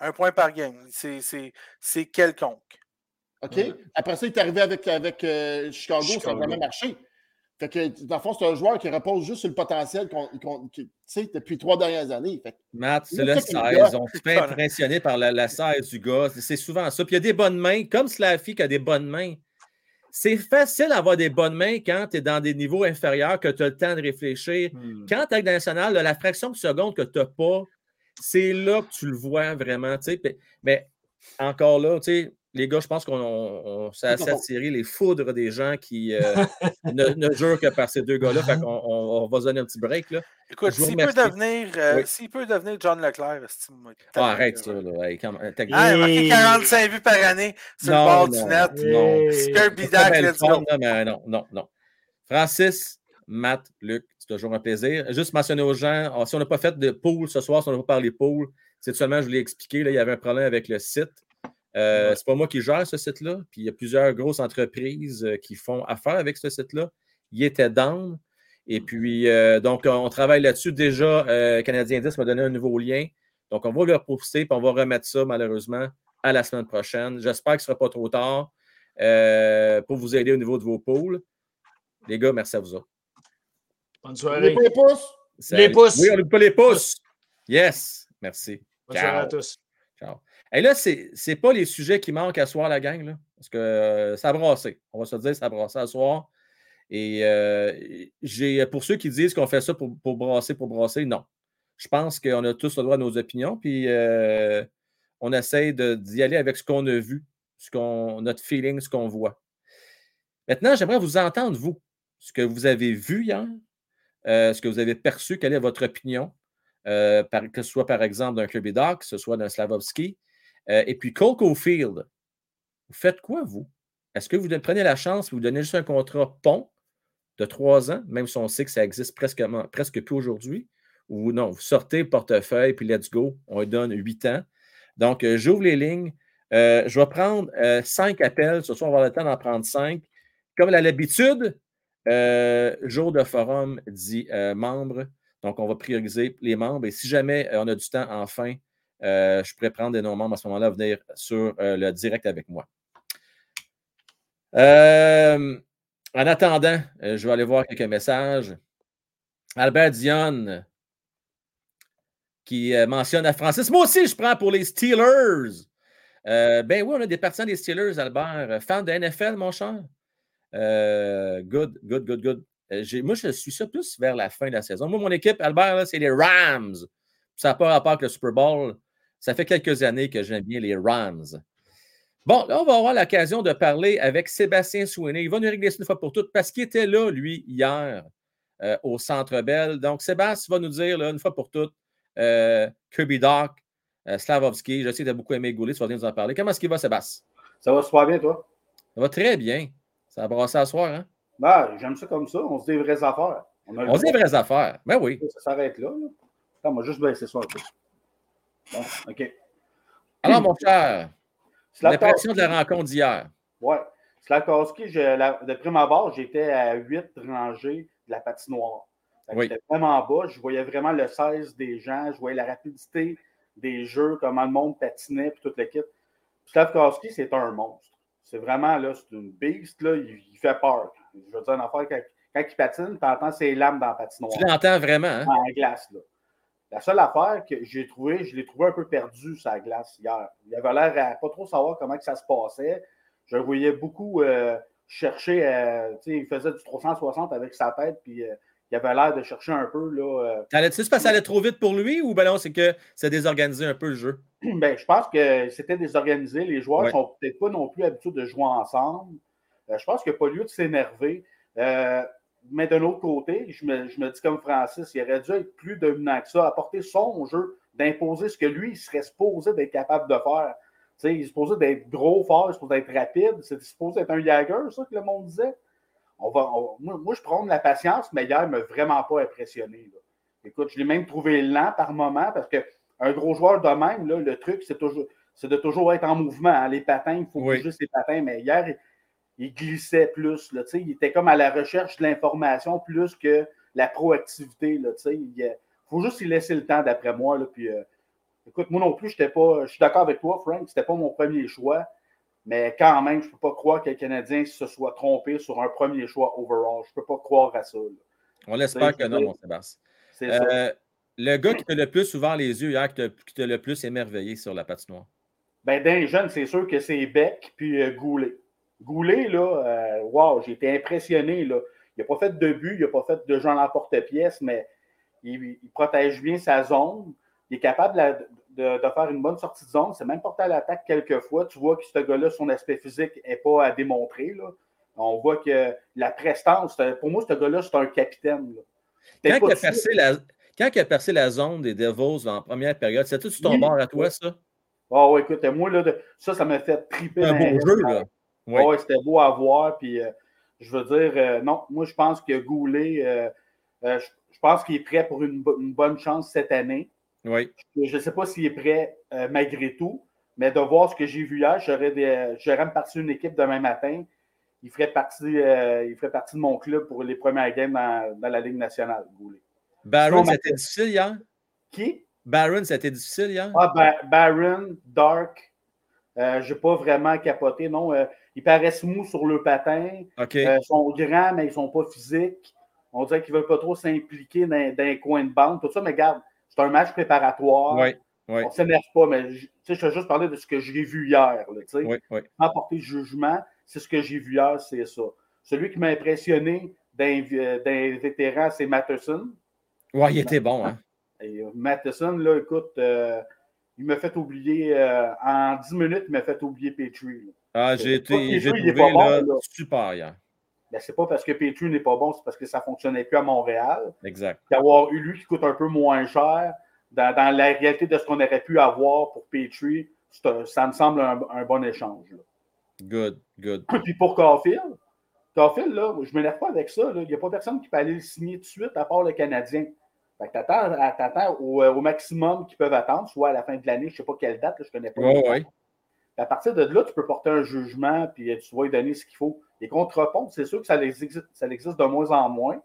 Un point par game. C'est- C'est c'est quelconque. OK? Ouais. Après ça, il est arrivé avec, avec euh, Chicago, ça a Chicago. vraiment marché. Fait que, dans le fond, c'est un joueur qui repose juste sur le potentiel qu'on, qu'on- qui- tu sais, depuis trois dernières années. Fait Matt, c'est le a fait une 16. gosse. On se fait impressionner par la, la 16 du gars. C'est souvent ça. Puis il y a des bonnes mains, comme Slaffy qui a des bonnes mains. C'est facile d'avoir des bonnes mains quand tu es dans des niveaux inférieurs, que tu as le temps de réfléchir. Hmm. Quand tu es national, la fraction de seconde que tu n'as pas, c'est là que tu le vois vraiment. tu sais. Mais, mais encore là, tu sais, les gars, je pense qu'on on, on s'est assez attiré les foudres des gens qui euh, [laughs] ne, ne jurent que par ces deux gars-là. Fait qu'on on, on va se donner un petit break. Là. Écoute, s'il peut, devenir, euh, Oui. s'il peut devenir John Leclerc, estime-moi. Ah, arrête ça. Là. Hey, Ah, il a marqué Et- 45 vues par année sur le bord du net. Non. Bien le let's fun, go. là, mais non, non, non. Francis, Matt, Luc, c'est toujours un plaisir. Juste mentionner aux gens, ah, si on n'a pas fait de pool ce soir, si on n'a pas parlé pool, C'est seulement, je vous l'ai expliqué, là, il y avait un problème avec le site. Euh, c'est pas moi qui gère ce site-là. Puis il y a plusieurs grosses entreprises euh, qui font affaire avec ce site-là. Il était down. Et puis, euh, donc, on travaille là-dessus. Déjà, euh, Canadien 10 m'a donné un nouveau lien. Donc, on va le reposter, puis on va remettre ça, malheureusement, à la semaine prochaine. J'espère que ce ne sera pas trop tard euh, pour vous aider au niveau de vos pôles. Les gars, merci à vous autres. Bonne Les soirée. les pouces. Les pouces. Oui, on n'oublie pas les pouces. Yes. Merci. Bonne soirée à tous. Et là, c'est n'est pas les sujets qui manquent à soir, la gang, là, parce que euh, ça a brassé. On va se dire, ça a brassé à soir. Et euh, pour ceux qui disent qu'on fait ça pour, pour brasser, pour brasser, non. Je pense qu'on a tous le droit à nos opinions, puis euh, on essaie d'y aller avec ce qu'on a vu, ce notre feeling, ce qu'on voit. Maintenant, j'aimerais vous entendre, vous, ce que vous avez vu hier, ce que vous avez perçu, quelle est votre opinion, que ce soit par exemple d'un Kirby Doc, que ce soit d'un Slavovski. Euh, et puis Cole Caulfield, vous faites quoi, vous? Est-ce que vous prenez la chance, vous donnez juste un contrat pont de trois ans, même si on sait que ça existe presque, presque plus aujourd'hui, ou non, vous sortez le portefeuille, puis let's go, on lui donne huit ans. Donc, euh, j'ouvre les lignes. Euh, je vais prendre cinq appels. Ce soir, on va avoir le temps d'en prendre cinq. Comme à l'habitude, jour de forum dit membres. Donc, on va prioriser les membres. Et si jamais on a du temps, enfin, euh, je pourrais prendre des non-membres à ce moment-là, venir sur euh, le direct avec moi. Euh, en attendant, je vais aller voir quelques messages. Albert Dionne qui mentionne à Francis. Moi aussi, je prends pour les Steelers. Ben oui, on a des partisans des Steelers, Albert. Fan de NFL, mon cher. Good, good, good, good. Moi, je suis ça plus vers la fin de la saison. Moi, mon équipe, Albert, c'est les Rams. Ça n'a pas rapport avec le Super Bowl. Ça fait quelques années que j'aime bien les Rams. Bon, là, on va avoir l'occasion de parler avec Sébastien Sweeney. Il va nous régler ça une fois pour toutes parce qu'il était là, lui, hier, euh, au Centre Bell. Donc, Sébastien va nous dire, là, une fois pour toutes, euh, Kirby Doc, euh, Slavovski. Je sais que tu as beaucoup aimé Goulet, tu vas venir nous en parler. Comment est-ce qu'il va, Sébastien? Ça va super bien, toi? Ça va très bien. Ça a brassé à soir, hein? Ben, j'aime ça comme ça. On se dit vraies affaires. On, On dit vraies affaires. Ben oui. Ça s'arrête là. là. Attends, on va juste baisser ça un peu. Bon, OK. Alors, mon cher, [clears throat] l'impression de la rencontre d'hier. Je- la- de prime abord, j'étais à 8 rangées de la patinoire. Oui. J'étais vraiment bas. Je voyais vraiment le 16 des gens. Je voyais la rapidité des jeux, comment le monde patinait, puis toute l'équipe. Slavkowski, c'est un monstre. C'est vraiment, là, c'est une beast, là. Il, il fait peur. Je veux dire, une affaire, quand, quand il patine, tu entends ses lames dans la patinoire. Tu l'entends vraiment, hein? en glace. Là. La seule affaire que j'ai trouvé, je l'ai trouvé un peu perdu la glace hier. Il avait l'air à pas trop savoir comment que ça se passait. Je le voyais beaucoup euh, chercher, euh, il faisait du 360 avec sa tête, puis euh, il avait l'air de chercher un peu. Là, T'allais-tu parce que ça allait trop vite pour lui ou ben non, c'est que ça a désorganisé un peu le jeu? [clears throat] ben, je pense que c'était désorganisé. Les joueurs ne Ouais. sont peut-être pas non plus habitués de jouer ensemble. Je pense qu'il n'y a pas lieu de s'énerver. Mais d'un autre côté, je me, je me dis comme Francis, il aurait dû être plus dominant que ça, apporter son jeu, d'imposer ce que lui, il serait supposé d'être capable de faire. Il est supposé d'être gros, fort, il est supposé d'être rapide. C'est supposé être un Jagger, ça que le monde disait. On va, on- moi, moi, je prends de la patience, mais hier, il ne m'a vraiment pas impressionné. là. Écoute, je l'ai même trouvé lent par moment parce qu'un gros joueur de même, là, le truc, c'est toujours c'est de toujours être en mouvement. hein. Les patins, il faut Oui. bouger ses patins, mais hier, il, glissait plus. Là, il était comme à la recherche de l'information plus que la proactivité. Là, il faut juste y laisser le temps, d'après moi. Là, puis, euh, écoute, moi non plus, j'étais pas. Je suis d'accord avec toi, Frank, c'était pas mon premier choix. Mais quand même, je ne peux pas croire que le Canadien se soit trompé sur un premier choix overall. Je ne peux pas croire à ça. là. On l'espère que non, mon Sébastien. Euh, le gars qui t'a le plus ouvert les yeux hier, qui t'a qui t'a le plus émerveillé sur la patinoire? Ben, d'un jeune, c'est sûr que c'est Beck puis euh, Goulet. Goulet, là, euh, wow, j'ai été impressionné. Là. Il n'a pas fait de but, il n'a pas fait de jeu en l'emporte-pièce, mais il, il protège bien sa zone. Il est capable de, de- de faire une bonne sortie de zone. C'est même porté à l'attaque quelques fois. Tu vois que ce gars-là, son aspect physique n'est pas à démontrer. Là. On voit que la prestance, pour moi, ce gars-là, c'est un capitaine. Quand il, a percé la, quand il a percé la zone des Devils en première période, c'était tout sur ton Oui. bord à toi, ça? Ah ouais, écoute, moi, là, ça, ça m'a fait triper. C'est un beau jeu, là. Oui, Oui. c'était beau à voir. Puis, euh, je veux dire, euh, non, moi, je pense que Goulet, euh, je, je pense qu'il est prêt pour une, bo- une bonne chance cette année. Oui. Je ne sais pas s'il est prêt malgré tout, mais de voir ce que j'ai vu hier, j'aurais, j'aurais me partir une équipe demain matin. Il ferait, partie, il ferait partie de mon club pour les premières games dans, dans la Ligue nationale. Goulet. Sinon, c'était difficile hier? Qui? Barron, c'était difficile hier? Ah, Ba- Baron, Dark. Euh, je n'ai pas vraiment capoté, non. Euh, ils paraissent mous sur le patin. Euh, ils sont grands, mais ils ne sont pas physiques. On dirait qu'ils ne veulent pas trop s'impliquer dans, dans un coin de bande. Tout ça, mais regarde, c'est un match préparatoire. oui, oui, On ne s'énerve pas, mais je, vais juste parler de ce que j'ai vu hier. là, tu sais. oui, oui. Sans porter de jugement, c'est ce que j'ai vu hier, c'est ça. Celui qui m'a impressionné d'un vétéran, c'est Matterson. Ouais, il était bon, hein? Et Matheson, là, écoute, il m'a fait oublier, euh, en 10 minutes, il m'a fait oublier Petrie. là. Ah, j'ai été, j'ai trouvé pas bon, là, là. super hier. Ben, c'est pas parce que Petrie n'est pas bon, c'est parce que ça ne fonctionnait plus à Montréal. Exact. D'avoir eu lui qui coûte un peu moins cher, dans, dans la réalité de ce qu'on aurait pu avoir pour Petrie, un- ça me semble un, un bon échange. là. Good, good. [clears throat] Puis pour Caulfield, Caulfield, là, je ne m'énerve pas avec ça. là. Il n'y a pas personne qui peut aller le signer tout de suite à part le Canadien. À- t'attends au, euh, au maximum qu'ils peuvent attendre, soit à la fin de l'année, je ne sais pas quelle date, là, je ne connais pas. Ouais, ouais. À partir de là, tu peux porter un jugement, puis euh, tu vas lui donner ce qu'il faut. Les contrepompes, c'est sûr que ça existe, ça existe de moins en moins,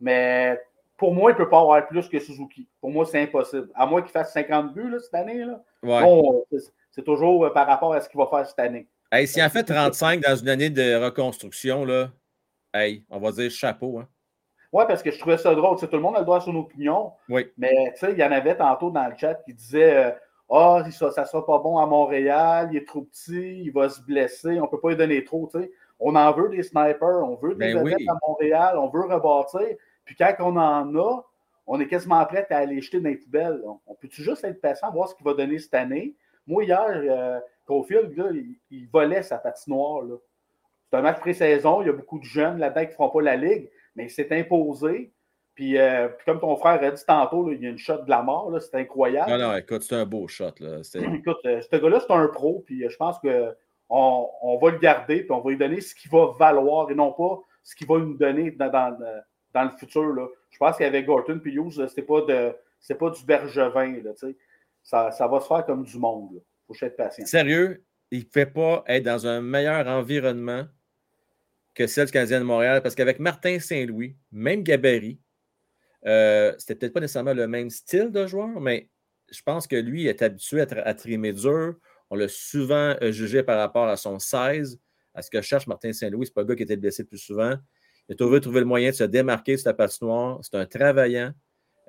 mais pour moi, il ne peut pas avoir plus que Suzuki. Pour moi, c'est impossible. À moins qu'il fasse 50 buts là, cette année. Là. Ouais. Bon, c'est- toujours euh, par rapport à ce qu'il va faire cette année. Hey, s'il en fait 35 dans une année de reconstruction, là, hey, on va dire chapeau, hein? Oui, parce que je trouvais ça drôle. Tout le monde a le droit à son opinion. Oui. Mais il y en avait tantôt dans le chat qui disaient euh, Ah, ça, ça sera pas bon à Montréal, il est trop petit, il va se blesser, on ne peut pas lui donner trop. On en veut des snipers, on veut des Ben oui. à Montréal, on veut rebâtir. Puis quand on en a, on est quasiment prêt à aller jeter dans les poubelles. On, on peut-tu juste être patient, voir ce qu'il va donner cette année? Moi, hier, euh, Caulfield, là, il, il volait sa patinoire. là. C'est un match pré-saison, il y a beaucoup de jeunes là-dedans qui ne feront pas la ligue, mais il s'est imposé. Puis, euh, puis comme ton frère a dit tantôt, là, il y a une shot de la mort, c'est incroyable. Non, non, écoute, c'est un beau shot, là. C'est- [clears throat] Écoute, euh, ce gars-là, c'est un pro, puis euh, je pense qu'on on va le garder, puis on va lui donner ce qu'il va valoir et non pas ce qu'il va nous donner dans, dans, dans le futur. Là. Je pense qu'avec Gorton puis Hughes, c'est pas de c'est pas du bergevin. Là, ça, ça va se faire comme du monde. Il faut être patient. Sérieux, il ne pouvait pas être dans un meilleur environnement que celle du Canadien de Montréal parce qu'avec Martin Saint-Louis, même gabarit, euh, c'était peut-être pas nécessairement le même style de joueur, mais je pense que lui est habitué à, à trimer dur. On l'a souvent euh, jugé par rapport à son 16, à ce que cherche Martin Saint-Louis. C'est pas le gars qui était blessé le plus souvent. Il a toujours trouvé le moyen de se démarquer sur la patinoire. C'est un travaillant.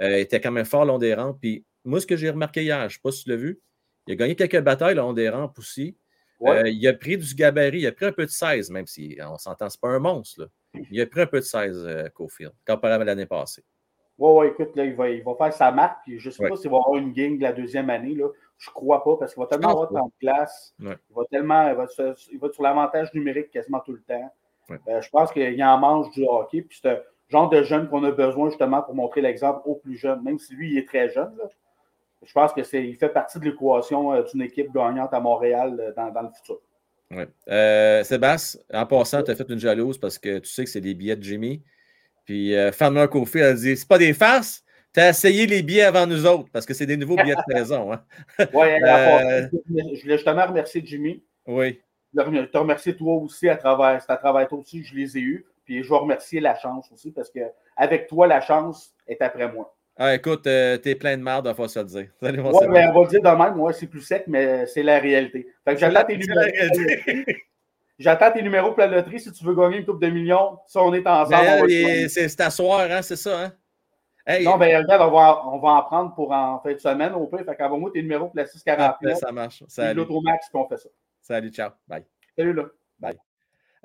Euh, il était quand même fort long des rampes. Puis moi, ce que j'ai remarqué hier, je ne sais pas si tu l'as vu, il a gagné quelques batailles le long des rampes aussi. Ouais. Euh, il a pris du gabarit, il a pris un peu de 16, même si on s'entend, c'est pas un monstre. là. Il a pris un peu de 16, euh, Cofield, comparé à l'année passée. Ouais, écoute, là, il va, il va faire sa marque, puis je ne sais Ouais. pas s'il va avoir une game de la deuxième année. Là. Je ne crois pas, parce qu'il va tellement avoir de temps de place. Ouais. Il va tellement. Il va, sur l'avantage numérique quasiment tout le temps. Ouais. Euh, je pense qu'il en mange du hockey, puis c'est un genre de jeune qu'on a besoin justement pour montrer l'exemple aux plus jeunes, même si lui, il est très jeune. là. Je pense qu'il fait partie de l'équation euh, d'une équipe gagnante à Montréal euh, dans, dans le futur. Ouais. Euh, Sébastien, en passant, tu as fait une jalouse parce que tu sais que c'est des billets de Jimmy. Puis euh, Farmer Cofield a dit c'est pas des farces, tu as essayé les billets avant nous autres parce que c'est des nouveaux billets de saison. Hein? [laughs] Euh, part- je voulais justement remercier Jimmy. Oui. Je te remercier toi aussi à travers, c'est à travers toi aussi, je les ai eus. Puis je vais remercier la chance aussi parce que avec toi, la chance est après moi. Ah, écoute, euh, t'es plein de merde, il faut se le dire. Mais on va le dire de même, moi, c'est plus sec, mais c'est la réalité. Fait que j'attends tes numéros. [laughs] J'attends tes numéros pour la loterie si tu veux gagner une coupe de millions. Si on est ensemble, c'est à soir, hein, c'est ça, hein? Hey, Non, ben regarde, on va, on va en prendre pour en fin de semaine au pire. Fait qu'envoie-moi tes numéros pour la 649. après, ça marche. Salut. l'Automax, puis on fait ça. Salut, ciao. Bye. Salut là.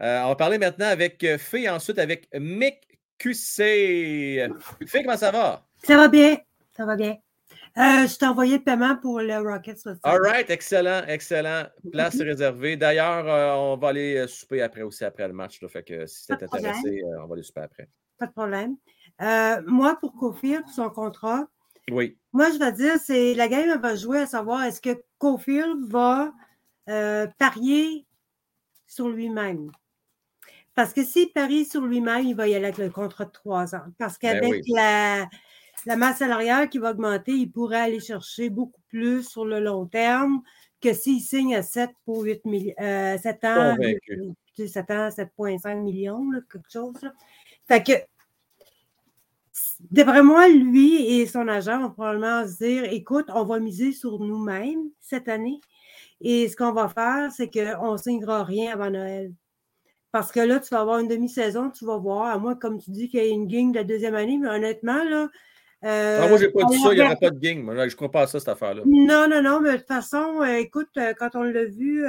Euh, on va parler maintenant avec euh, Fé, ensuite avec Mick QC. Fé, comment ça va? Ça va bien? Ça va bien. Euh, je t'ai envoyé le paiement pour le ça. All right, excellent, excellent. Place [laughs] réservée. D'ailleurs, euh, on va aller euh, souper après aussi, après le match. là. fait que si t'es intéressé, euh, on va aller souper après. Pas de problème. Moi, pour Cofield, son contrat, Oui. moi, je vais dire, c'est la game elle va jouer à savoir est-ce que Cofield va parier sur lui-même? Parce que s'il parie sur lui-même, il va y aller avec le contrat de trois ans. Parce Ben qu'avec oui. la. La masse salariale qui va augmenter, il pourrait aller chercher beaucoup plus sur le long terme que s'il signe à 7 pour 8 millions, 7 ans, Convaincu. 7 ans, 7,5 millions, là, quelque chose. là. Fait que, d'après moi, lui et son agent vont probablement se dire écoute, on va miser sur nous-mêmes cette année. Et ce qu'on va faire, c'est qu'on ne signera rien avant Noël. Parce que là, tu vas avoir une demi-saison, tu vas voir, à moins, comme tu dis, qu'il y a une gang de la deuxième année, mais honnêtement, là. Euh, Ah, moi, j'ai pas dit ça, il n'y regarde- aura pas de gang. Moi, je ne crois pas à ça, cette affaire-là. non, non, non, mais de toute façon, euh, écoute, euh, quand on l'a vu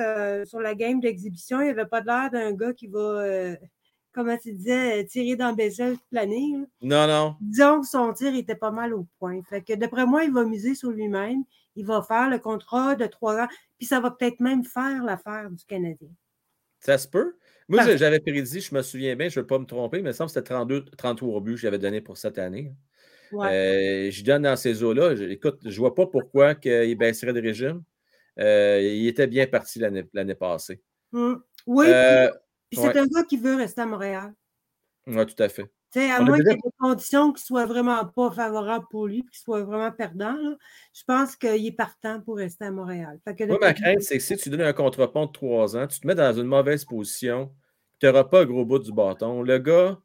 sur la game d'exhibition, il n'y avait pas l'air d'un gars qui va, comment tu disais, tirer dans toute l'année. là. Non, non. Disons que son tir était pas mal au point. Fait que d'après moi, il va miser sur lui-même. Il va faire le contrat de trois ans. Puis ça va peut-être même faire l'affaire du Canadien. Ça se peut. Moi, Parce- je- j'avais prédit, je me souviens bien, je ne veux pas me tromper, mais il me semble que c'était 32, 33 buts que j'avais donné pour cette année. Ouais. Euh, je donne dans ces eaux-là. Écoute, je ne vois pas pourquoi il baisserait de régime. Euh, il était bien parti l'année passée. Hum. Oui, Euh, puis c'est ouais. un gars qui veut rester à Montréal. oui, tout à fait. À On moins qu'il y ait des conditions qui soient vraiment pas favorables pour lui, qu'il soit vraiment perdant, là, je pense qu'il est partant pour rester à Montréal. Fait que Moi, ma crainte, c'est que si tu donnes un contre-pont de 3 ans, tu te mets dans une mauvaise position, tu n'auras pas le gros bout du bâton. Le gars,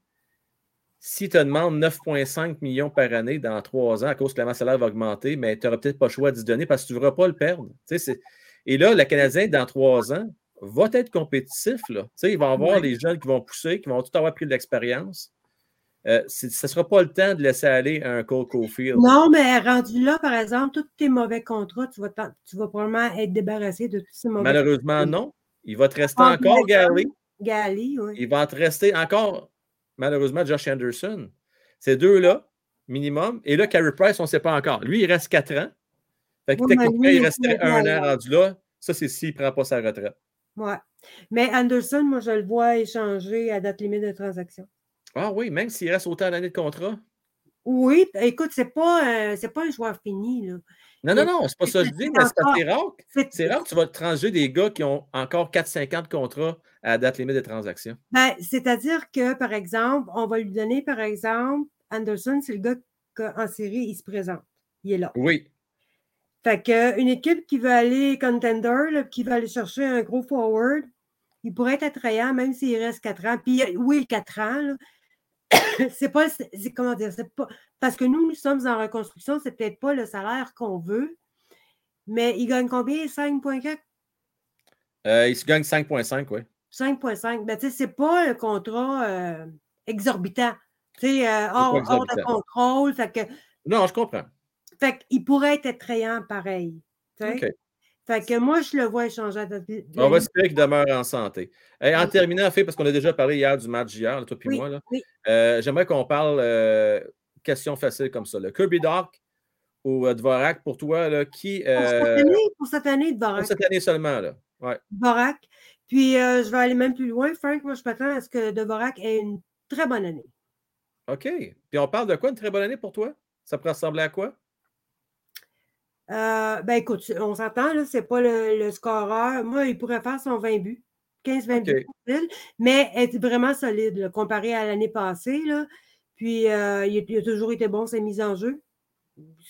s'il te demande 9,5 millions par année dans 3 ans à cause que la masse salaire va augmenter, mais tu n'auras peut-être pas le choix d'y donner parce que tu ne voudras pas le perdre. Tu Et là, le Canadien, dans 3 ans, va être compétitif. Là. Tu il va y avoir Ouais. les jeunes qui vont pousser, qui vont tout avoir pris de l'expérience. Euh, ce ne sera pas le temps de laisser aller un Cole Caulfield. Non, mais rendu là, par exemple, tous tes mauvais contrats, tu vas, tu probablement être débarrassé de tous ces mauvais Malheureusement, non. Il va te rester Ah, encore. Gary. Gali, oui. Il va te rester encore, malheureusement, Josh Anderson. Ces deux-là, minimum. Et là, Carey Price, on ne sait pas encore. Lui, il reste 4 ans. Fait que Oui, techniquement, lui, il resterait un an rendu là. Ça, c'est s'il ne prend pas sa retraite. Ouais. Mais Anderson, moi, je le vois échanger à date limite de transaction. Ah oui, même s'il reste autant d'années de contrat. Oui, écoute, c'est pas, un- c'est pas un joueur fini. Là. Non, non, non, c'est pas ça que je dis, mais c'est rare. C'est- rare que tu vas transiger des gars qui ont encore 4-5 ans de contrat à la date limite de transaction. Ben, c'est-à-dire que, par exemple, on va lui donner, par exemple, Anderson, c'est le gars qu'en série, il se présente. Il est là. Oui. Fait que, une équipe qui veut aller contender, là, qui veut aller chercher un gros forward, il pourrait être attrayant même s'il reste 4 ans. Puis oui, 4 ans, [coughs] c'est pas, comment dire, c'est pas, parce que nous, nous sommes en reconstruction, c'est peut-être pas le salaire qu'on veut, mais il gagne combien? 5,4? Euh, il se gagne 5,5, oui. 5,5. Ben, tu sais, c'est pas un contrat euh, exorbitant. Tu sais, euh, hors, hors de contrôle. Fait que, Non, je comprends. fait qu'il pourrait être attrayant pareil. tu sais. OK. Fait que moi, je le vois échanger date- On va espérer qu'il demeure en santé. Et en Oui. terminant, fait, parce qu'on a déjà parlé hier du match d'hier, là, toi puis Oui, moi, là, oui. j'aimerais qu'on parle question facile comme ça. Le Kirby Doc ou euh, Dvorak, pour toi, là, qui. Pour cette euh, année, pour cette année, pour Dvorak. cette année seulement, là. Ouais. Dvorak. Puis, euh, je vais aller même plus loin. Frank, moi, je m'attends à ce que Dvorak ait une très bonne année. OK. Puis on parle de quoi, une très bonne année pour toi? Ça pourrait ressembler à quoi? Ben, écoute, on s'entend, là, c'est pas le, le scoreur. Moi, il pourrait faire son 20 buts. 15-20 OK. buts facile, mais être vraiment solide, là, comparé à l'année passée. Là. Puis, euh, il, a- il a toujours été bon, ses mises en jeu.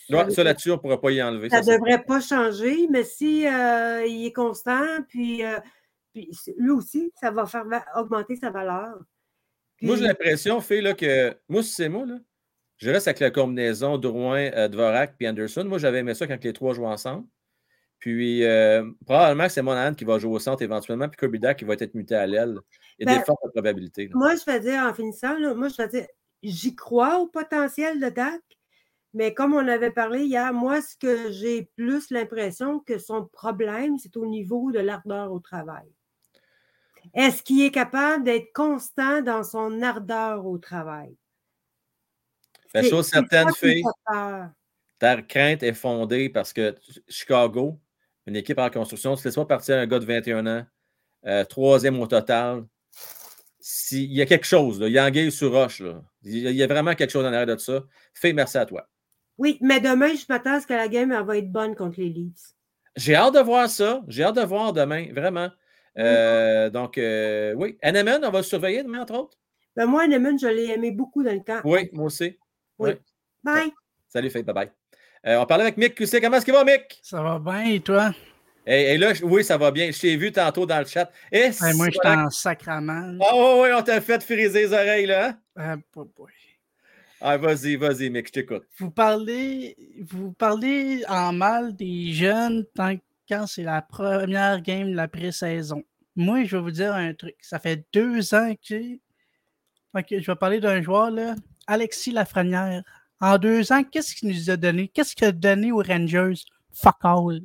Ça, Ouais, ça là-dessus, on ne pourra pas y enlever. ça c'est- devrait pas changer, mais si euh, il est constant, puis, euh, puis lui aussi, ça va faire augmenter sa valeur. Moi, j'ai l'impression, fait là, que moi, si c'est moi, là, je reste avec la combinaison Drouin, Dvorak puis Anderson. Moi, j'avais aimé ça quand les trois jouent ensemble. Puis, euh, probablement que c'est Monahan qui va jouer au centre éventuellement, puis Kirby Dak qui va être muté à l'aile. Il y a Ben, des fortes probabilités. là. Moi, je vais dire, en finissant, là, moi, je vais dire, j'y crois au potentiel de Dak, mais comme on avait parlé hier, moi, ce que j'ai plus l'impression que son problème, c'est au niveau de l'ardeur au travail. Est-ce qu'il est capable d'être constant dans son ardeur au travail? La C'est- chose certaine, fille, fait ta crainte est fondée parce que Chicago, une équipe en construction, tu ne laisses pas partir un gars de 21 ans, euh, troisième au total. S'il y a quelque chose, là, il y a anguille sur roche. là. Il y a- vraiment quelque chose en arrière de ça. Fais merci à toi. Oui, mais demain, je m'attends à ce que la game elle va être bonne contre les Leafs. J'ai hâte de voir ça. J'ai hâte de voir demain, vraiment. Euh, donc, euh, oui. Anneman, on va le surveiller demain, entre autres? Ben moi, Neman, je l'ai aimé beaucoup dans le camp. Oui, moi aussi. Oui. Oui. Bye! Salut, Faith. Bye-bye. Euh, on parlait avec Mick QC. Comment est-ce qu'il va, Mick? Ça va bien, et toi? Et, et là, je- oui, ça va bien. Je t'ai vu tantôt dans le chat. Et Ouais, moi, c'est- j'étais en sacrament. Ah oui, oui, on t'a fait friser les oreilles, là. hein? Ah, boy, boy. Ah, vas-y, vas-y, Mick, je t'écoute. Vous parlez, vous parlez en mal des jeunes tant quand c'est la première game de la pré-saison. Moi, je vais vous dire un truc. Ça fait deux ans que. Je vais parler d'un joueur, là. Alexis Lafrenière. En deux ans, qu'est-ce qu'il nous a donné? Qu'est-ce qu'il a donné aux Rangers? Fuck all.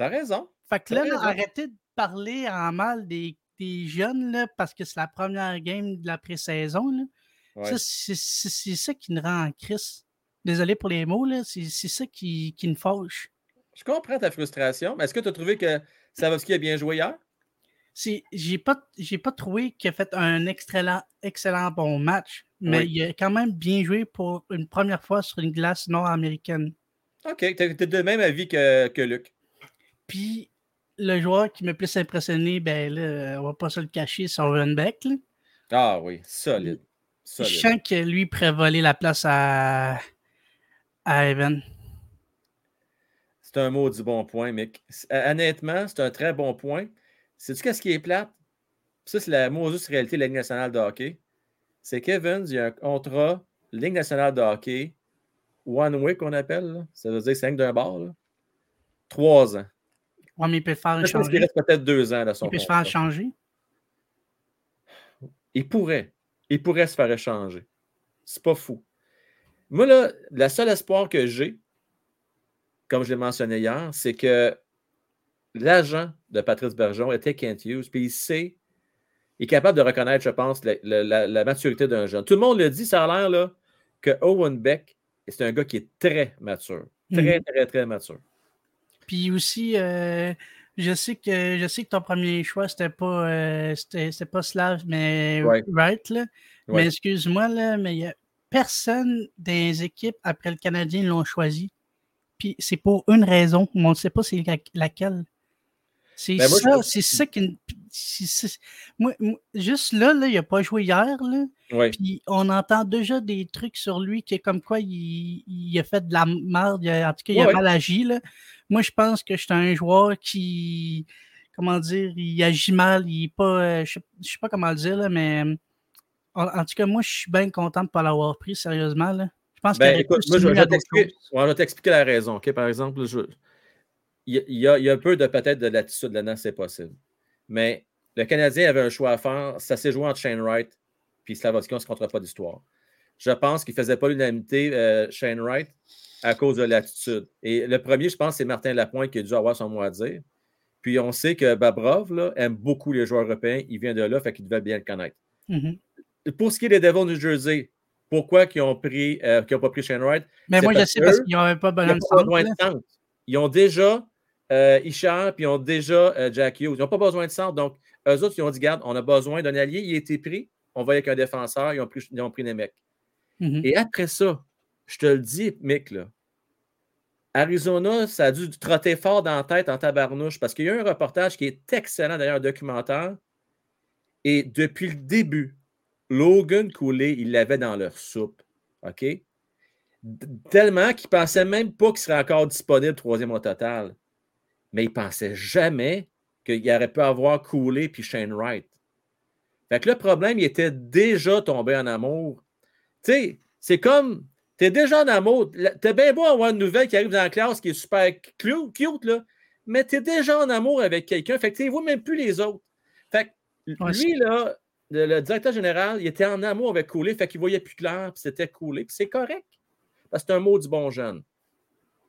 T'as raison. Fait que là, arrêtez de parler en mal des, des jeunes, là, parce que c'est la première game de la pré-saison. Ouais. C'est ça qui nous rend en crise. Désolé pour les mots. C'est ça qui, qui nous fâche. Je comprends ta frustration, mais est-ce que tu as trouvé que Savovski a bien joué hier? C'est- J'ai pas, j'ai pas trouvé qu'il a fait un excellent, excellent bon match, mais Oui. il a quand même bien joué pour une première fois sur une glace nord-américaine. OK, t'es t'es de même avis que, que Luc? Puis le joueur qui m'a plus impressionné, ben là, on va pas se le cacher, c'est Beck. là. Ah oui, solide. Je sens que lui pourrait voler la place à, à Evan. C'est un mot du bon point, Mick. Euh, Honnêtement, c'est un très bon point. Sais-tu qu'est-ce qui est plate? Ça, c'est la mauvaise réalité de la Ligue nationale de hockey. C'est qu'Evans, il y a un contrat Ligue nationale de hockey, one way qu'on appelle. là. Ça veut dire 5 d'un bar. là. Trois ans. Mais il peut faire Je pense qu'il changer. reste peut-être deux ans son Il peut se faire changer. Il pourrait. Il pourrait se faire échanger. C'est pas fou. Moi, là, la seule espoir que j'ai, comme je l'ai mentionné hier, c'est que l'agent de Patrice Bergeron était Kent Hughes, puis il sait, il est capable de reconnaître, je pense, la, la- la- la maturité d'un jeune. Tout le monde le dit, ça a l'air là, que Owen Beck, c'est un gars qui est très mature. Très, Mhm. très, très mature. Puis aussi, euh, je sais que je sais que ton premier choix, c'était pas euh, c'était c'était pas Slav, mais Ouais. Wright. Là. Ouais. Mais excuse-moi, là, mais y a personne des équipes après le Canadien l'ont choisi. Puis c'est pour une raison, mais on ne sait pas c'est la- laquelle. C'est Ben, moi, ça, je- c'est ça qui. c'est- c'est- moi, moi, juste là, là, il n'a pas joué hier. Là. Oui. Puis on entend déjà des trucs sur lui qui est comme quoi il, il a fait de la merde. En tout cas, il Ouais, a ouais. mal agi. Là. Moi, je pense que c'est un joueur qui. Comment dire, il agit mal. Il est pas. euh, je sais, je sais pas comment le dire, là, mais. En, en tout cas, moi, je suis bien content de ne pas l'avoir pris, sérieusement. Là. Je pense Ben, écoute, moi, je, vais t'expliquer la raison. OK? Par exemple, je- il, y a, il y a- il y a un peu de peut-être de l'attitude là-dedans, c'est possible. Mais le Canadien avait un choix à faire. Ça s'est joué entre Shane Wright puis Slavovski, on ne se comptera pas d'histoire. Je pense qu'il ne faisait pas l'unanimité, euh, Shane Wright, à cause de l'attitude. Et le premier, je pense, c'est Martin Lapointe qui a dû avoir son mot à dire. Puis on sait que Babrov là, aime beaucoup les joueurs européens. Il vient de là, fait qu'il devait bien le connaître. Mhm. Pour ce qui est des Devils New Jersey, pourquoi ils ont pris, euh, qu'ils n'ont pas pris Shane Wright? Mais moi, je sais parce que qu'il n'y avait pas Ils besoin n'ont de pas centre. besoin là. de centre. Ils ont déjà euh, Ishar, puis ils ont déjà euh, Jack Hughes. Ils n'ont pas besoin de centre. Donc, eux autres, ils ont dit Garde, on a besoin d'un allié. Il a été pris. On va avec un défenseur. Ils ont pris, ils ont pris Mhm. Et après ça, je te le dis, Mick, là, Arizona, ça a dû trotter fort dans la tête en tabarnouche parce qu'il y a un reportage qui est excellent, d'ailleurs, un documentaire. Et depuis le début, Logan Cooley, il l'avait dans leur soupe. OK? Tellement qu'il ne pensait même pas qu'il serait encore disponible troisième au total. Mais il ne pensait jamais qu'il aurait pu avoir Cooley puis Shane Wright. Fait que le problème, il était déjà tombé en amour. Tu sais, c'est comme, tu es déjà en amour. T'es bien beau avoir une nouvelle qui arrive dans la classe qui est super cute, là, mais tu es déjà en amour avec quelqu'un. Fait que tu ne vois même plus les autres. Fait que Ouais, lui, là, le, le directeur général, il était en amour avec Cooley, fait qu'il voyait plus clair, puis c'était Cooley, puis c'est correct. Parce que c'est un mot du bon jeune.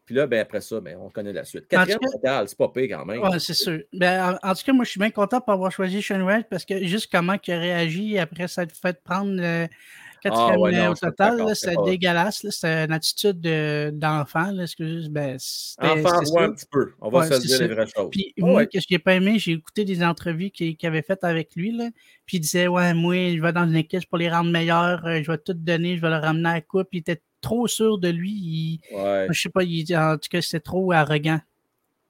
Puis là, ben, après ça, ben, on connaît la suite. Quatrième total, c'est pas pire quand même. Ouais, c'est sûr. Ben, en, en tout cas, moi, je suis bien content pour avoir choisi Shane Wright parce que juste comment il a réagi après s'être fait prendre le quatrième Ah ouais, euh, non, au total, c'était pas- dégueulasse. C'était une attitude de- d'enfant. excusez, ben, Enfant, un petit peu. On va Ouais, se dire ça. les vraies choses. Puis Ah moi, qu'est-ce que j'ai pas aimé, j'ai écouté des entrevues qu'il avait faites avec lui. Là, puis il disait Ouais, moi, je vais dans une équipe pour les rendre meilleurs, euh, je vais tout donner, je vais le ramener à la coupe. Il était trop sûr de lui. il- Ouais. je sais pas, il- en tout cas, c'était trop arrogant.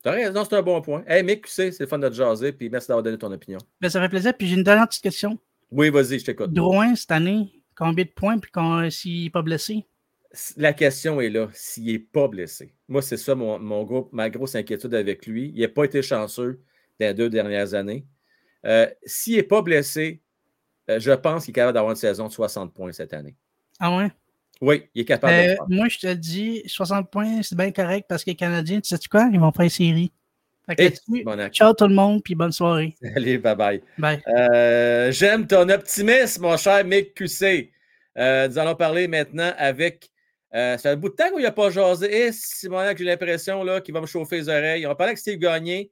T'as raison, c'est un bon point. Hey, Mick, tu sais, c'est le fun de te jaser, puis merci d'avoir donné ton opinion. Ben, ça fait plaisir. Puis j'ai une dernière petite question. Oui, vas-y, je t'écoute. Drouin, cette année, combien de points puis quand- s'il n'est pas blessé? la question est là, s'il n'est pas blessé. Moi, c'est ça mon, mon gros- ma grosse inquiétude avec lui. Il n'a pas été chanceux dans les deux dernières années. Euh, s'il n'est pas blessé, euh, je pense qu'il est capable d'avoir une saison de 60 points cette année. Ah ouais? Oui, il est capable Euh, moi, je te dis, 60 points, c'est bien correct parce que les Canadiens, tu sais quoi? Ils vont faire série. Bon ciao tout le monde, puis bonne soirée. [laughs] Allez, bye bye. Bye. Euh, J'aime ton optimisme, mon cher Mick QC. Euh, nous allons parler maintenant avec. Euh, ça fait un bout de temps qu'il n'a pas jasé. Et Simonac, j'ai l'impression là, qu'il va me chauffer les oreilles. On va parler avec Steve Gagné.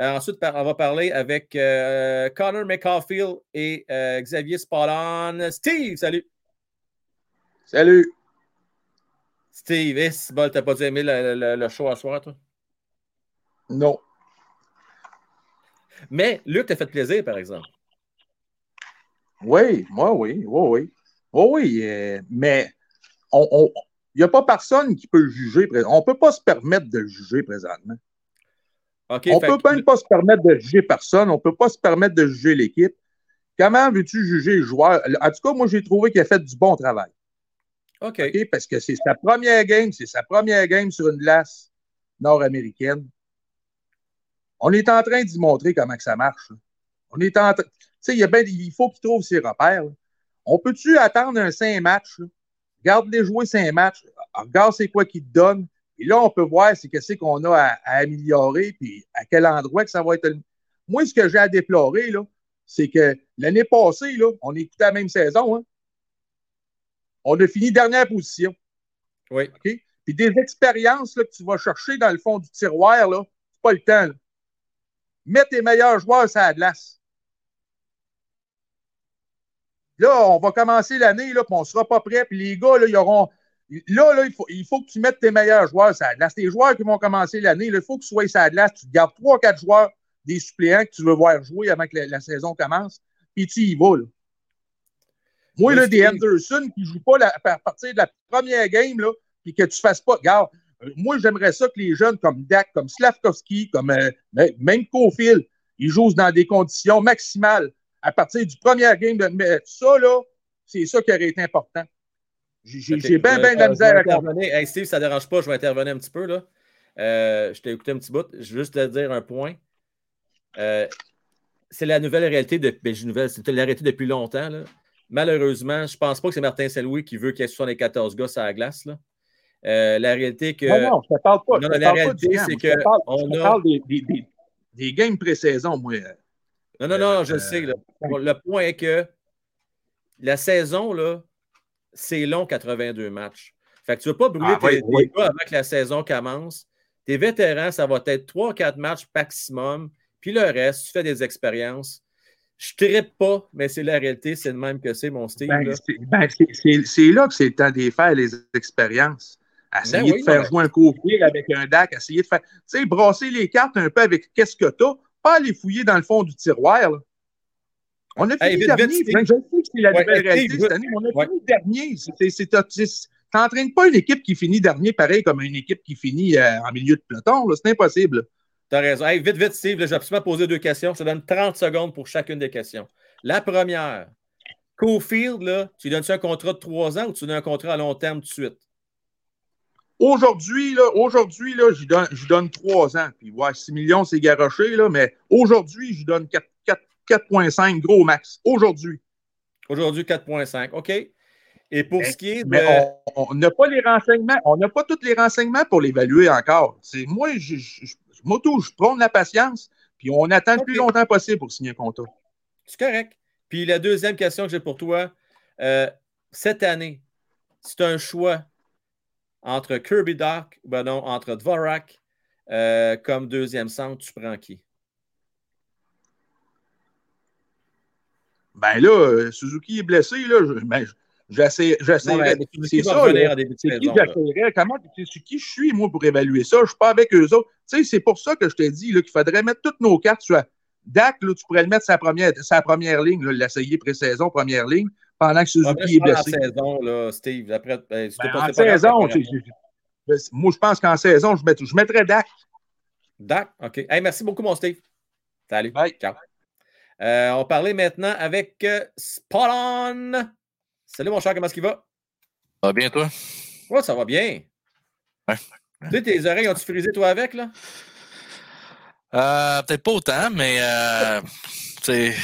Euh, ensuite, on va parler avec euh, Connor McCaulfield et euh, Xavier Spallon. Steve, salut. Salut. Steve, eh, c'est bon, t'as pas dû aimer le, le- le show à soir, toi? Non. Mais Luc t'a fait plaisir, par exemple. Oui, moi, oui. Oui, oui. Oui, oui. euh, mais on, on- il n'y a pas personne qui peut le juger. On ne peut pas se permettre de le juger présentement. On ne peut que- même pas se permettre de juger personne. On ne peut pas se permettre de juger l'équipe. Comment veux-tu juger le joueur? En tout cas, moi, j'ai trouvé qu'il a fait du bon travail. OK. OK? Parce que c'est sa première game, c'est sa première game sur une glace nord-américaine. On est en train d'y montrer comment que ça marche. là. On est en train. Tu sais, il, y a ben- il faut qu'il trouve ses repères. là. On peut-tu attendre un cinq matchs? là? Garde-les jouer cinq matchs. Regarde c'est quoi qu'il te donne. Et là, on peut voir c'est qu'est-ce qu'on a à, à améliorer, puis à quel endroit que ça va être. le- Moi, ce que j'ai à déplorer, là, c'est que l'année passée, là, on écoutait la même saison. hein. On a fini dernière position. Oui. OK? Puis des expériences là, que tu vas chercher dans le fond du tiroir, là, c'est pas le temps. là. Mets tes meilleurs joueurs sur la glace. Là, on va commencer l'année, là, puis on ne sera pas prêt. Puis les gars, là, ils auront. Là, là il, faut, il faut que tu mettes tes meilleurs joueurs sur la glace. Tes joueurs qui vont commencer l'année, il faut que tu sois sur la glace. Tu gardes 3-4 joueurs des suppléants que tu veux voir jouer avant que la, la saison commence. Puis tu y vas. Là. Moi, là, des. Anderson qui ne jouent pas la- à partir de la première game, là, puis que tu ne fasses pas. Regarde, moi, j'aimerais ça que les jeunes comme Dak, comme Slavkovski, comme euh, même- Cofield, ils jouent dans des conditions maximales à partir du premier game. De, mais ça, là, c'est ça qui aurait été important. J'ai bien, bien de la misère à comprendre. intervenir. Hey, Steve, ça ne dérange pas, je vais intervenir un petit peu. Là. Euh, je t'ai écouté un petit bout. Je veux juste te dire un point. Euh, c'est la nouvelle réalité de. Ben, nouvelle, c'était la réalité depuis longtemps. là. Malheureusement, je ne pense pas que c'est Martin Saint-Louis qui veut qu'il y ait 74 gars sur la glace. Là. Euh, la réalité que. Non, non, je ne te parle pas. Non, je la parle réalité, c'est Je que parle- on je a- parle des, des, des, des games pré-saison, moi. Non, non, non, je Euh, le sais. là. Le point est que la saison, là, c'est long, 82 matchs. Fait que tu ne veux pas brûler Ah, tes, oui, tes oui. gars avant que la saison commence. Tes vétérans, ça va être 3-4 matchs maximum. Puis le reste, tu fais des expériences. Je ne trippe pas, mais c'est la réalité. C'est le même que c'est, mon Steve. Ben, c'est ben, c'est- là que c'est le temps de faire les expériences. Essayer Ben oui, de faire jouer un couvrier avec un DAC, essayer de faire. Tu sais, brasser les cartes un peu avec qu'est-ce que tu as, pas aller fouiller dans le fond du tiroir. là. On a Hey, fini vite, dernier. vite. Ben, je sais que c'est la Ouais, nouvelle hey, Steve, réalité vite. cette année, mais on a Ouais. fini dernier. C'est- T'entraînes pas une équipe qui finit dernier pareil comme une équipe qui finit euh, en milieu de peloton. C'est impossible. Tu as raison. Hey, vite, vite, Steve. là, J'ai absolument posé deux questions. Je te donne 30 secondes pour chacune des questions. La première, Cofield, là, tu lui donnes-tu un contrat de 3 ans ou tu lui donnes un contrat à long terme tout de suite? Aujourd'hui, là, aujourd'hui, là, j'y donne, j'y donne 3 ans. Puis, ouais, 6 millions, c'est garoché, là, mais aujourd'hui, j'y donne 4 4 4,5 gros max. Aujourd'hui. Aujourd'hui, 4,5. OK. Et pour Mais- ce qui est de. Mais on- n'a pas les renseignements. On n'a pas tous les renseignements pour l'évaluer encore. C'est moi, je, je, je, je prends de la patience, puis on attend le plus longtemps possible pour signer un contrat. C'est correct. Puis la deuxième question que j'ai pour toi, euh, cette année, c'est un choix entre Kirby Doc, ben non, entre Dvorak euh, comme deuxième centre, tu prends qui? Ben là, euh, Suzuki est blessé, là. je- Ben, je- j'essaie- Non, j'essaierai. mais Suzuki C'est ça, là. qui j'essaierais? Comment, c'est qui je suis, moi, pour évaluer ça? Je ne suis pas avec eux autres. Tu sais, c'est pour ça que je t'ai dit là, qu'il faudrait mettre toutes nos cartes sur. Dak, là, tu pourrais le mettre sa première, sa première ligne, l'essayer pré-saison, première ligne, pendant que Suzuki je est parle en blessé. saison, là, Steve. Après, ben, si Ben, pas- en c'est grave, saison, c'est pas tu sais, je- je- moi, je pense qu'en saison, je, mett- je mettrais Dak. Dak, OK. Hey, merci beaucoup, mon Steve. Salut. Bye. Ciao. Euh, on parlait maintenant avec euh, Spot On. Salut, mon cher, comment est-ce qu'il va? Ça va bien, toi? Ouais, ça va bien. Ouais. Tu sais, tes oreilles ont-tu frisé, toi, avec, là? Euh, Peut-être pas autant, mais euh, tu sais,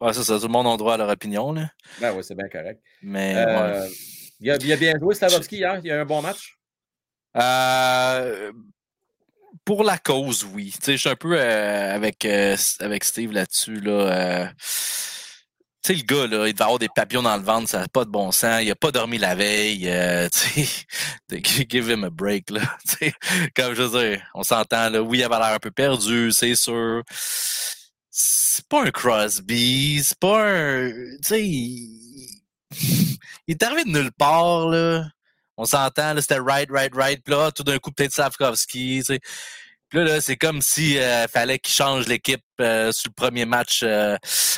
ouais, c'est ça. Tout le monde a droit à leur opinion. Là. Ben oui, c'est bien correct. Mais Euh, ouais. il, a, il a bien joué, Slavovski, hier. Il y a eu un bon match? Euh, pour la cause, oui. Tu sais, je suis un peu euh, avec, avec Steve là-dessus. Là, tu sais, le gars, là, il devait avoir des papillons dans le ventre, ça n'a pas de bon sens. Il a pas dormi la veille. euh, [laughs] tu sais, give him a break, là. [laughs] Tu sais, comme je veux dire, on s'entend, là. Oui, il avait l'air un peu perdu, c'est sûr. C'est pas un Crosby, c'est pas un. Tu sais, il... est arrivé de nulle part, là. On s'entend, là, c'était right, right, right. Puis là, tout d'un coup, peut-être Slavkovski, tu sais. Puis là, là c'est comme si euh, fallait qu'il change l'équipe euh, sur le premier match euh,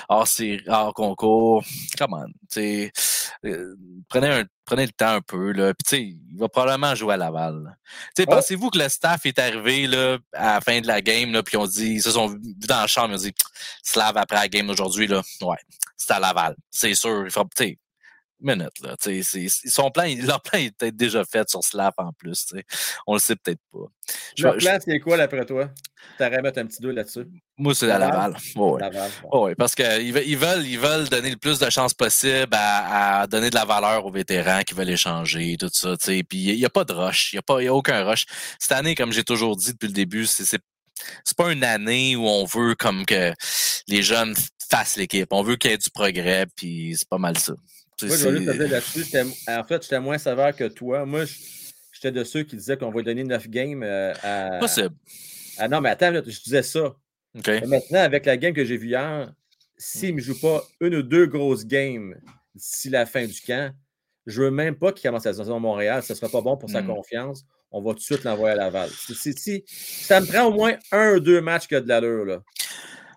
hors, hors concours. Come on, tu sais. euh, prenez, un, prenez le temps un peu, là. Puis il va probablement jouer à Laval. Oh. pensez-vous que le staff est arrivé là, à la fin de la game, là, puis on dit, ils se sont vus dans la chambre, ils ont dit, Slav après la game d'aujourd'hui, là, ouais, c'est à Laval. C'est sûr. Il fera, tu sais, minute, là. tu sais, c'est- Son plan, il- leur plan est peut-être déjà fait sur Slav en plus. tu sais. On le sait peut-être pas. Je- Le je- plan, c'est quoi, d'après toi? T'aurais à mettre un petit 2 là-dessus? moi, c'est à Laval? Bon. Ouais, ouais, parce qu'ils veulent, ils veulent, ils veulent donner le plus de chances possible à, à donner de la valeur aux vétérans qui veulent échanger, tout ça. tu sais. Puis il n'y a pas de rush. Il n'y a, a aucun rush. Cette année, comme j'ai toujours dit depuis le début, c'est c'est c'est pas une année où on veut comme que les jeunes fassent l'équipe. On veut qu'il y ait du progrès, puis c'est pas mal ça. Moi, je vais juste là-dessus, en fait, j'étais moins sévère que toi. Moi, j'étais de ceux qui disaient qu'on va donner 9 games euh, à. Possible. Ah non, mais attends, je disais ça. Maintenant, avec la game que j'ai vue hier, s'il ne me joue pas une ou deux grosses games d'ici la fin du camp, je ne veux même pas qu'il commence la saison à Montréal. Ce ne sera pas bon pour sa Mm. confiance. On va tout de suite l'envoyer à Laval. Si, si- si- ça me prend au moins un ou deux matchs qui a de l'allure. Là.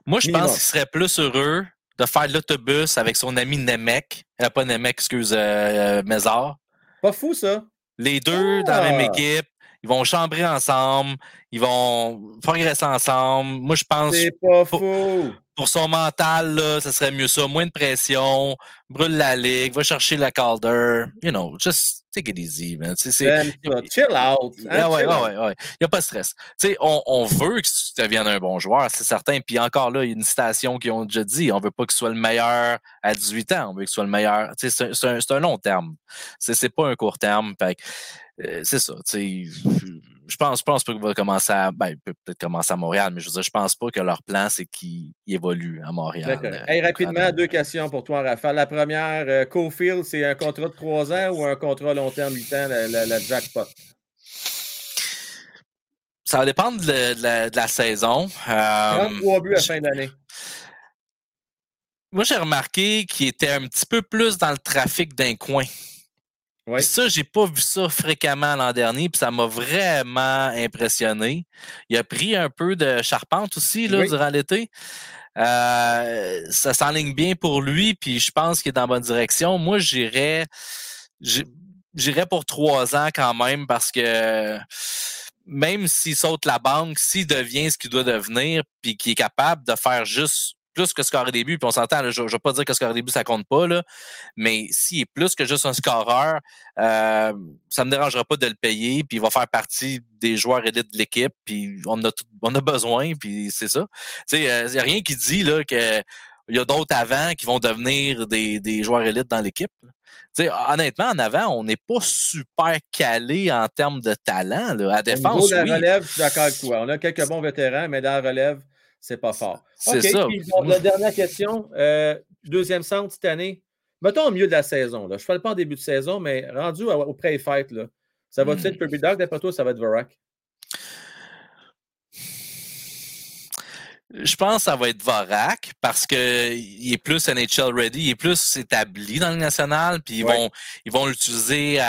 Moi, je Minimum. pense qu'il serait plus heureux de faire l'autobus avec son ami Nemec. Euh, pas Nemec, excuse, euh, euh, Mézard. Pas fou, ça. Les deux dans la même Ah! équipe. Ils vont chambrer ensemble. Ils vont progresser ensemble. Moi, je pense C'est pas fou. pour son mental, là, ça serait mieux ça. Moins de pression. Brûle la ligue. Va chercher la Calder. You know, just take it easy, man. Tu sais, c'est- ça. Chill out. hein, ah ouais, chill ouais, out. ouais, ouais. Il n'y a pas de stress. Tu sais, on, on veut que tu deviennes un bon joueur, c'est certain. Puis encore là, il y a une citation qui ont déjà dit on veut pas que tu sois le meilleur à 18 ans, on veut que tu sois le meilleur. Tu sais, c'est un- c'est un, c'est un long terme. C'est c'est pas un court terme. Fait euh, c'est ça. Je pense, je pense pas qu'il va commencer à. Ben, il peut peut-être commencer à Montréal, mais je veux dire, je pense pas que leur plan, c'est qu'il évolue à Montréal. Euh, Hey, rapidement, deux questions pour toi, Raphaël. La première, euh, Cofield, c'est un contrat de trois ans ou un contrat long terme, 8 ans, la, la- la jackpot? Ça va dépendre de, la- de la, de la saison. Euh, 33 buts à je- fin d'année. Moi, j'ai remarqué qu'il était un petit peu plus dans le trafic d'un coin. Oui. Puis ça, j'ai pas vu ça [laughs] fréquemment l'an dernier, puis ça m'a vraiment impressionné. Il a pris un peu de charpente aussi là, Oui. durant l'été. Euh, ça s'enligne bien pour lui, puis je pense qu'il est dans la bonne direction. Moi, j'irais j'irais pour trois ans quand même parce que même s'il saute la banque, s'il devient ce qu'il doit devenir, puis qu'il est capable de faire juste plus que scorer des buts, puis on s'entend, là, je ne vais pas dire que scorer des buts, ça compte pas, là, mais s'il est plus que juste un scoreur, euh, ça ne me dérangera pas de le payer, puis il va faire partie des joueurs élites de l'équipe, puis on a, tout- on a besoin, puis c'est ça. Il n'y a rien qui dit là, que il y a d'autres avant qui vont devenir des, des joueurs élites dans l'équipe. honnêtement, en avant, on n'est pas super calé en termes de talent. Là. À Au niveau défense, de la oui. relève, je suis d'accord avec toi. On a quelques bons vétérans, mais dans la relève, c'est pas fort. C'est OK, ça. puis la dernière question, euh, deuxième centre cette année. Mettons au milieu de la saison. Là. Je ne parle pas en début de saison, mais rendu au là, ça va Hmm. être Kirby Dog? D'après toi, ça va être Vorak? Je pense que ça va être Vorak parce que il est plus NHL ready, il est plus établi dans le national, puis ils Ouais. vont ils vont l'utiliser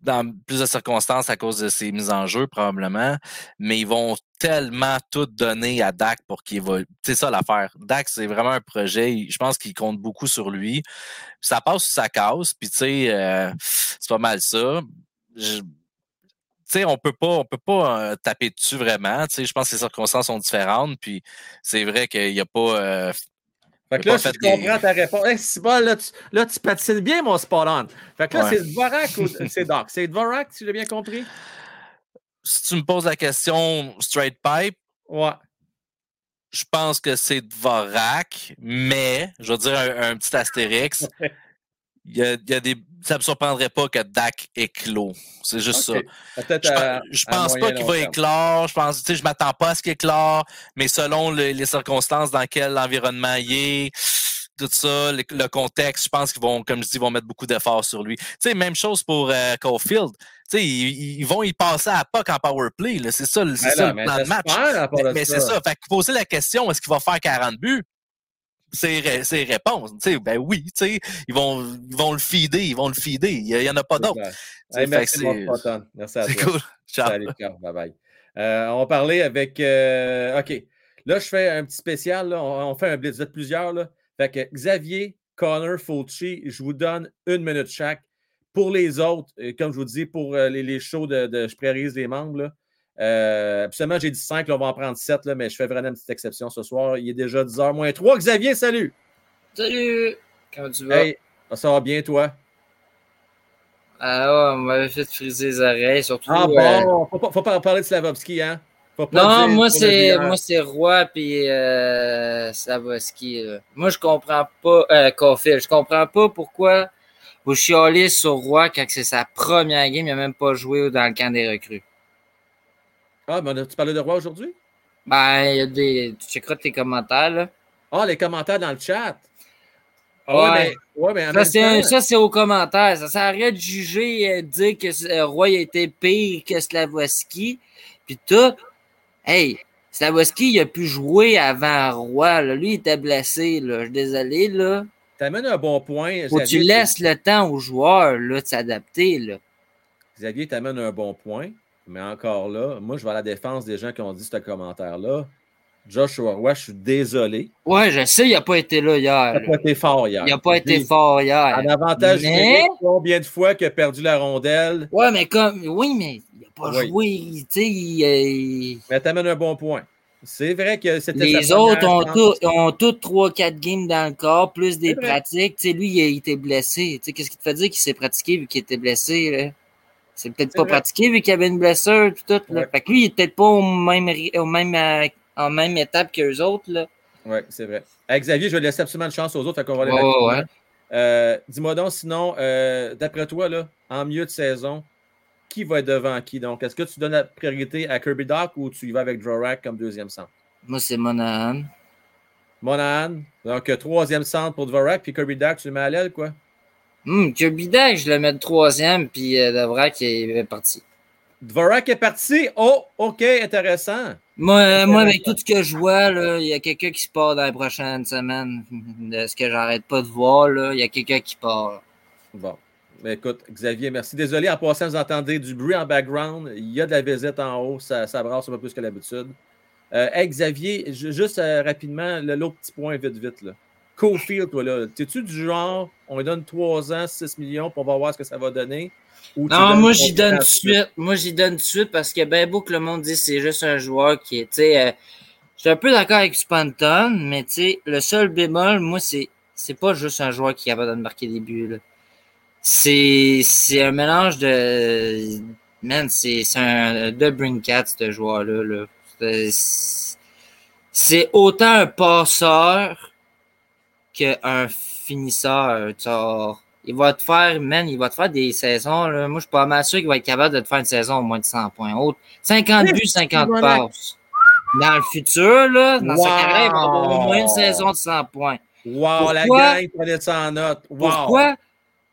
dans plus de circonstances à cause de ses mises en jeu probablement, mais ils vont tellement tout donner à Dak pour qu'il évolue. C'est ça l'affaire. Dak c'est vraiment un projet, je pense qu'il compte beaucoup sur lui. Ça passe ou ça casse, puis tu sais euh, c'est pas mal ça. Je- tu sais, on peut pas, on peut pas euh, taper dessus vraiment. Tu sais, je pense que les circonstances sont différentes. Puis c'est vrai qu'il n'y a pas, euh, Fait que là, si je des- comprends ta réponse. Hey, c'est bon, là, tu, là, tu patines bien, mon spot on. Fait que là, Ouais. c'est Dvorak ou c'est Doc? C'est Dvorak, si j'ai bien compris? Si tu me poses la question straight pipe, Ouais. je pense que c'est Dvorak, mais je veux dire un, un petit astérix. [laughs] Il y a, il y a des, ça ne me surprendrait pas que Dak éclot. C'est juste ça. Peut-être Je, à- je pense pas qu'il va éclore. Je pense, tu sais, je m'attends pas à ce qu'il éclore, mais selon le- les circonstances dans lesquelles l'environnement y est, tout ça, le, le contexte, je pense qu'ils vont, comme je dis, ils vont mettre beaucoup d'efforts sur lui. Tu sais, même chose pour euh, Caulfield. Sais, ils, ils vont y passer à POC en power play. C'est ça, le- c'est Ben ça là, le mais plan de match. Mais, c'est ça. Fait que poser la question, est-ce qu'il va faire 40 buts? C'est ré- c'est réponse. Ben oui, ils vont, ils vont le feeder, ils vont le feeder. Il n'y en a pas d'autres. Hey, merci. Merci à toi. cool. Ciao. Salut. Bye bye. Euh, on va parler avec. euh, OK. Là, je fais un petit spécial. là. On, on fait un blitz. Vous êtes plusieurs. Là. Fait que Xavier, Connor, Fulci, je vous donne une minute chaque. Pour les autres, euh, comme je vous dis, pour euh, les, les shows de, de Je priorise les membres, là, euh, absolument, j'ai dit 5, là, on va en prendre 7, là, mais je fais vraiment une petite exception ce soir. Il est déjà 10h moins 3. Xavier, salut! Salut! Comment tu vas? Hey, ça va bien, toi? Ah ouais, on m'avait fait friser les oreilles, surtout. Ah euh, bon, faut pas, faut pas parler de Slavovski, hein? Faut pas Non, dire moi c'est hein. moi c'est Roy puis euh, là. Moi je comprends pas euh, Caulfield, je comprends pas pourquoi vous chialez sur Roy quand c'est sa première game, il a même pas joué dans le camp des recrues. Ah, a- tu parlais de Roy aujourd'hui? Ben, il y a des. Tu checkeras tes commentaires là. Ah, les commentaires dans le chat. Ah, Ouais. ouais, mais, ouais, mais en Ça, c'est temps- aux commentaires. Ça sert à rien de juger, euh, de dire que euh, Roy a été pire que Slavoski. Puis tout. Hey, Slavoski, il a pu jouer avant Roy. Là. Lui, il était blessé. Là. Je suis désolé. Là. T'amènes un bon point. Faut tu laisses le temps aux joueurs là, de s'adapter. Là. Xavier t'amène un bon point, mais encore là, moi, je vais à la défense des gens qui ont dit ce commentaire-là. Joshua Roy, je suis désolé. Ouais, je sais, il n'a pas été là hier. Il n'a pas été fort hier. Il n'a pas été fort hier. En avantage Mais- combien de fois qu'il a perdu la rondelle? Ouais, mais comme. Oui, mais il n'a pas Oui. joué. il- Tu sais, il- il- Mais t'amènes un bon point. C'est vrai que c'était Les autres ont tous ont tous 3-4 games dans le corps, plus des pratiques. Lui, il, il était blessé. Qu'est-ce qui te fait dire qu'il s'est pratiqué vu qu'il était blessé? là? C'est peut-être pas vrai. pratiqué vu qu'il avait une blessure tout. Là. Ouais. Fait que lui, il est peut-être pas au même, au même, euh, en même étape qu'eux autres. Là. Oui, c'est vrai. Xavier, je vais laisser absolument de chance aux autres, fait qu'on va aller ouais. Euh, Dis-moi donc, sinon, euh, d'après toi, là, en milieu de saison, qui va être devant qui? Donc, est-ce que tu donnes la priorité à Kirby Doc ou tu y vas avec Dvorak comme deuxième centre? Moi, c'est Monahan. Monahan, donc euh, troisième centre pour Dvorak, puis Kirby Doc, tu le mets à l'aile, quoi? Hum, Kirby Dak, je le mets de troisième, puis euh, Dvorak est parti. Dvorak est parti? Oh, OK, intéressant. Moi, euh, moi, avec tout ce que je vois, il y a quelqu'un qui se part dans les prochaines semaines. De ce que j'arrête pas de voir, il y a quelqu'un qui part. Bon. Ben, écoute, Xavier, merci. Désolé, en passant, vous entendez du bruit en background. Il y a de la visite en haut. Ça, ça brasse un peu plus que d'habitude. Euh, hey, Xavier, ju- juste euh, rapidement, l'autre petit point, vite, vite. Là. Cofield, toi, là. T'es-tu du genre, on lui donne 3 ans, 6 millions, puis on va voir ce que ça va donner? Ou Non, moi, j'y donne tout de suite. Moi, j'y donne tout de suite parce que ben beau que le monde dit que c'est juste un joueur qui est, tu sais, euh, je suis un peu d'accord avec Spanton, mais tu sais, le seul bémol, moi, c'est, c'est pas juste un joueur qui est capable de marquer des buts, là. C'est, c'est un mélange de, man, c'est, c'est un de Brinkat, ce joueur-là, là. C'est- C'est autant un passeur qu'un finisseur, tu vois. Il va te faire, man, il va te faire des saisons, là. Moi, je suis pas mal sûr qu'il va être capable de te faire une saison au moins de 100 points. Autre, 50 buts, 50 passes. Dans le futur, là, dans sa Wow! carrière, il va avoir au moins une saison de 100 points. Wow, la Pourquoi? gang prenait ça en note. Wow. Pourquoi?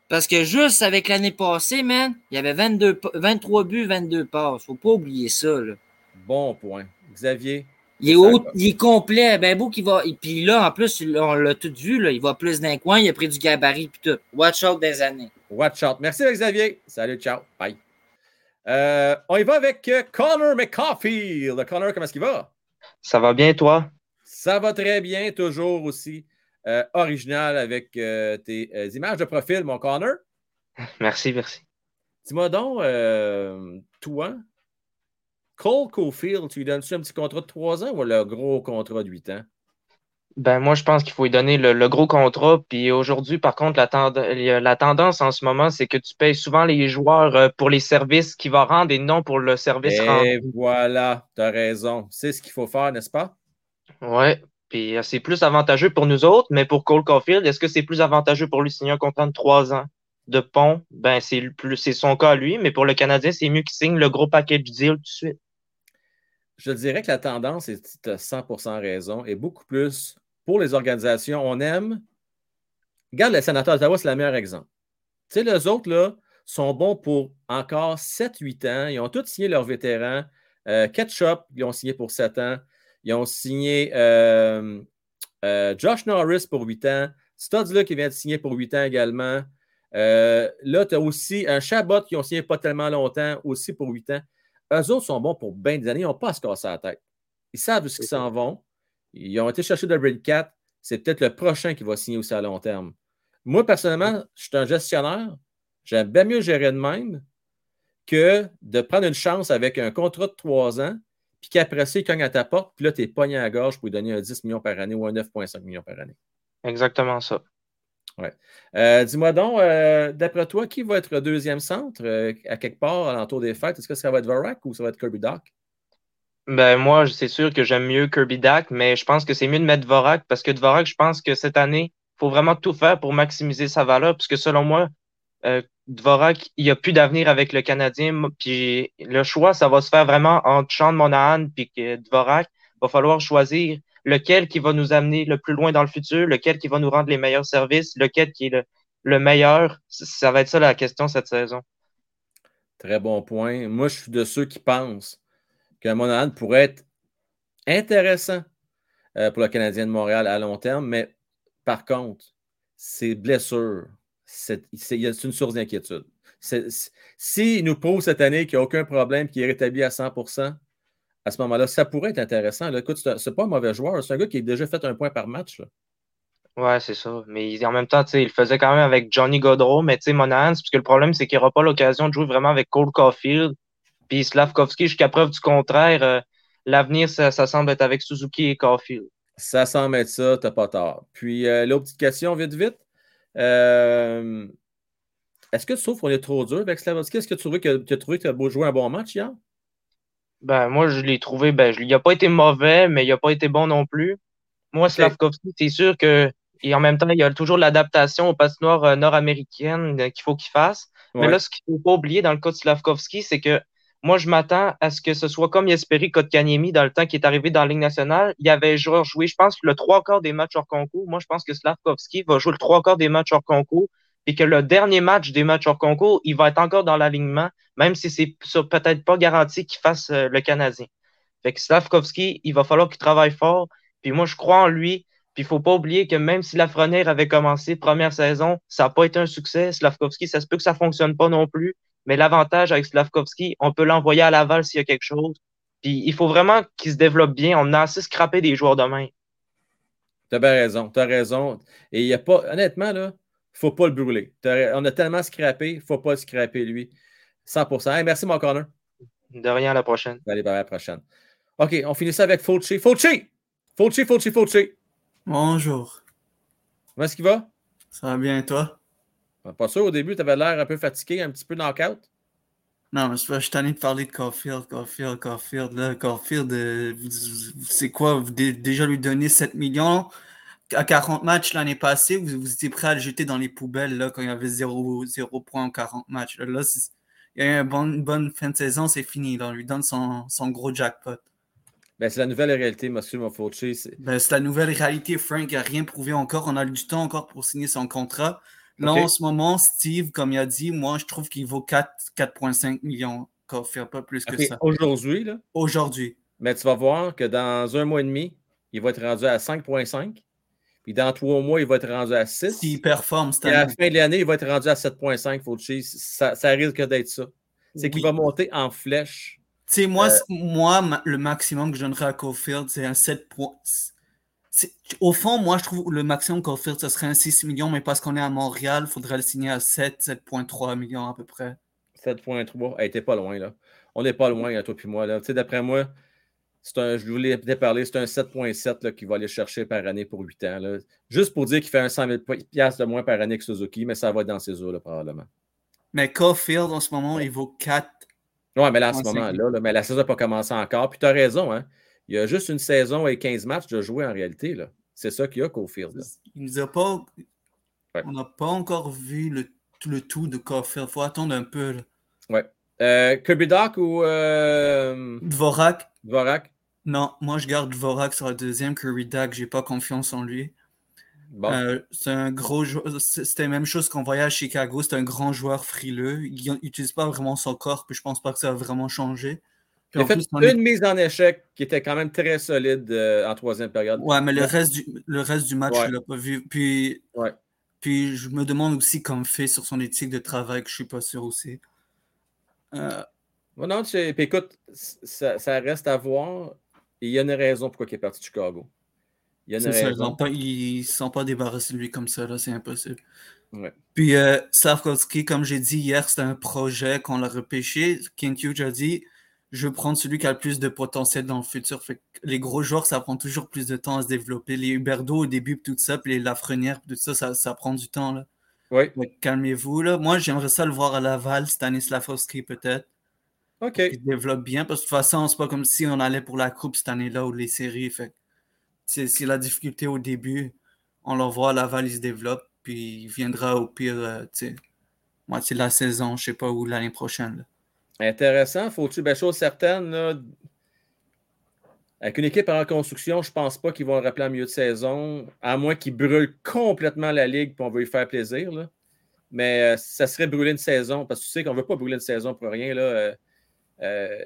Parce que juste avec l'année passée, man, il y avait 22, pa- 23 buts, 22 passes. Faut pas oublier ça, là. Bon point. Xavier? Il est, haut, il est complet. Ben beau qu'il va. Et puis là, en plus, on l'a tout vu, là. Il va plus d'un coin, il a pris du gabarit puis tout. Watch out des années. Watch out. Merci, Xavier. Salut, ciao. Bye. Euh, on y va avec euh, Connor McCaulfield. Connor, comment est-ce qu'il va? Ça va bien, toi? Ça va très bien, toujours aussi euh, original avec euh, tes euh, images de profil, mon Connor. [laughs] Merci, merci. Dis-moi donc, toi, Cole Caulfield, tu lui donnes-tu un petit contrat de 3 ans ou le gros contrat de 8 ans? Ben, moi, je pense qu'il faut lui donner le, le gros contrat. Puis aujourd'hui, par contre, la, tend- la tendance en ce moment, c'est que tu payes souvent les joueurs pour les services qu'ils vont rendre et non pour le service rendu. Et voilà, tu as raison. C'est ce qu'il faut faire, n'est-ce pas? Ouais. Puis euh, c'est plus avantageux pour nous autres, mais pour Cole Caulfield, est-ce que c'est plus avantageux pour lui signer un contrat de trois ans de pont? Ben, c'est le son cas à lui, mais pour le Canadien, c'est mieux qu'il signe le gros package deal tout de suite. Je dirais que la tendance, et tu as 100% raison, est beaucoup plus pour les organisations. On aime. Regarde, les sénateurs d'Ottawa, c'est le meilleur exemple. Tu sais, les autres, là, sont bons pour encore 7-8 ans. Ils ont tous signé leurs vétérans. Euh, Ketchup, ils ont signé pour 7 ans. Ils ont signé euh, euh, Josh Norris pour 8 ans. Studs, qui vient de signer pour 8 ans également. Euh, là, tu as aussi un Chabot qui ont signé pas tellement longtemps, aussi pour 8 ans. Eux autres sont bons pour bien des années. Ils n'ont pas à se casser la tête. Ils savent où ils s'en vont. Ils ont été chercher de Brady Cat. C'est peut-être le prochain qui va signer aussi à long terme. Moi, personnellement, je suis un gestionnaire. J'aime bien mieux gérer de même que de prendre une chance avec un contrat de 3 ans, puis qu'après ça, il cogne à ta porte, puis là, tu es pogné à la gorge pour lui donner un 10 millions par année ou un 9,5 millions par année. Exactement ça. Ouais. Euh, Dis-moi donc, euh, d'après toi, qui va être deuxième centre euh, à quelque part à l'entour des fêtes? Est-ce que ça va être Vorak ou ça va être Kirby Doc? Ben, moi, c'est sûr que j'aime mieux Kirby Dak, mais je pense que c'est mieux de mettre Dvorak parce que Dvorak, je pense que cette année, il faut vraiment tout faire pour maximiser sa valeur, puisque selon moi, euh, Dvorak, il n'y a plus d'avenir avec le Canadien. Puis le choix, ça va se faire vraiment entre Sean Monahan que Dvorak. Il va falloir choisir lequel qui va nous amener le plus loin dans le futur, lequel qui va nous rendre les meilleurs services, lequel qui est le, le meilleur. Ça va être ça la question cette saison. Très bon point. Moi, je suis de ceux qui pensent que Monahan pourrait être intéressant euh, pour le Canadien de Montréal à long terme, mais par contre, ses blessures, c'est une source d'inquiétude. S'il nous prouve cette année qu'il n'y a aucun problème, qu'il est rétabli à 100% à ce moment-là, ça pourrait être intéressant. Là. Écoute, c'est pas un mauvais joueur, c'est un gars qui a déjà fait un point par match. Là. Ouais, c'est ça. Mais en même temps, il le faisait quand même avec Johnny Godreau, mais tu sais, Monahan, parce que le problème, c'est qu'il n'aura pas l'occasion de jouer vraiment avec Cole Caulfield. Puis Slavkovski, jusqu'à preuve du contraire, euh, l'avenir, ça, ça, semble être avec Suzuki et Caulfield. Ça semble être ça, t'as pas tort. Puis euh, l'autre petite question, vite, vite. Euh, Est-ce que tu trouves qu'on est trop dur avec Slavkovski? Est-ce que tu trouves que tu as trouvé que tu as joué un bon match hier? Ben, moi, je l'ai trouvé, ben, je, il n'a pas été mauvais, mais il n'a pas été bon non plus. Moi, Slavkovski, c'est sûr que, et en même temps, il y a toujours l'adaptation aux patinoires euh, nord-américaines euh, qu'il faut qu'il fasse. Ouais. Mais là, ce qu'il ne faut pas oublier dans le cas de Slavkovski, c'est que moi, je m'attends à ce que ce soit comme Jesperi Kotkaniemi dans le temps qui est arrivé dans la Ligue nationale. Il avait joué, joué, je pense, le trois quarts des matchs hors concours. Moi, je pense que Slavkovski va jouer le trois quarts des matchs hors concours et que le dernier match des matchs hors concours, il va être encore dans l'alignement, même si c'est peut-être pas garanti qu'il fasse euh, le Canadien. Fait que Slavkovski, il va falloir qu'il travaille fort. Puis moi, je crois en lui. Puis il faut pas oublier que même si Lafrenière avait commencé première saison, ça n'a pas été un succès. Slavkovski, ça se peut que ça fonctionne pas non plus. Mais l'avantage avec Slavkovski, on peut l'envoyer à Laval s'il y a quelque chose. Puis il faut vraiment qu'il se développe bien. On a assez scrappé des joueurs de main. Tu as bien raison. Tu as raison. Et il n'y a pas, honnêtement, là, faut pas le brûler. On a tellement scrappé, il ne faut pas le scraper, lui. 100 hey, Merci, mon corner. De rien, à la prochaine. Allez, à la prochaine. OK, on finit ça avec Fauci. Fauci! Fauci, Fauci, Fauci. Bonjour. Comment est-ce qu'il va? Ça va bien, toi? Pas sûr, au début, tu avais l'air un peu fatigué, un petit peu knock-out. Non, mais je suis tanné de parler de Caulfield, Caulfield, Caulfield. Là, Caulfield, euh, c'est quoi? Vous déjà lui donner 7 millions? à 40 matchs l'année passée, vous, vous, étiez prêt à le jeter dans les poubelles là, quand il y avait 0, 0 points en 40 matchs. Là, il y a eu une bonne, bonne fin de saison, c'est fini. Là. On lui donne son, son gros jackpot. Ben, c'est la nouvelle réalité, monsieur Mofauci. C'est ben, la nouvelle réalité. Frank n'a rien prouvé encore. On a du temps encore pour signer son contrat. Là, okay. en ce moment, Steve, comme il a dit, moi, je trouve qu'il vaut 4,5 millions. Faire pas plus que okay. ça. Aujourd'hui, là? Aujourd'hui. Mais tu vas voir que dans un mois et demi, il va être rendu à 5,5. Puis dans trois mois, il va être rendu à 6. S'il performe, c'est à la fin de l'année, il va être rendu à 7,5 Fauci. Ça, ça risque d'être ça. C'est oui. qu'il va monter en flèche. Tu sais, moi, euh, moi, le maximum que je donnerais à Caulfield, c'est un 7 points. Au fond, moi, je trouve le maximum Caulfield, ce serait un 6 millions, mais parce qu'on est à Montréal, il faudrait le signer à 7, 7,3 millions à peu près. 7,3. Elle était pas loin, là. On n'est pas loin, toi puis moi. Là. Tu sais, d'après moi, C'est un, je voulais peut-être parler, c'est un 7.7 là, qu'il va aller chercher par année pour 8 ans. là. Juste pour dire qu'il fait un 100 000 piastres de moins par année que Suzuki, mais ça va être dans ces eaux-là, probablement. Mais Caulfield, en ce moment, il vaut 4. Ouais, mais là, en ce moment-là, là, mais la saison n'a pas commencé encore. Puis tu as raison, hein. Il y a juste une saison et 15 matchs de jouer en réalité. là. C'est ça qu'il y a, Caulfield. là. Il nous a pas. On n'a pas encore vu le, le tout de Caulfield. faut attendre un peu. là. Ouais. Euh, Kirby Doc ou euh, Dvorak? Dvorak? Non, moi je garde Dvorak sur la deuxième. Curry Dak, j'ai pas confiance en lui. Bon. Euh, c'est un gros C'était la même chose qu'on voyait à Chicago. C'est un grand joueur frileux. Il n'utilise pas vraiment son corps, puis je pense pas que ça va vraiment changer. Puis Il a fait plus, une est- mise en échec qui était quand même très solide euh, en troisième période. Ouais, mais le reste du, le reste du match, Ouais. je l'ai pas vu. Puis, Ouais. puis je me demande aussi comme fait sur son éthique de travail, que je suis pas sûr aussi. Euh, Ouais, non, tu- puis écoute, ça, ça reste à voir. Et il y a une raison pourquoi il est parti de Chicago. Il y a une c'est ça, ils ne sont pas débarrassés de lui comme ça, là, c'est impossible. Ouais. Puis euh, Slavkovski, comme j'ai dit hier, c'était un projet qu'on l'a repêché. Kent Hughes a dit je veux prendre celui qui a le plus de potentiel dans le futur. Fait que les gros joueurs, ça prend toujours plus de temps à se développer. Les Huberdo au début, tout ça, puis les Lafrenière, tout ça, ça, ça prend du temps. Là. Calmez-vous. Là. Moi, j'aimerais ça le voir à Laval, Stanislavski peut-être. OK. Il développe bien, parce que de toute façon, c'est pas comme si on allait pour la coupe cette année-là ou les séries. Fait c'est la difficulté au début. On le voit à Laval, il se développe, puis il viendra au pire, euh, moitié de la saison, je sais pas où, l'année prochaine. Intéressant. Faut-tu, ben, chose certaine, là, avec une équipe en reconstruction, je pense pas qu'ils vont le rappeler en milieu de saison, à moins qu'ils brûlent complètement la ligue et on veut lui faire plaisir. Mais euh, ça serait brûler une saison, parce que tu sais qu'on veut pas brûler une saison pour rien. Là, euh, euh,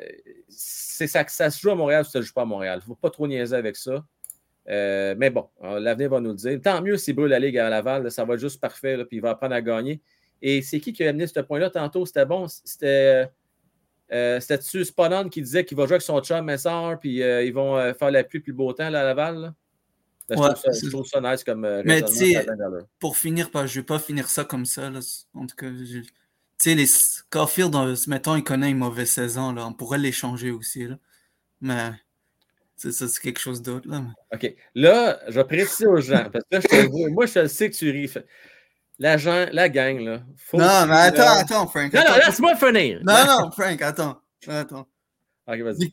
c'est ça, ça se joue à Montréal, ça ne se joue pas à Montréal. Il ne faut pas trop niaiser avec ça. Euh, mais bon, euh, l'avenir va nous le dire. Tant mieux s'il brûle la Ligue à Laval, là, ça va être juste parfait, là, puis il va apprendre à gagner. Et c'est qui qui a amené ce point-là tantôt? C'était bon. C'était. Euh, C'était-tu Spannon qui disait qu'il va jouer avec son chum Messard, puis euh, ils vont euh, faire la pluie puis le beau temps là, à Laval? là? Je, Ouais, trouve ça, c'est- je trouve ça nice comme euh, Mais tu pour finir, pas, je vais pas finir ça comme ça. En tout cas, tu sais, les Caulfield, on- mettons, il connaît une mauvaise saison. Là. On pourrait l'échanger aussi. Là. Mais ça, c'est quelque chose d'autre. Là. OK. Là, je vais préciser aux gens, parce que là, je te moi, je sais que tu ris. La, la gang, là. faut Non, mais attends, là- attends, Frank. Non, non, laisse-moi finir. Non, non, Frank, attends. attends. OK, vas-y.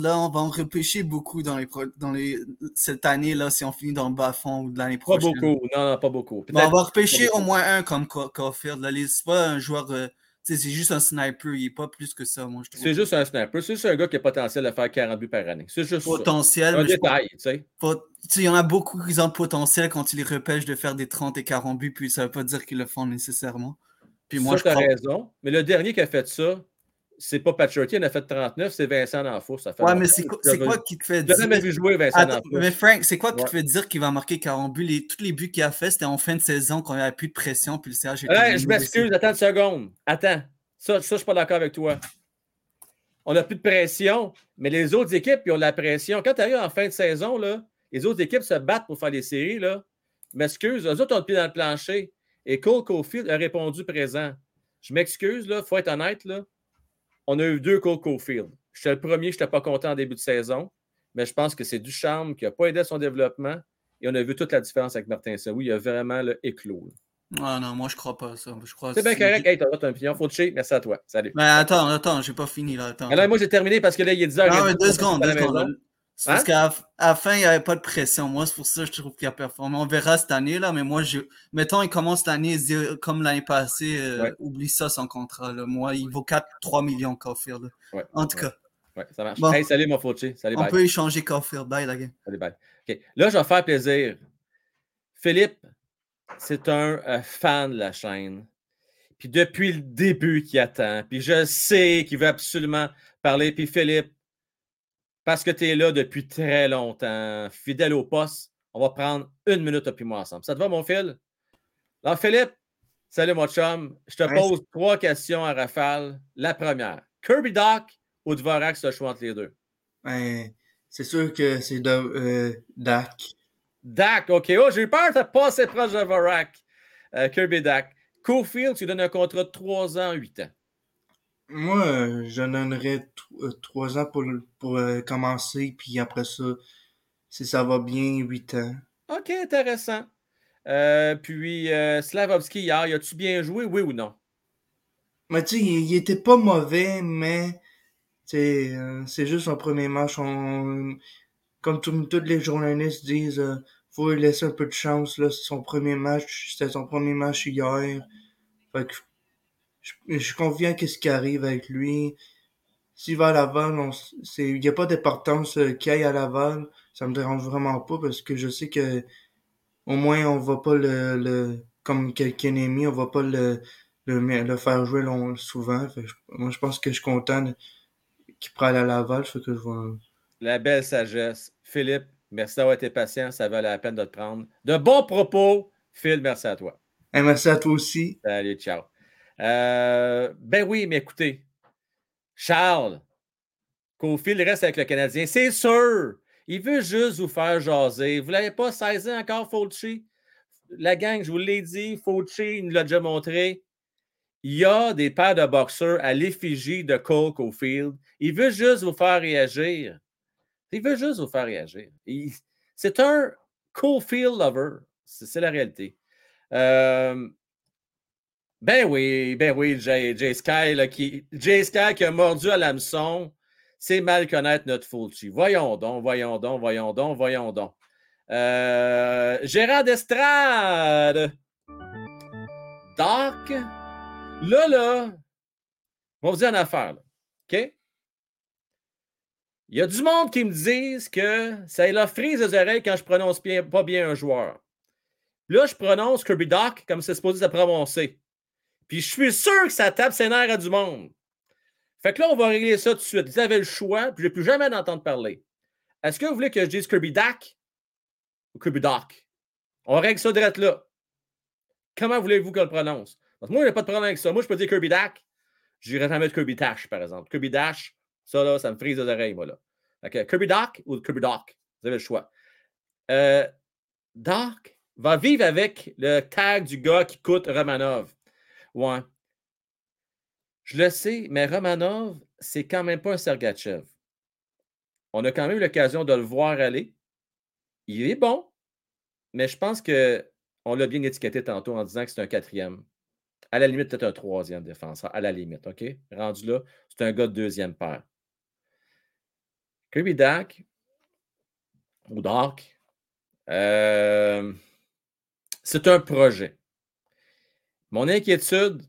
Là, on va en repêcher beaucoup dans les, pro- dans les cette année, là, si on finit dans le bas-fond ou l'année Pas prochaine. beaucoup. Non, non, pas beaucoup. On va repêcher pas au moins un comme Ca- Caulfield. Là. C'est pas un joueur. euh, c'est juste un sniper. Il est pas plus que ça, moi, je trouve. C'est juste un sniper. C'est juste un gars qui a potentiel de faire 40 buts par année. C'est juste ça. potentiel. Un mais détail, tu sais. Il y en a beaucoup qui ont le potentiel quand ils les repêchent de faire des 30 et 40 buts, puis ça veut pas dire qu'ils le font nécessairement. Puis moi, ça, je crois. raison. Mais le dernier qui a fait ça, c'est pas Patrick, il en a fait 39, c'est Vincent D'Anfos. Ça fait Ouais, mais c'est quoi, qui te fait l'ai jamais vu jouer, Vincent Attends, mais Frank, c'est quoi qui te Ouais. fait dire qu'il va marquer 40 buts? Les, tous les buts qu'il a fait, c'était en fin de saison quand il n'y avait plus de pression, puis le CH venu je m'excuse, attends une seconde. Attends. Ça, ça je suis pas d'accord avec toi. On n'a plus de pression, mais les autres équipes, ils ont de la pression. Quand tu arrives en fin de saison, là, les autres équipes se battent pour faire les séries. Là. Je m'excuse, eux autres ont le pied dans le plancher. Et Cole Caulfield a répondu présent. Je m'excuse, il faut être honnête. Là. On a eu deux Cole Caulfield. J'étais le premier, je n'étais pas content en début de saison, mais je pense que c'est du charme qui n'a pas aidé à son développement. Et on a vu toute la différence avec Martin Saoui. Il a vraiment le éclos. Ah non, moi je crois pas ça. Je crois C'est bien correct. Hey, t'as ton opinion. Faut te chier. Merci à toi. Salut. Mais attends, attends, j'ai pas fini là. Attends. Alors, moi, j'ai terminé parce que là, il est 10h. Non, mais deux secondes, deux secondes. C'est parce Hein? qu'à la fin, il n'y avait pas de pression. Moi, c'est pour ça que je trouve qu'il a performé. On verra cette année, là, mais moi, je... mettons, il commence l'année comme l'année passée. euh, Ouais. Oublie ça, son contrat. Là. Moi, il vaut 4-3 millions, Caulfield. Ouais, En tout ouais. cas, Ouais, ça marche. Bon. Hey, salut, mon. Salut, on bye. peut échanger Caulfield. Bye, la game. Salut, bye. OK. Là, je vais faire plaisir. Philippe, c'est un euh, fan de la chaîne. Puis depuis le début qu'il attend. Puis je sais qu'il veut absolument parler. Puis Philippe, parce que tu es là depuis très longtemps, fidèle au poste, on va prendre une minute depuis moi ensemble. Ça te va, mon fil? Alors, Philippe, salut, mon chum. Je te pose trois questions à rafale. La première, Kirby Doc ou Dvorak, le choix entre les deux? Ben, c'est sûr que c'est de, euh, Dak. Dak, OK. Oh, j'ai eu peur de passer proche de Dvorak. Euh, Kirby Dak. Cofield, tu donnes un contrat de 3 ans, 8 ans. Moi, euh, je donnerais euh, trois ans pour, pour euh, commencer, puis après ça, si ça va bien, huit ans. OK, intéressant. Euh, puis, euh, Slavovski, hier, as-tu bien joué, oui ou non? Mais tu sais, il, il était pas mauvais, mais euh, c'est juste son premier match. On, comme tous les journalistes disent, euh, faut lui laisser un peu de chance. Là, c'est son premier match, c'était son premier match hier. Fait que je, je suis confiant qu'est-ce qui arrive avec lui. S'il va à Laval, on s- c'est, il n'y a pas d'importance euh, qu'il aille à Laval. Ça me dérange vraiment pas parce que je sais que au moins on va pas le, le comme quelqu'un ennemi, on va pas le, le, faire jouer long, souvent. Fait que moi, je pense que je suis content de- qu'il prenne à Laval. Fait que je vais, La belle sagesse. Philippe, merci d'avoir été patient. Ça valait la peine de te prendre. De bons propos. Phil, merci à toi. Merci à toi aussi. Salut, ciao. Euh, ben oui, mais écoutez, Charles, Cofield reste avec le Canadien, c'est sûr. Il veut juste vous faire jaser. Vous ne l'avez pas saisi encore, Fauci? La gang, je vous l'ai dit, Fauci nous l'a déjà montré. Il y a des paires de boxeurs à l'effigie de Cole Cofield. Il veut juste vous faire réagir. Il veut juste vous faire réagir. C'est un Cofield lover. C'est c'est la réalité. Euh, ben oui, ben oui, Jay, Jay Sky, qui, Jay Sky qui a mordu à l'hameçon, c'est mal connaître notre Fulci. Voyons donc, voyons donc, voyons donc, voyons donc. Euh, Gérard Estrade. Doc, là, là, on va vous dire une affaire, là, OK? Il y a du monde qui me disent que ça leur frise les oreilles quand je prononce bien- pas bien un joueur. Là, je prononce Kirby Doc comme c'est supposé se prononcer. Puis je suis sûr que ça tape ses nerfs à du monde. Fait que là, on va régler ça tout de suite. Vous avez le choix, puis je ne vais plus jamais d'entendre parler. Est-ce que vous voulez que je dise Kirby Dak ou Kirby Doc? On règle ça direct là. Comment voulez-vous qu'on le prononce? Parce que moi, je n'ai pas de problème avec ça. Moi, je peux dire Kirby Dak. Je dirais jamais Kirby Dash, par exemple. Kirby Dash, ça, là, ça me frise les oreilles, moi, là. Kirby Doc ou Kirby Doc? Vous avez le choix. Euh, Doc va vivre avec le tag du gars qui coûte Romanov. Je le sais, mais Romanov, c'est quand même pas un Sergachev. On a quand même eu l'occasion de le voir aller. Il est bon, mais je pense qu'on l'a bien étiqueté tantôt en disant que c'est un quatrième. À la limite, peut-être un troisième défenseur. À la limite, OK? Rendu là, c'est un gars de deuxième paire. Kirby Dak ou Doc, euh, c'est un projet. Mon inquiétude,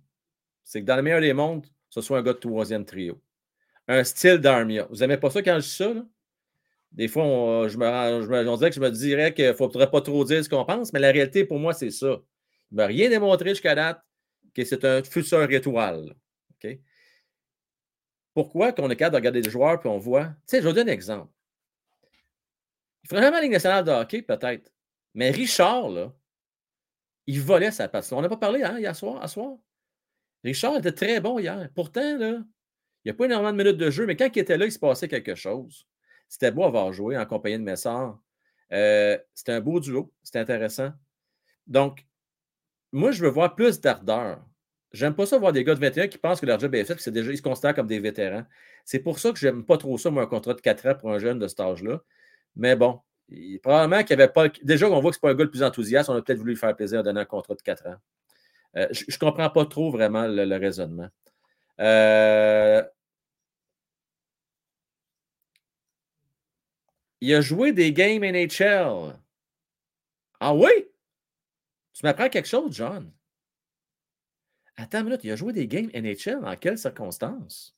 c'est que dans le meilleur des mondes, ce soit un gars de troisième trio. Un style d'Armia. Vous n'aimez pas ça quand je dis ça? Des fois, on, je me, rends- je me- on dirait que je me dirais qu'il ne faudrait pas trop dire ce qu'on pense, mais la réalité, pour moi, c'est ça. Il ne m'a rien démontré jusqu'à date que c'est un futur étoile. Pourquoi qu'on est capable de regarder les joueurs et on voit? Tu sais, je vais vous donner un exemple. Il ferait vraiment la Ligue nationale de hockey, peut-être. Mais Richard, là, il volait sa passe. On n'a pas parlé hein, hier soir, à. Richard était très bon hier. Pourtant, il n'y a pas énormément de minutes de jeu, mais quand il était là, il se passait quelque chose. C'était beau avoir joué en compagnie de Messard. Euh, c'était un beau duo. C'était intéressant. Donc, moi, je veux voir plus d'ardeur. J'aime pas ça voir des gars de 21 qui pensent que leur job est fait, c'est déjà, ils se considèrent comme des vétérans. C'est pour ça que j'aime pas trop ça, moi, un contrat de 4 ans pour un jeune de cet âge-là. Mais bon, il- probablement qu'il n'y avait pas. Déjà, on voit que ce n'est pas un gars le plus enthousiaste. On a peut-être voulu lui faire plaisir en donnant un contrat de 4 ans. Euh, je ne comprends pas trop vraiment le, raisonnement. Euh, il a joué des games NHL. Ah oui? Tu m'apprends quelque chose, John? Attends une minute, il a joué des games NHL. Dans quelles circonstances?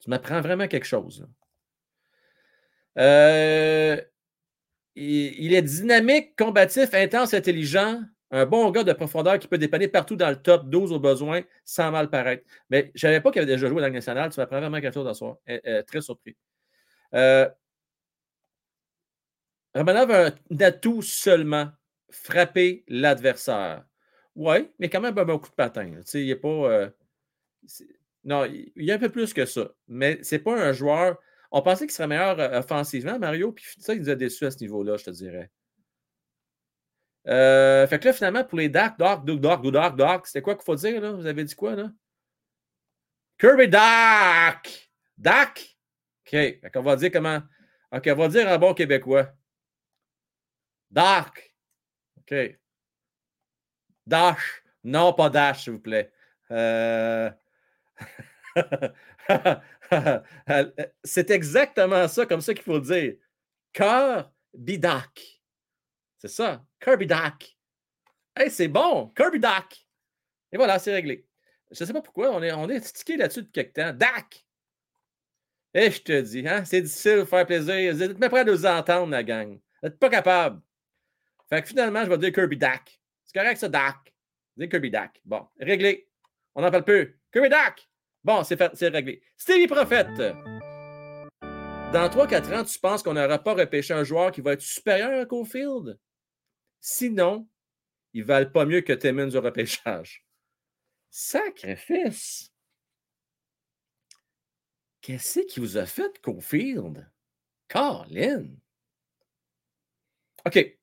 Tu m'apprends vraiment quelque chose. Euh, il, est dynamique, combatif, intense, intelligent. Un bon gars de profondeur qui peut dépanner partout dans le top 12 au besoin sans mal paraître. Mais je ne savais pas qu'il avait déjà joué dans le national. Tu m'apprends vraiment quelque chose à soir. Euh, euh, très surpris. Euh, Romanov a un atout seulement frapper l'adversaire. Oui, mais quand même un bon coup de patin. il n'est pas. euh, non, il y a un peu plus que ça. Mais c'est pas un joueur. On pensait qu'il serait meilleur euh, offensivement, Mario, puis ça, il nous a déçus à ce niveau-là, je te dirais. Euh, fait que là, finalement, pour les Dark, Dark, Dark, Dark, Dark, Dark, c'était quoi qu'il faut dire, là? Vous avez dit quoi, là? Kirby Dak! Dak! OK. Fait qu'on va dire comment. OK, on va dire en bon québécois. Dak. OK. Dash. Non, pas Dash, s'il vous plaît. Euh... [laughs] [laughs] [laughs] C'est exactement ça, comme ça qu'il faut le dire. Kirby Dak. C'est ça. Kirby Dak. Hey, c'est bon. Kirby Dak. Et voilà, c'est réglé. Je ne sais pas pourquoi, on est, on est là-dessus depuis quelque temps. Dak! Et je te dis, hein, c'est difficile de faire plaisir. Vous êtes même prêts à nous entendre, la gang. Vous n'êtes pas capable. Fait que finalement, je vais dire Kirby Dak. C'est correct, ça, Dak. Dis Kirby Dak. Bon, réglé. On n'en parle plus. Kirby Dak! Bon, c'est réglé. Stevie Prophète. Dans 3-4 ans, tu penses qu'on n'aura pas repêché un joueur qui va être supérieur à Cofield? Sinon, ils ne valent pas mieux que Timmons au repêchage. Sacrifice! Qu'est-ce qui vous a fait, Cofield? Colin! OK.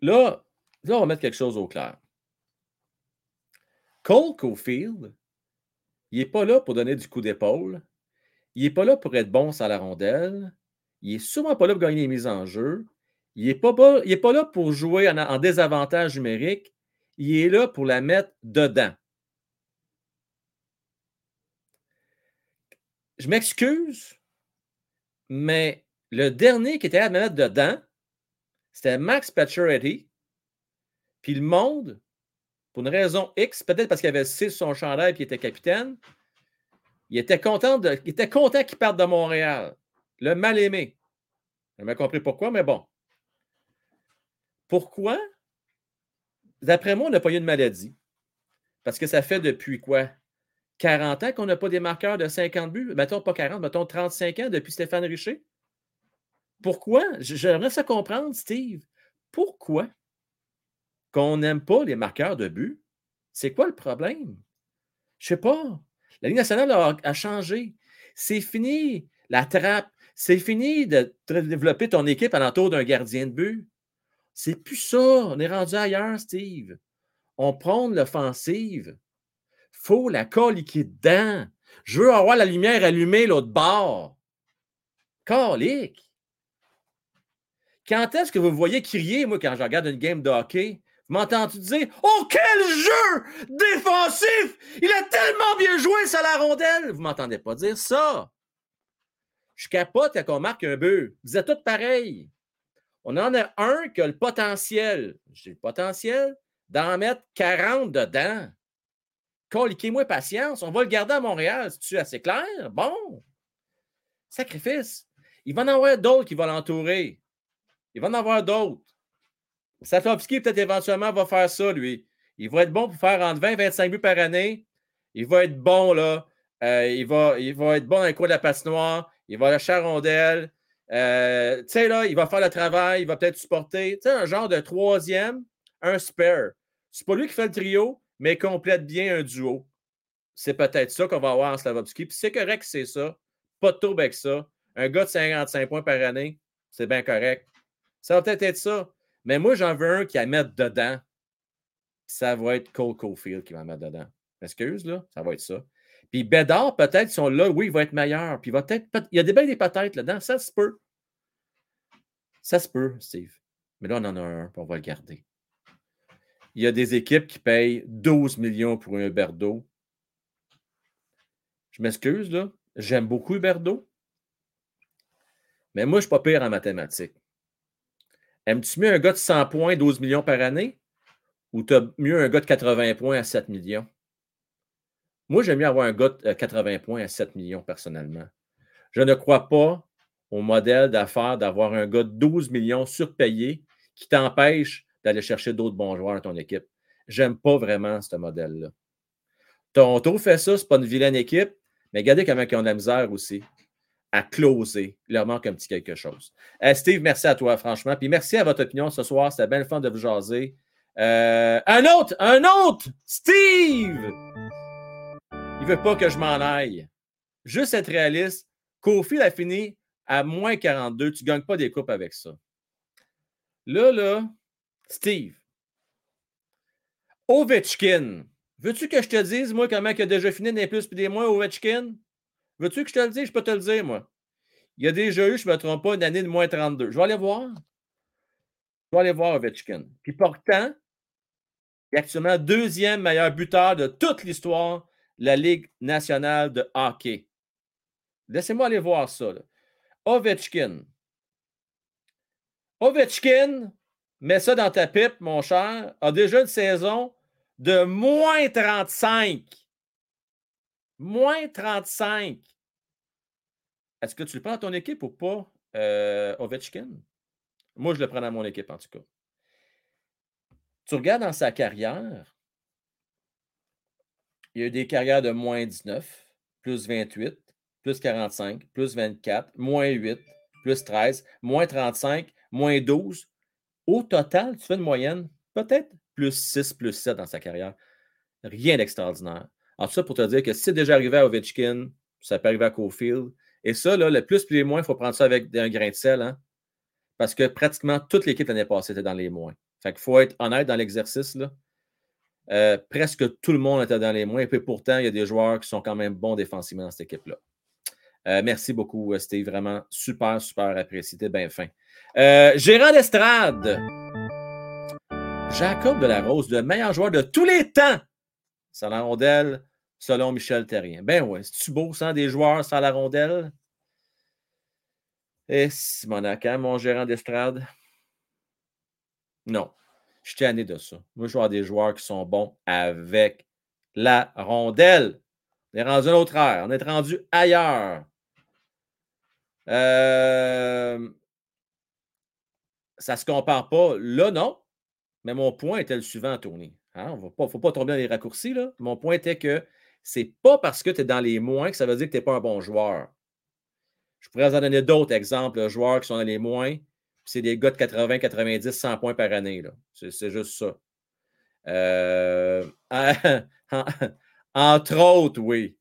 Là, là, on va mettre quelque chose au clair. Cole Cofield, il n'est pas là pour donner du coup d'épaule. Il n'est pas là pour être bon sans la rondelle. Il n'est sûrement pas là pour gagner les mises en jeu. Il n'est pas, là pour jouer en désavantage numérique il est là pour la mettre dedans. Je m'excuse, mais le dernier qui était à mettre dedans, c'était Max Pacioretty. Puis le monde, pour une raison X, peut-être parce qu'il avait 6 sur son chandail et qu'il était capitaine, il était content, était content qu'il parte de Montréal. Le mal-aimé. Je n'ai compris pourquoi, mais bon. Pourquoi? D'après moi, on n'a pas eu de maladie. Parce que ça fait depuis quoi? 40 ans qu'on n'a pas des marqueurs de 50 buts? Mettons pas 40, mettons 35 ans depuis Stéphane Richer. Pourquoi? J'aimerais ça comprendre, Steve. Pourquoi qu'on n'aime pas les marqueurs de buts? C'est quoi le problème? Je sais pas. La Ligue nationale a, changé. C'est fini la trappe. C'est fini de développer ton équipe alentour d'un gardien de but. C'est plus ça. On est rendu ailleurs, Steve. On prône l'offensive. faut la coliquer dedans. Je veux avoir la lumière allumée l'autre bord. Colique. Quand est-ce que vous voyez crier, moi, quand je regarde une game de hockey? Vous m'entendez dire? Oh, quel jeu défensif! Il a tellement bien joué, ça la rondelle! Vous m'entendez pas dire ça? Je capote quand on marque un but. Vous êtes tous pareils. On en a un qui a le potentiel, j'ai le potentiel d'en mettre 40 dedans. Coliquez-moi patience, on va le garder à Montréal. C'est-tu assez clair? Bon. Sacrifice. Il va en avoir d'autres qui vont l'entourer. Il va en avoir d'autres. Satovski, peut-être éventuellement, va faire ça, lui. Il va être bon pour faire entre 20 et 25 buts par année. Il va être bon, là. Euh, il, va, il va être bon dans les cours de la patinoire. Il va lâcher la rondelle. Euh, tu sais, là, il va faire le travail, il va peut-être supporter. Tu sais, un genre de troisième, un spare. C'est pas lui qui fait le trio, mais complète bien un duo. C'est peut-être ça qu'on va avoir en Slavovski. Puis c'est correct c'est ça. Pas de trouble avec ça. Un gars de 55 points par année, c'est bien correct. Ça va peut-être être ça. Mais moi, j'en veux un qui va mettre dedans. Ça va être Cole Caulfield qui va mettre dedans. Excuse, là, ça va être ça. Puis Bédard, peut-être, sont là, oui, il va être meilleur. Puis il va peut-être. Il y a des belles des peut-être là-dedans. Ça se peut. Ça se peut, Steve. Mais là, on en a un, puis on va le garder. Il y a des équipes qui payent 12 millions pour un Berdo. Je m'excuse, là. J'aime beaucoup Berdo. Mais moi, je ne suis pas pire en mathématiques. Aimes-tu mieux un gars de 100 points, 12 millions par année? Ou tu as mieux un gars de 80 points à 7 millions? Moi, j'aime mieux avoir un gars de 80 points à 7 millions personnellement. Je ne crois pas au modèle d'affaires d'avoir un gars de 12 millions surpayé qui t'empêche d'aller chercher d'autres bons joueurs dans ton équipe. J'aime pas vraiment ce modèle-là. Toronto fait ça, c'est pas une vilaine équipe, mais regardez comment ils ont de la misère aussi à closer. Leur manque un petit quelque chose. Euh, Steve, merci à toi, franchement. Puis merci à votre opinion ce soir. C'était bien le fun de vous jaser. Euh, un autre, un autre! Steve! Il veut pas que je m'en aille. Juste être réaliste. Kofi a fini à moins 42, tu ne gagnes pas des coupes avec ça. Là, là, Steve, Ovechkin Veux-tu que je te dise, moi, comment il a déjà fini des plus et des moins Ovechkin? Veux-tu que je te le dise? Je peux te le dire, moi. Il y a déjà eu, je ne me trompe pas, une année de moins 32. Je vais aller voir. Je vais aller voir Ovechkin. Puis pourtant, il est actuellement deuxième meilleur buteur de toute l'histoire de la Ligue nationale de hockey. Laissez-moi aller voir ça. Ovechkin. Ovechkin, mets ça dans ta pipe, mon cher, a déjà une saison de moins 35. Moins 35. Est-ce que tu le prends dans ton équipe ou pas, euh, Ovechkin? Moi, je le prends dans mon équipe, en tout cas. Tu regardes dans sa carrière, il y a eu des carrières de moins 19, plus 28, plus 45, plus 24, moins 8, plus 13, moins 35, moins 12. Au total, tu fais une moyenne, peut-être plus 6, plus 7 dans sa carrière. Rien d'extraordinaire. En tout ça, pour te dire que si c'est déjà arrivé à Ovechkin, ça peut arriver à Cofield. Et ça, le plus et les moins, il faut prendre ça avec un grain de sel. Hein? Parce que pratiquement toute l'équipe l'année passée était dans les moins. Fait qu'il faut être honnête dans l'exercice. Euh, presque tout le monde était dans les moins. Et puis pourtant, il y a des joueurs qui sont quand même bons défensivement dans cette équipe-là. Euh, merci beaucoup, euh, Steve. Vraiment super, super apprécié. T'es bien fin. Euh, Gérard d'Estrade. Jacob Delarose, le meilleur joueur de tous les temps. La rondelle, selon Michel Terrien. Ben ouais, c'est-tu beau, sans des joueurs sans la rondelle? Et Simonacan, mon gérant d'estrade? Non, je suis tanné de ça. Moi, je avoir des joueurs qui sont bons avec la rondelle. On est rendu à autre ère. On est rendu ailleurs. Euh, ça ne se compare pas. Là, non. Mais mon point était le suivant, Tony. Hein, Il ne faut pas tomber dans les raccourcis. Mon point était que c'est pas parce que tu es dans les moins que ça veut dire que tu n'es pas un bon joueur. Je pourrais vous en donner d'autres exemples de joueurs qui sont dans les moins. C'est des gars de 80, 90, 100 points par année. C'est juste ça. Euh, [laughs] entre autres, oui.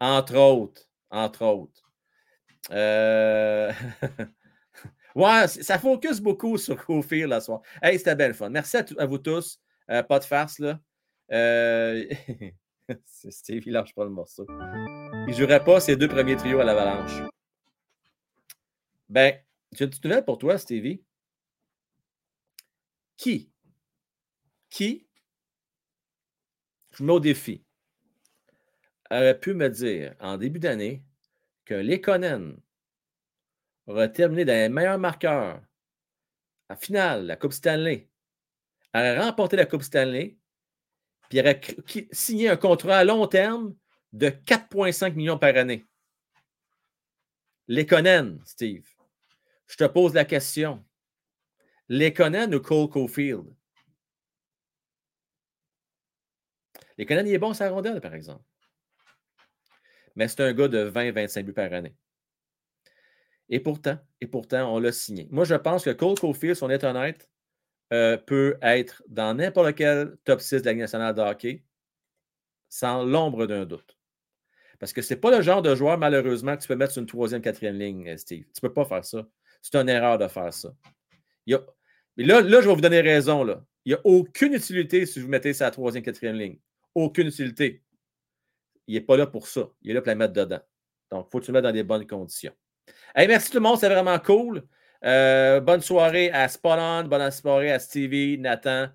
Entre autres. Entre autres. Euh, [laughs] ouais, ça focus beaucoup sur Cofield la soir. Hey, c'était belle fun. Merci à, vous tous. Euh, pas de farce, là. [laughs] Steve, il lâche pas le morceau. Il ne jouerait pas ses deux premiers trios à l'Avalanche. Ben, j'ai une petite nouvelle pour toi, Stevie. Qui? Qui? Je me mets au défi. Aurait pu me dire en début d'année que Lekonen aurait terminé dans les meilleurs marqueurs en finale la Coupe Stanley, aurait remporté la Coupe Stanley, puis aurait cr- qui- signé un contrat à long terme de 4,5 millions par année. Lekonen, Steve. Je te pose la question. Lekonen ou Cole Caulfield? Lekonen, il est bon la rondelle, par exemple. Mais c'est un gars de 20-25 buts par année. Et pourtant, et pourtant, on l'a signé. Moi, je pense que Cole Caulfield, si on est honnête, euh, peut être dans n'importe quel top 6 de la Ligue nationale de hockey, sans l'ombre d'un doute. Parce que ce n'est pas le genre de joueur, malheureusement, que tu peux mettre sur une troisième, quatrième ligne, euh, Steve. Tu ne peux pas faire ça. C'est une erreur de faire ça. Mais là, là, je vais vous donner raison. Là. Il n'y a aucune utilité si vous mettez sa troisième, quatrième ligne. Aucune utilité. Il n'est pas là pour ça. Il est là pour la mettre dedans. Donc, il faut que tu le mettes dans des bonnes conditions. Merci tout le monde, c'est vraiment cool. Euh, bonne soirée à Spot bonne soirée à Stevie, Nathan,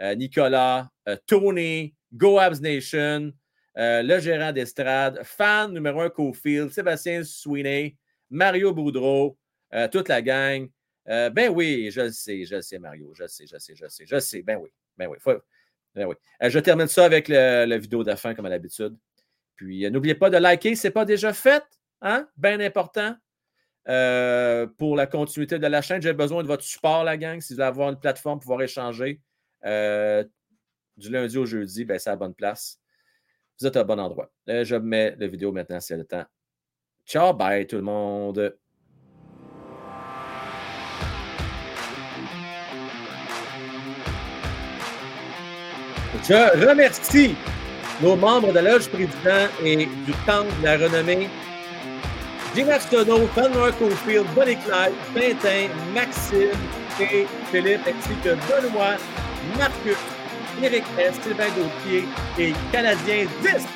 euh, Nicolas, euh, Tony, Go Abs Nation, le gérant d'estrade, fan numéro un Cofield, Sébastien Sweeney, Mario Boudreau, toute la gang. Ben oui, je le sais, je le sais, Mario, je le sais, je le sais, je le sais, je le sais. Ben oui, ben oui. faut- ben oui. Je termine ça avec la vidéo de comme à l'habitude. Puis, n'oubliez pas de liker, ce n'est pas déjà fait. Hein? Bien important. Euh, pour la continuité de la chaîne, j'ai besoin de votre support, la gang. Si vous voulez avoir une plateforme pour pouvoir échanger euh, du lundi au jeudi, ben, c'est à la bonne place. Vous êtes au bon endroit. Euh, je mets la vidéo maintenant s'il y a le temps. Ciao, bye tout le monde. Je remercie nos membres de la loge président et du temple de la renommée. Jim Arsenault, Fanmar Cofield, Bonnie Clyde, Quentin, Maxime et Philippe, ainsi que Benoît, Marcus, Éric S, Sylvain Gauthier et Canadien 10.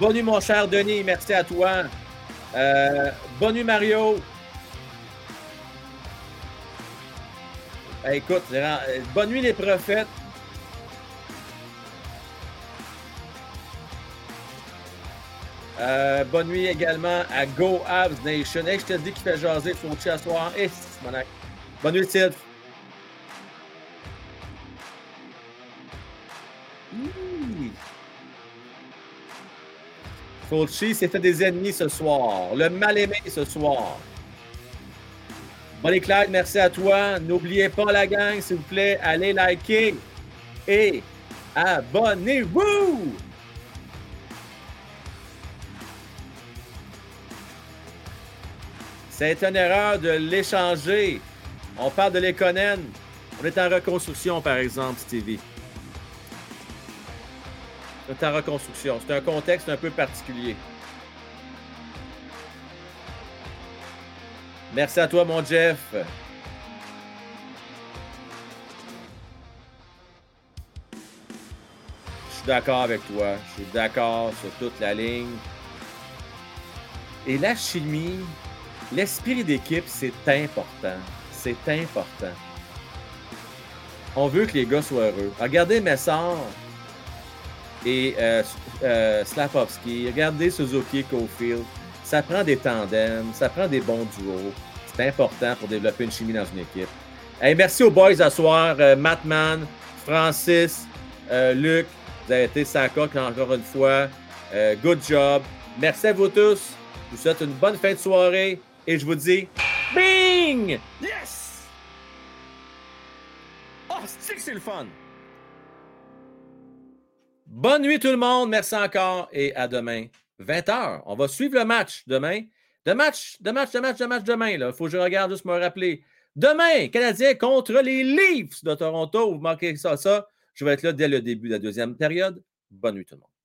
Bonne nuit, mon cher Denis. Merci à toi. Euh, bonne nuit, Mario. Euh, écoute, bonne nuit, les prophètes. Euh, bonne nuit également à Go Abs Nation. Je te dis qu'il fait jaser son chat soir. Et Bonne nuit, Sid. Fulci s'est fait des ennemis ce soir. Le mal-aimé ce soir. Bonnie Clyde, merci à toi. N'oubliez pas la gang, s'il vous plaît, allez liker et abonnez-vous. C'est une erreur de l'échanger. On parle de l'Econen. On est en reconstruction, par exemple, Stevie. On est en reconstruction. C'est un contexte un peu particulier. Merci à toi, mon Jeff. Je suis d'accord avec toi. Je suis d'accord sur toute la ligne. Et la chimie, l'esprit d'équipe, c'est important. C'est important. On veut que les gars soient heureux. Regardez Messard et euh, euh. Regardez Suzuki et Cofield. Ça prend des tandems, ça prend des bons duos. C'est important pour développer une chimie dans une équipe. merci aux boys à soir. Euh, Mattman, Francis, euh, Luc. Vous avez été sacoc encore une fois. Euh, good job. Merci à vous tous. Je vous souhaite une bonne fin de soirée et je vous dis Bing! Yes! Oh, c'est c'est le fun! Bonne nuit tout le monde. Merci encore et à demain, 20h. On va suivre le match demain. De match, de match, de match, de match demain. Il faut que je regarde juste me rappeler. Demain, Canadien contre les Leafs de Toronto. Vous manquez ça, ça. Je vais être là dès le début de la deuxième période. Bonne nuit tout le monde.